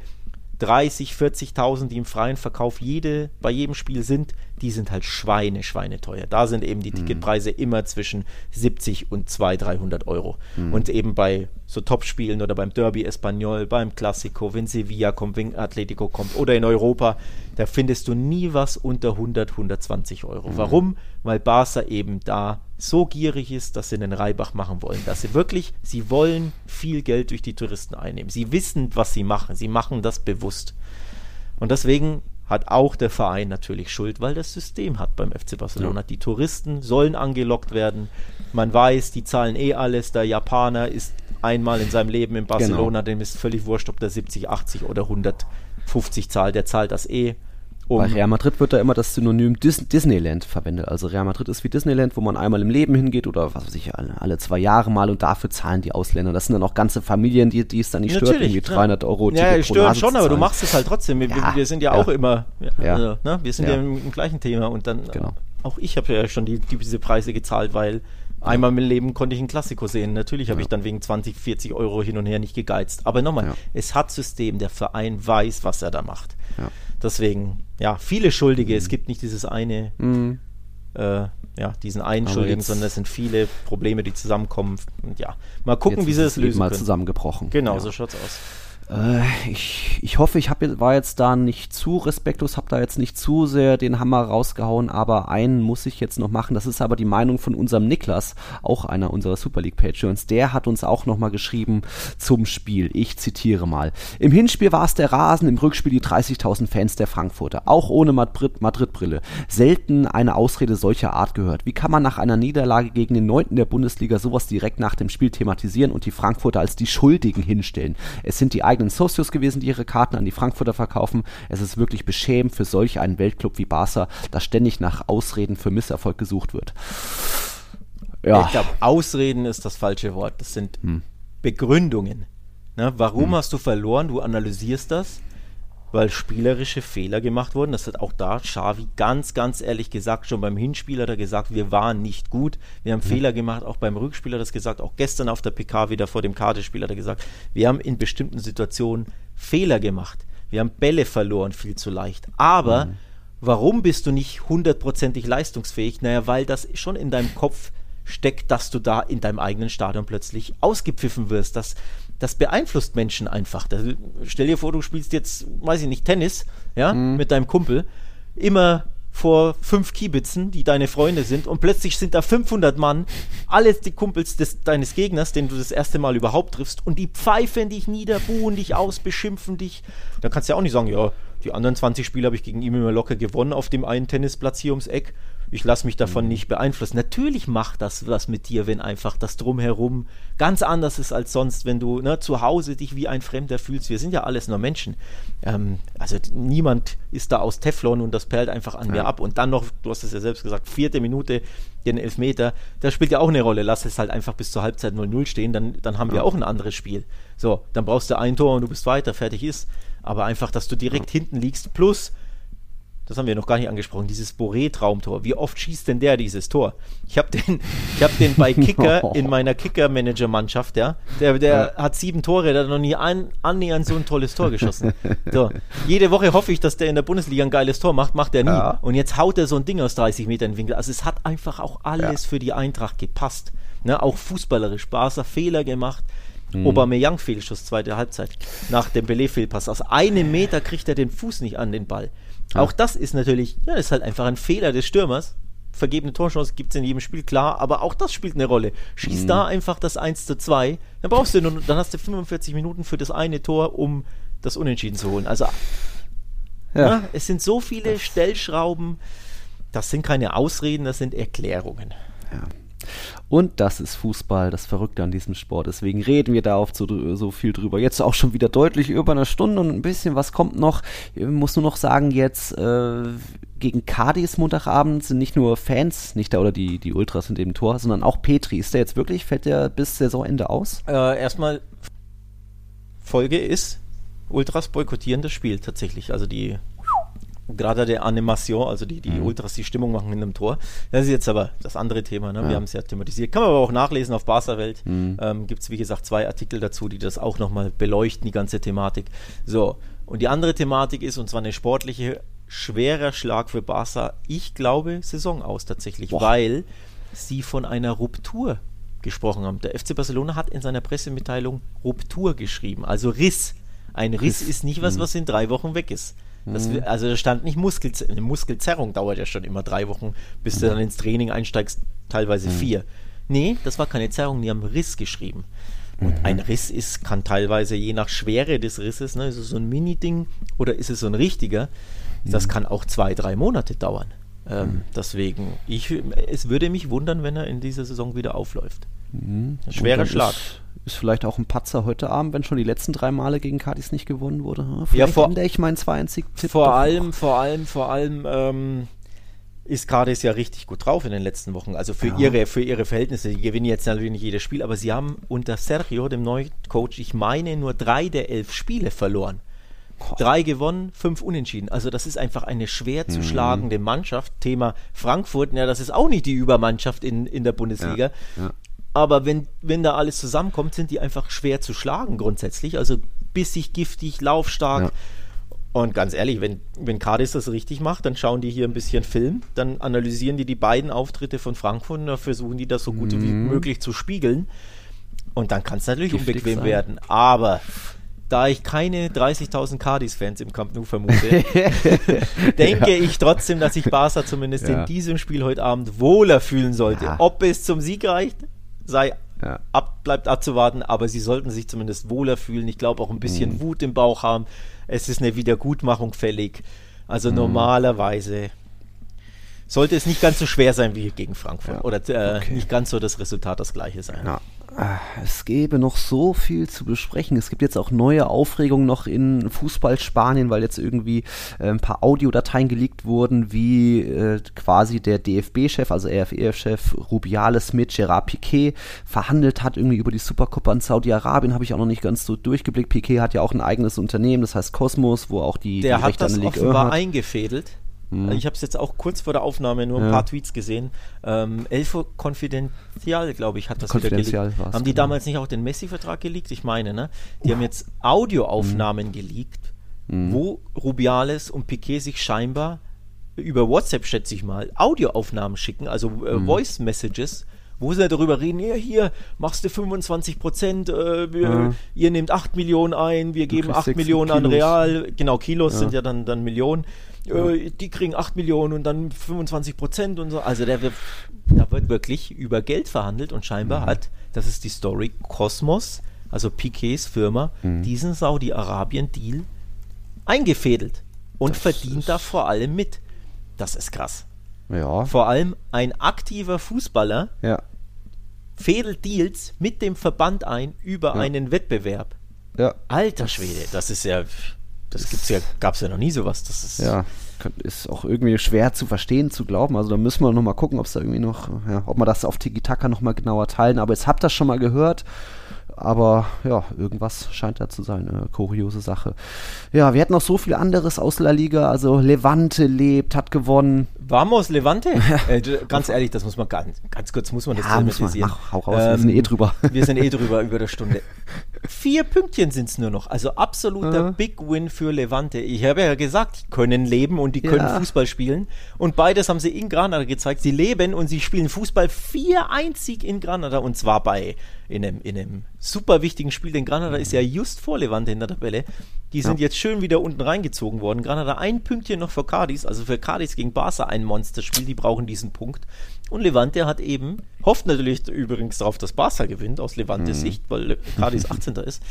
30, 40.000, die im freien Verkauf jede, bei jedem Spiel sind, die sind halt Schweine, Schweine teuer. Da sind eben die Ticketpreise immer zwischen 70 und 200, 300 Euro. Und eben bei so Topspielen oder beim Derby Espanyol, beim Classico, wenn Sevilla kommt, wenn Atletico kommt oder in Europa, da findest du nie was unter 100, 120 Euro. Warum? Weil Barca eben da so gierig ist, dass sie einen Reibach machen wollen. Dass sie wirklich, sie wollen viel Geld durch die Touristen einnehmen. Sie wissen, was sie machen. Sie machen das bewusst. Und deswegen hat auch der Verein natürlich Schuld, weil das System hat beim FC Barcelona. Die Touristen sollen angelockt werden. Man weiß, die zahlen eh alles. Der Japaner ist einmal in seinem Leben in Barcelona, dem ist völlig wurscht, ob der 70, 80 oder 150 zahlt. Der zahlt das eh. Um, Bei Real Madrid wird da immer das Synonym Dis Disneyland verwendet. Also Real Madrid ist wie Disneyland, wo man einmal im Leben hingeht oder was weiß ich, alle, alle zwei Jahre mal und dafür zahlen die Ausländer. Das sind dann auch ganze Familien, die, die es dann nicht stört, irgendwie klar. 300 Euro Ja, Ticket stört schon, aber du machst es halt trotzdem. Wir, Ja, wir sind ja, ja. auch immer, ja, Ja. Also, ne? wir sind ja, Ja. im, im gleichen Thema und dann Genau. auch ich habe ja schon die, die, diese Preise gezahlt, weil einmal im Leben konnte ich einen Klassiko sehen. Natürlich habe ich dann wegen 20, 40 Euro hin und her nicht gegeizt. Aber nochmal, Ja. es hat System, der Verein weiß, was er da macht. Ja. Deswegen, ja, viele Schuldige. Es gibt nicht dieses eine, Mhm. äh, ja, diesen einen Aber Schuldigen, sondern es sind viele Probleme, die zusammenkommen. Und ja, mal gucken, Jetzt wie sie es lösen mal können. zusammengebrochen. Genau, ja. so schaut's aus. Äh, ich, ich hoffe, ich hab, war jetzt da nicht zu respektlos, habe da jetzt nicht zu sehr den Hammer rausgehauen, aber einen muss ich jetzt noch machen. Das ist aber die Meinung von unserem Niklas, auch einer unserer Super League Patreons. Der hat uns auch nochmal geschrieben zum Spiel. Ich zitiere mal. Im Hinspiel war es der Rasen, im Rückspiel die 30.000 Fans der Frankfurter. Auch ohne Madrid- Madrid-Brille. Selten eine Ausrede solcher Art gehört. Wie kann man nach einer Niederlage gegen den Neunten der Bundesliga sowas direkt nach dem Spiel thematisieren und die Frankfurter als die Schuldigen hinstellen? Es sind die eigenen Socios gewesen, die ihre Karten an die Frankfurter verkaufen. Es ist wirklich beschämend für solch einen Weltclub wie Barca, dass ständig nach Ausreden für Misserfolg gesucht wird. Ja, Ich glaube, Ausreden ist das falsche Wort. Das sind Hm. Begründungen. Ne? Warum hast du verloren? Du analysierst das, weil spielerische Fehler gemacht wurden. Das hat auch da Xavi ganz, ganz ehrlich gesagt, schon beim Hinspiel hat er gesagt, wir waren nicht gut. Wir haben Hm. Fehler gemacht, auch beim Rückspiel hat er das gesagt, auch gestern auf der PK wieder vor dem Kartespiel hat er gesagt, wir haben in bestimmten Situationen Fehler gemacht. Wir haben Bälle verloren, viel zu leicht. Aber warum bist du nicht hundertprozentig leistungsfähig? Naja, weil das schon in deinem Kopf steckt, dass du da in deinem eigenen Stadion plötzlich ausgepfiffen wirst. Das, das beeinflusst Menschen einfach. Das, stell dir vor, du spielst jetzt, weiß ich nicht, Tennis, ja, mit deinem Kumpel, immer vor fünf Kiebitzen, die deine Freunde sind, und plötzlich sind da 500 Mann, alle die Kumpels des, deines Gegners, den du das erste Mal überhaupt triffst, und die pfeifen dich nieder, buhen dich aus, beschimpfen dich. Da kannst du ja auch nicht sagen, ja, die anderen 20 Spiele habe ich gegen ihn immer locker gewonnen auf dem einen Tennisplatz hier ums Eck. Ich lasse mich davon nicht beeinflussen. Natürlich macht das was mit dir, wenn einfach das Drumherum ganz anders ist als sonst, wenn du ne, zu Hause dich wie ein Fremder fühlst. Wir sind ja alles nur Menschen. Ähm, also niemand ist da aus Teflon und das perlt einfach an mir ab. Und dann noch, du hast es ja selbst gesagt, vierte Minute, den Elfmeter, das spielt ja auch eine Rolle. Lass es halt einfach bis zur Halbzeit 0-0 stehen, dann, dann haben wir auch ein anderes Spiel. So, dann brauchst du ein Tor und du bist weiter, fertig ist. Aber einfach, dass du direkt hinten liegst, plus das haben wir noch gar nicht angesprochen, dieses Boré-Traumtor. Wie oft schießt denn der dieses Tor? Ich habe den, ich hab den bei Kicker in meiner Kicker-Manager-Mannschaft, ja. Der, der hat sieben Tore, der hat noch nie ein, annähernd so ein tolles Tor geschossen. So. Jede Woche hoffe ich, dass der in der Bundesliga ein geiles Tor macht, macht er nie. Ja. Und jetzt haut er so ein Ding aus 30 Metern Winkel. Also es hat einfach auch alles für die Eintracht gepasst. Ne? Auch fußballerisch. Barca Fehler gemacht. Aubameyang Fehlschuss, zweite Halbzeit. Nach dem Belay-Fehlpass. Aus einem Meter kriegt er den Fuß nicht an den Ball. Auch das ist natürlich, ja, das ist halt einfach ein Fehler des Stürmers. vergebene Torchance gibt es in jedem Spiel, klar, aber auch das spielt eine Rolle. Schieß mhm. da einfach das 1 zu 2, dann brauchst du nur, dann hast du 45 Minuten für das eine Tor, um das Unentschieden zu holen. Also, ja. Ja, ne, es sind so viele Stellschrauben, das sind keine Ausreden, das sind Erklärungen. Ja. Und das ist Fußball, das Verrückte an diesem Sport. Deswegen reden wir da oft so, so viel drüber. Jetzt auch schon wieder deutlich über eine Stunde und ein bisschen was kommt noch. Ich muss nur noch sagen, jetzt äh, gegen Cadiz Montagabend sind nicht nur Fans nicht da oder die, die Ultras in dem Tor, sondern auch Petri. Ist der jetzt wirklich, fällt der bis Saisonende aus? Äh, erstmal, Folge ist, Ultras boykottieren das Spiel tatsächlich. Also die gerade der Animation, also die, die mhm. Ultras die Stimmung machen in einem Tor. Das ist jetzt aber das andere Thema, ne? wir ja. haben es ja thematisiert. Kann man aber auch nachlesen auf Barca-Welt. Mhm. Ähm, Gibt es, wie gesagt, zwei Artikel dazu, die das auch nochmal beleuchten, die ganze Thematik. So, und die andere Thematik ist, und zwar eine sportliche, schwerer Schlag für Barca, ich glaube, Saison aus tatsächlich, Boah. weil sie von einer Ruptur gesprochen haben. Der FC Barcelona hat in seiner Pressemitteilung Ruptur geschrieben, also Riss. Ein Riss, Riss. ist nicht was, mhm. was in drei Wochen weg ist. Das, mhm. also da stand nicht Muskelzer eine Muskelzerrung, dauert ja schon immer drei Wochen, bis du dann ins Training einsteigst, teilweise mhm. vier. Nee, das war keine Zerrung, die haben Riss geschrieben. Und mhm. ein Riss ist, kann teilweise je nach Schwere des Risses, ne, ist es so ein Mini-Ding oder ist es so ein richtiger, das mhm. kann auch zwei, drei Monate dauern. Ähm, mhm. deswegen, ich, es würde mich wundern, wenn er in dieser Saison wieder aufläuft. Mhm. Schwerer Schlag. Ist, ist, vielleicht auch ein Patzer heute Abend, wenn schon die letzten drei Male gegen Cardis nicht gewonnen wurde. Vielleicht ja, vor, ändere ich meinen 2-1-Tipp. Vor allem, vor allem, vor allem ähm, ist Cardis ja richtig gut drauf in den letzten Wochen. Also für, ja. ihre, für ihre Verhältnisse. Die gewinnen jetzt natürlich nicht jedes Spiel, aber sie haben unter Sergio, dem neuen Coach, ich meine, nur drei der elf Spiele verloren. Drei gewonnen, fünf unentschieden. Also das ist einfach eine schwer zu mhm. schlagende Mannschaft. Thema Frankfurt, ja, das ist auch nicht die Übermannschaft in, in der Bundesliga. Ja, ja. Aber wenn, wenn da alles zusammenkommt, sind die einfach schwer zu schlagen grundsätzlich. Also bissig, giftig, laufstark. Ja. Und ganz ehrlich, wenn, wenn Cardis das richtig macht, dann schauen die hier ein bisschen Film, dann analysieren die die beiden Auftritte von Frankfurt und dann versuchen die das so gut mhm. wie möglich zu spiegeln. Und dann kann es natürlich Giftig unbequem sein. werden. Aber da ich keine 30.000 Cardis-Fans im Camp Nou vermute, denke ich trotzdem, dass sich Barca zumindest ja. in diesem Spiel heute Abend wohler fühlen sollte. Ja. Ob es zum Sieg reicht, sei ja. ab, bleibt abzuwarten, aber sie sollten sich zumindest wohler fühlen. Ich glaube auch ein bisschen mhm. Wut im Bauch haben. Es ist eine Wiedergutmachung fällig. Also mhm. normalerweise sollte es nicht ganz so schwer sein wie gegen Frankfurt. Ja. Oder äh, okay. nicht ganz so das Resultat das gleiche sein. Ja. Ah, es gäbe noch so viel zu besprechen. Es gibt jetzt auch neue Aufregungen noch in Fußball Spanien, weil jetzt irgendwie äh, ein paar Audiodateien geleakt wurden, wie äh, quasi der DFB-Chef, also RFEF-Chef Rubiales mit Gerard Piquet verhandelt hat, irgendwie über die Supercopa in Saudi-Arabien, habe ich auch noch nicht ganz so durchgeblickt. Piquet hat ja auch ein eigenes Unternehmen, das heißt Cosmos, wo auch die, der die Rechte hat das an der Ligue offenbar hat. eingefädelt. Mhm. Ich habe es jetzt auch kurz vor der Aufnahme nur ein ja. paar Tweets gesehen. Ähm, Elfo Confidential, glaube ich, hat das wieder geleakt. Haben die genau. damals nicht auch den Messi-Vertrag geleakt? Ich meine, ne? Die haben jetzt Audioaufnahmen mhm. geleakt, mhm. wo Rubiales und Piquet sich scheinbar über WhatsApp, schätze ich mal, Audioaufnahmen schicken, also äh, mhm. Voice Messages wo sie darüber reden, ja, hier machst du 25 Prozent, äh, ja. ihr nehmt 8 Millionen ein, wir geben 8 Millionen Kilos. an Real, genau, Kilos ja. sind ja dann, dann Millionen äh, die kriegen 8 Millionen und dann 25 Prozent und so. Also der wird, da wird wirklich über Geld verhandelt und scheinbar mhm. hat, das ist die Story, Cosmos, also Piquets Firma, mhm. diesen Saudi-Arabien-Deal eingefädelt und das verdient da vor allem mit. Das ist krass. Ja. Vor allem ein aktiver Fußballer ja. fädelt Deals mit dem Verband ein über ja. einen Wettbewerb. Ja. Alter Schwede, das ist ja das gibt's ja, gab es ja noch nie sowas. Das ist ja, ist auch irgendwie schwer zu verstehen, zu glauben. Also da müssen wir noch mal gucken, ob es da irgendwie noch, ja, ob man das auf Tiki-Taka noch mal genauer teilen. Aber jetzt habt ihr das schon mal gehört. Aber ja, irgendwas scheint da zu sein. Eine kuriose Sache. Ja, wir hatten noch so viel anderes aus La Liga. Also Levante lebt, hat gewonnen. Vamos, Levante? äh, ganz ehrlich, das muss man ganz, ganz kurz, muss man das ja, thematisieren. Ach, hau raus, ähm, wir sind eh drüber. wir sind eh drüber über der Stunde. Vier Pünktchen sind es nur noch. Also absoluter äh. Big Win für Levante. Ich habe ja gesagt, die können leben und die können ja. Fußball spielen. Und beides haben sie in Granada gezeigt. Sie leben und sie spielen Fußball 4-1 in Granada und zwar bei in einem, in einem super wichtigen Spiel, denn Granada ist ja just vor Levante in der Tabelle. Die sind ja. jetzt schön wieder unten reingezogen worden. Granada ein Pünktchen noch für Cardis, also für Cardis gegen Barca ein Monsterspiel, die brauchen diesen Punkt. Und Levante hat eben, hofft natürlich übrigens darauf, dass Barca gewinnt, aus Levantes mhm. Sicht, weil Cadiz 18. ist.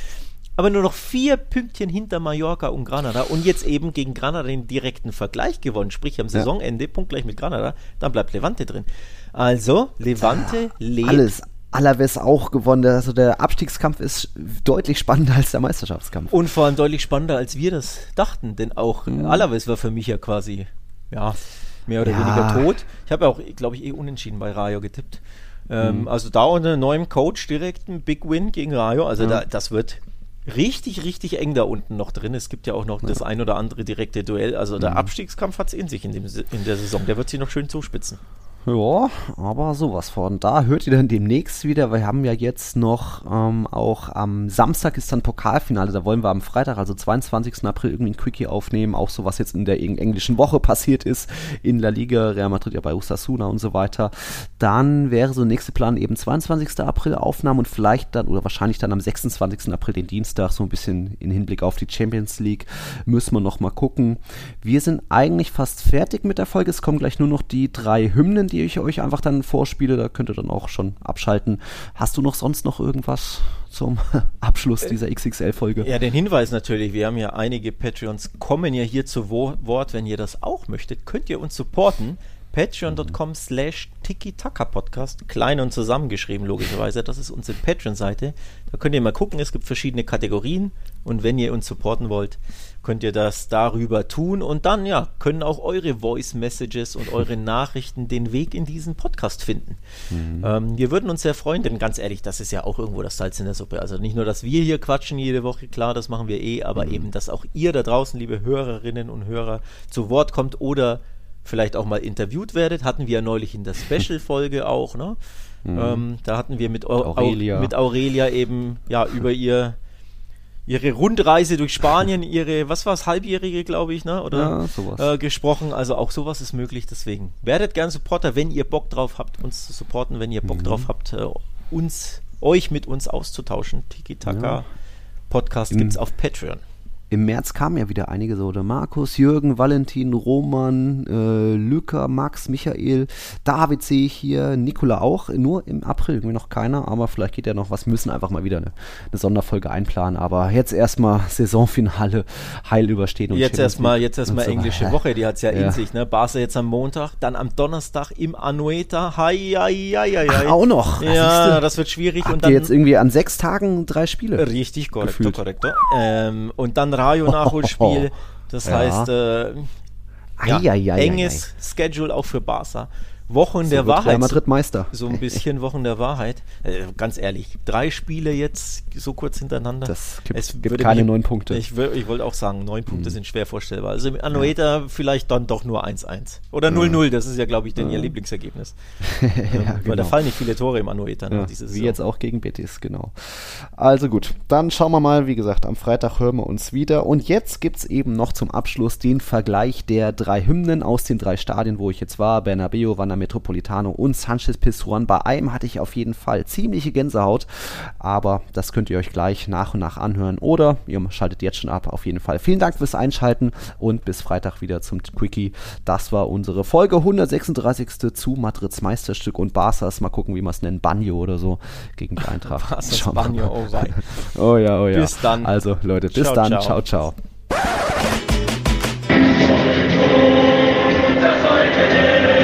Aber nur noch vier Pünktchen hinter Mallorca und Granada und jetzt eben gegen Granada den direkten Vergleich gewonnen, sprich am Saisonende, punktgleich mit Granada, dann bleibt Levante drin. Also, Levante ja, lebt. Alles, Alaves auch gewonnen. Also der Abstiegskampf ist deutlich spannender als der Meisterschaftskampf. Und vor allem deutlich spannender, als wir das dachten. Denn auch mhm. Alaves war für mich ja quasi, ja, mehr oder ja. weniger tot. Ich habe ja auch, glaube ich, eh unentschieden bei Rayo getippt. Ähm, mhm. Also da unter neuem Coach direkt ein Big Win gegen Rayo. Also mhm. da, das wird richtig, richtig eng da unten noch drin. Es gibt ja auch noch ja. das ein oder andere direkte Duell. Also der mhm. Abstiegskampf hat es in sich in, dem, in der Saison. Der wird sich noch schön zuspitzen. Ja, aber sowas von. Da hört ihr dann demnächst wieder. Wir haben ja jetzt noch ähm, auch am Samstag ist dann Pokalfinale. Da wollen wir am Freitag, also 22. April, irgendwie ein Quickie aufnehmen. Auch so was jetzt in der englischen Woche passiert ist. In La Liga, Real Madrid ja bei Usasuna und so weiter. Dann wäre so nächste Plan eben 22. April Aufnahmen und vielleicht dann oder wahrscheinlich dann am 26. April den Dienstag so ein bisschen in Hinblick auf die Champions League. Müssen wir noch mal gucken. Wir sind eigentlich fast fertig mit der Folge. Es kommen gleich nur noch die drei Hymnen die ich euch einfach dann vorspiele. Da könnt ihr dann auch schon abschalten. Hast du noch sonst noch irgendwas zum Abschluss dieser XXL-Folge? Ja, den Hinweis natürlich. Wir haben ja einige Patreons, kommen ja hier zu Wort. Wenn ihr das auch möchtet, könnt ihr uns supporten. Patreon.com slash Tiki-Taka-Podcast, klein und zusammengeschrieben logischerweise, das ist unsere Patreon-Seite. Da könnt ihr mal gucken, es gibt verschiedene Kategorien und wenn ihr uns supporten wollt, könnt ihr das darüber tun und dann ja, können auch eure Voice Messages und eure Nachrichten den Weg in diesen Podcast finden. Mhm. Ähm, wir würden uns sehr freuen, denn ganz ehrlich, das ist ja auch irgendwo das Salz in der Suppe. Also nicht nur, dass wir hier quatschen jede Woche, klar, das machen wir eh, aber mhm. eben, dass auch ihr da draußen, liebe Hörerinnen und Hörer, zu Wort kommt oder vielleicht auch mal interviewt werdet. Hatten wir ja neulich in der Special-Folge auch, ne? Mhm. Ähm, da hatten wir mit, Aurelia. mit Aurelia eben ja über ihr ihre Rundreise durch Spanien, ihre, was war es, halbjährige, glaube ich, ne? Oder ja, äh, gesprochen. Also auch sowas ist möglich. Deswegen werdet gern Supporter, wenn ihr Bock drauf habt, uns zu supporten, wenn ihr Bock mhm. drauf habt, äh, uns, euch mit uns auszutauschen. Tiki Taka ja. Podcast gibt es auf Patreon im März kamen ja wieder einige so, der Markus, Jürgen, Valentin, Roman, äh, Lücker, Max, Michael, David sehe ich hier, Nikola auch, nur im April irgendwie noch keiner, aber vielleicht geht ja noch was, müssen einfach mal wieder eine, eine Sonderfolge einplanen, aber jetzt erstmal Saisonfinale heil überstehen. Und jetzt erstmal jetzt erstmal so englische Woche, die hat es ja, ja, in sich, ne? Barca jetzt am Montag, dann am Donnerstag im Anueta, hi, hi, hi, hi, hi. auch noch. Ja, das wird schwierig. Habt und dann jetzt irgendwie an sechs Tagen drei Spiele. Richtig, korrekt, korrekt. Ähm, und dann Rayo-Nachholspiel. Das ja. heißt, äh, ja, ai, ai, ai, enges Schedule auch für Barca. Wochen so der Wahrheit. Real Madrid Meister. So ein bisschen Wochen der Wahrheit. Äh, ganz ehrlich, drei Spiele jetzt so kurz hintereinander. Das gibt, es gibt keine neun Punkte. Ich, ich wollte auch sagen, neun Punkte mhm. sind schwer vorstellbar. Also im Anoeta ja. vielleicht dann doch nur 1-1. Oder 0-0, das ist ja, glaube ich, denn ja. ihr Lieblingsergebnis. ja, ähm, Weil genau. da fallen nicht viele Tore im Anoeta. Ne, wie jetzt auch gegen Betis, genau. Also gut, dann schauen wir mal, wie gesagt, am Freitag hören wir uns wieder. Und jetzt gibt es eben noch zum Abschluss den Vergleich der drei Hymnen aus den drei Stadien, wo ich jetzt war. Bernabeu, Wandermeister Metropolitano und Sanchez Pizjuan. Bei einem hatte ich auf jeden Fall ziemliche Gänsehaut, aber das könnt ihr euch gleich nach und nach anhören oder ihr schaltet jetzt schon ab. Auf jeden Fall vielen Dank fürs Einschalten und bis Freitag wieder zum Quickie. Das war unsere Folge 136. zu Madrids Meisterstück und Barca's. Mal gucken, wie man es nennt, Banjo oder so gegen die Eintracht. Barca's Banjo, oh, oh ja, oh ja. Bis dann. Also Leute, bis ciao, dann. ciao. ciao. ciao. mal, der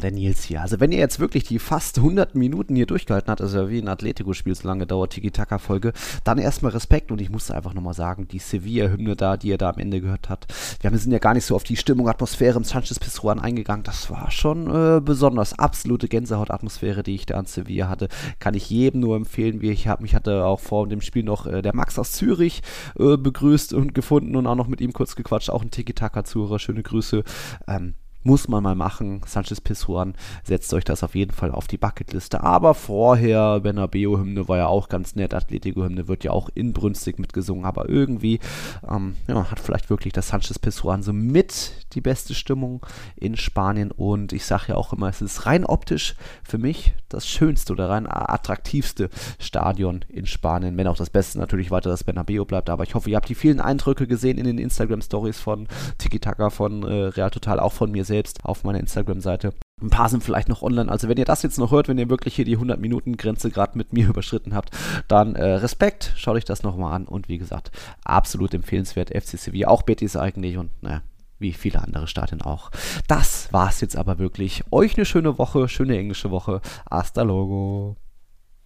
Nils hier. Also wenn ihr jetzt wirklich die fast 100 Minuten hier durchgehalten habt, also wie ein Atletico-Spiel, so lange dauert Tiki-Taka-Folge, dann erstmal Respekt und ich musste einfach nochmal sagen, die Sevilla-Hymne da, die ihr da am Ende gehört habt, wir sind ja gar nicht so auf die Stimmung, Atmosphäre im Sanchez Pizjuan eingegangen, das war schon äh, besonders. Absolute Gänsehaut-Atmosphäre, die ich da an Sevilla hatte, kann ich jedem nur empfehlen, wie ich hab, mich hatte auch vor dem Spiel noch äh, der Max aus Zürich äh, begrüßt und gefunden und auch noch mit ihm kurz gequatscht, auch ein Tiki-Taka-Zuhörer, schöne Grüße. Ähm, muss man mal machen. Sanchez Pizjuan setzt euch das auf jeden Fall auf die Bucketliste. Aber vorher, Bernabeu-Hymne war ja auch ganz nett. Atletico-Hymne wird ja auch inbrünstig mitgesungen. Aber irgendwie ähm, ja, hat vielleicht wirklich das Sanchez Pizjuan so mit die beste Stimmung in Spanien. Und ich sage ja auch immer, es ist rein optisch für mich das schönste oder rein attraktivste Stadion in Spanien. Wenn auch das Beste natürlich weiter das Bernabeu bleibt. Aber ich hoffe, ihr habt die vielen Eindrücke gesehen in den Instagram-Stories von Tiki Taka, von äh, Real Total, auch von mir selbst selbst auf meiner Instagram-Seite. Ein paar sind vielleicht noch online. Also wenn ihr das jetzt noch hört, wenn ihr wirklich hier die 100-Minuten-Grenze gerade mit mir überschritten habt, dann äh, Respekt, schaut euch das nochmal an. Und wie gesagt, absolut empfehlenswert. FC Sevilla, auch Betis eigentlich und naja, wie viele andere Stadien auch. Das war's jetzt aber wirklich. Euch eine schöne Woche, schöne englische Woche. Hasta logo.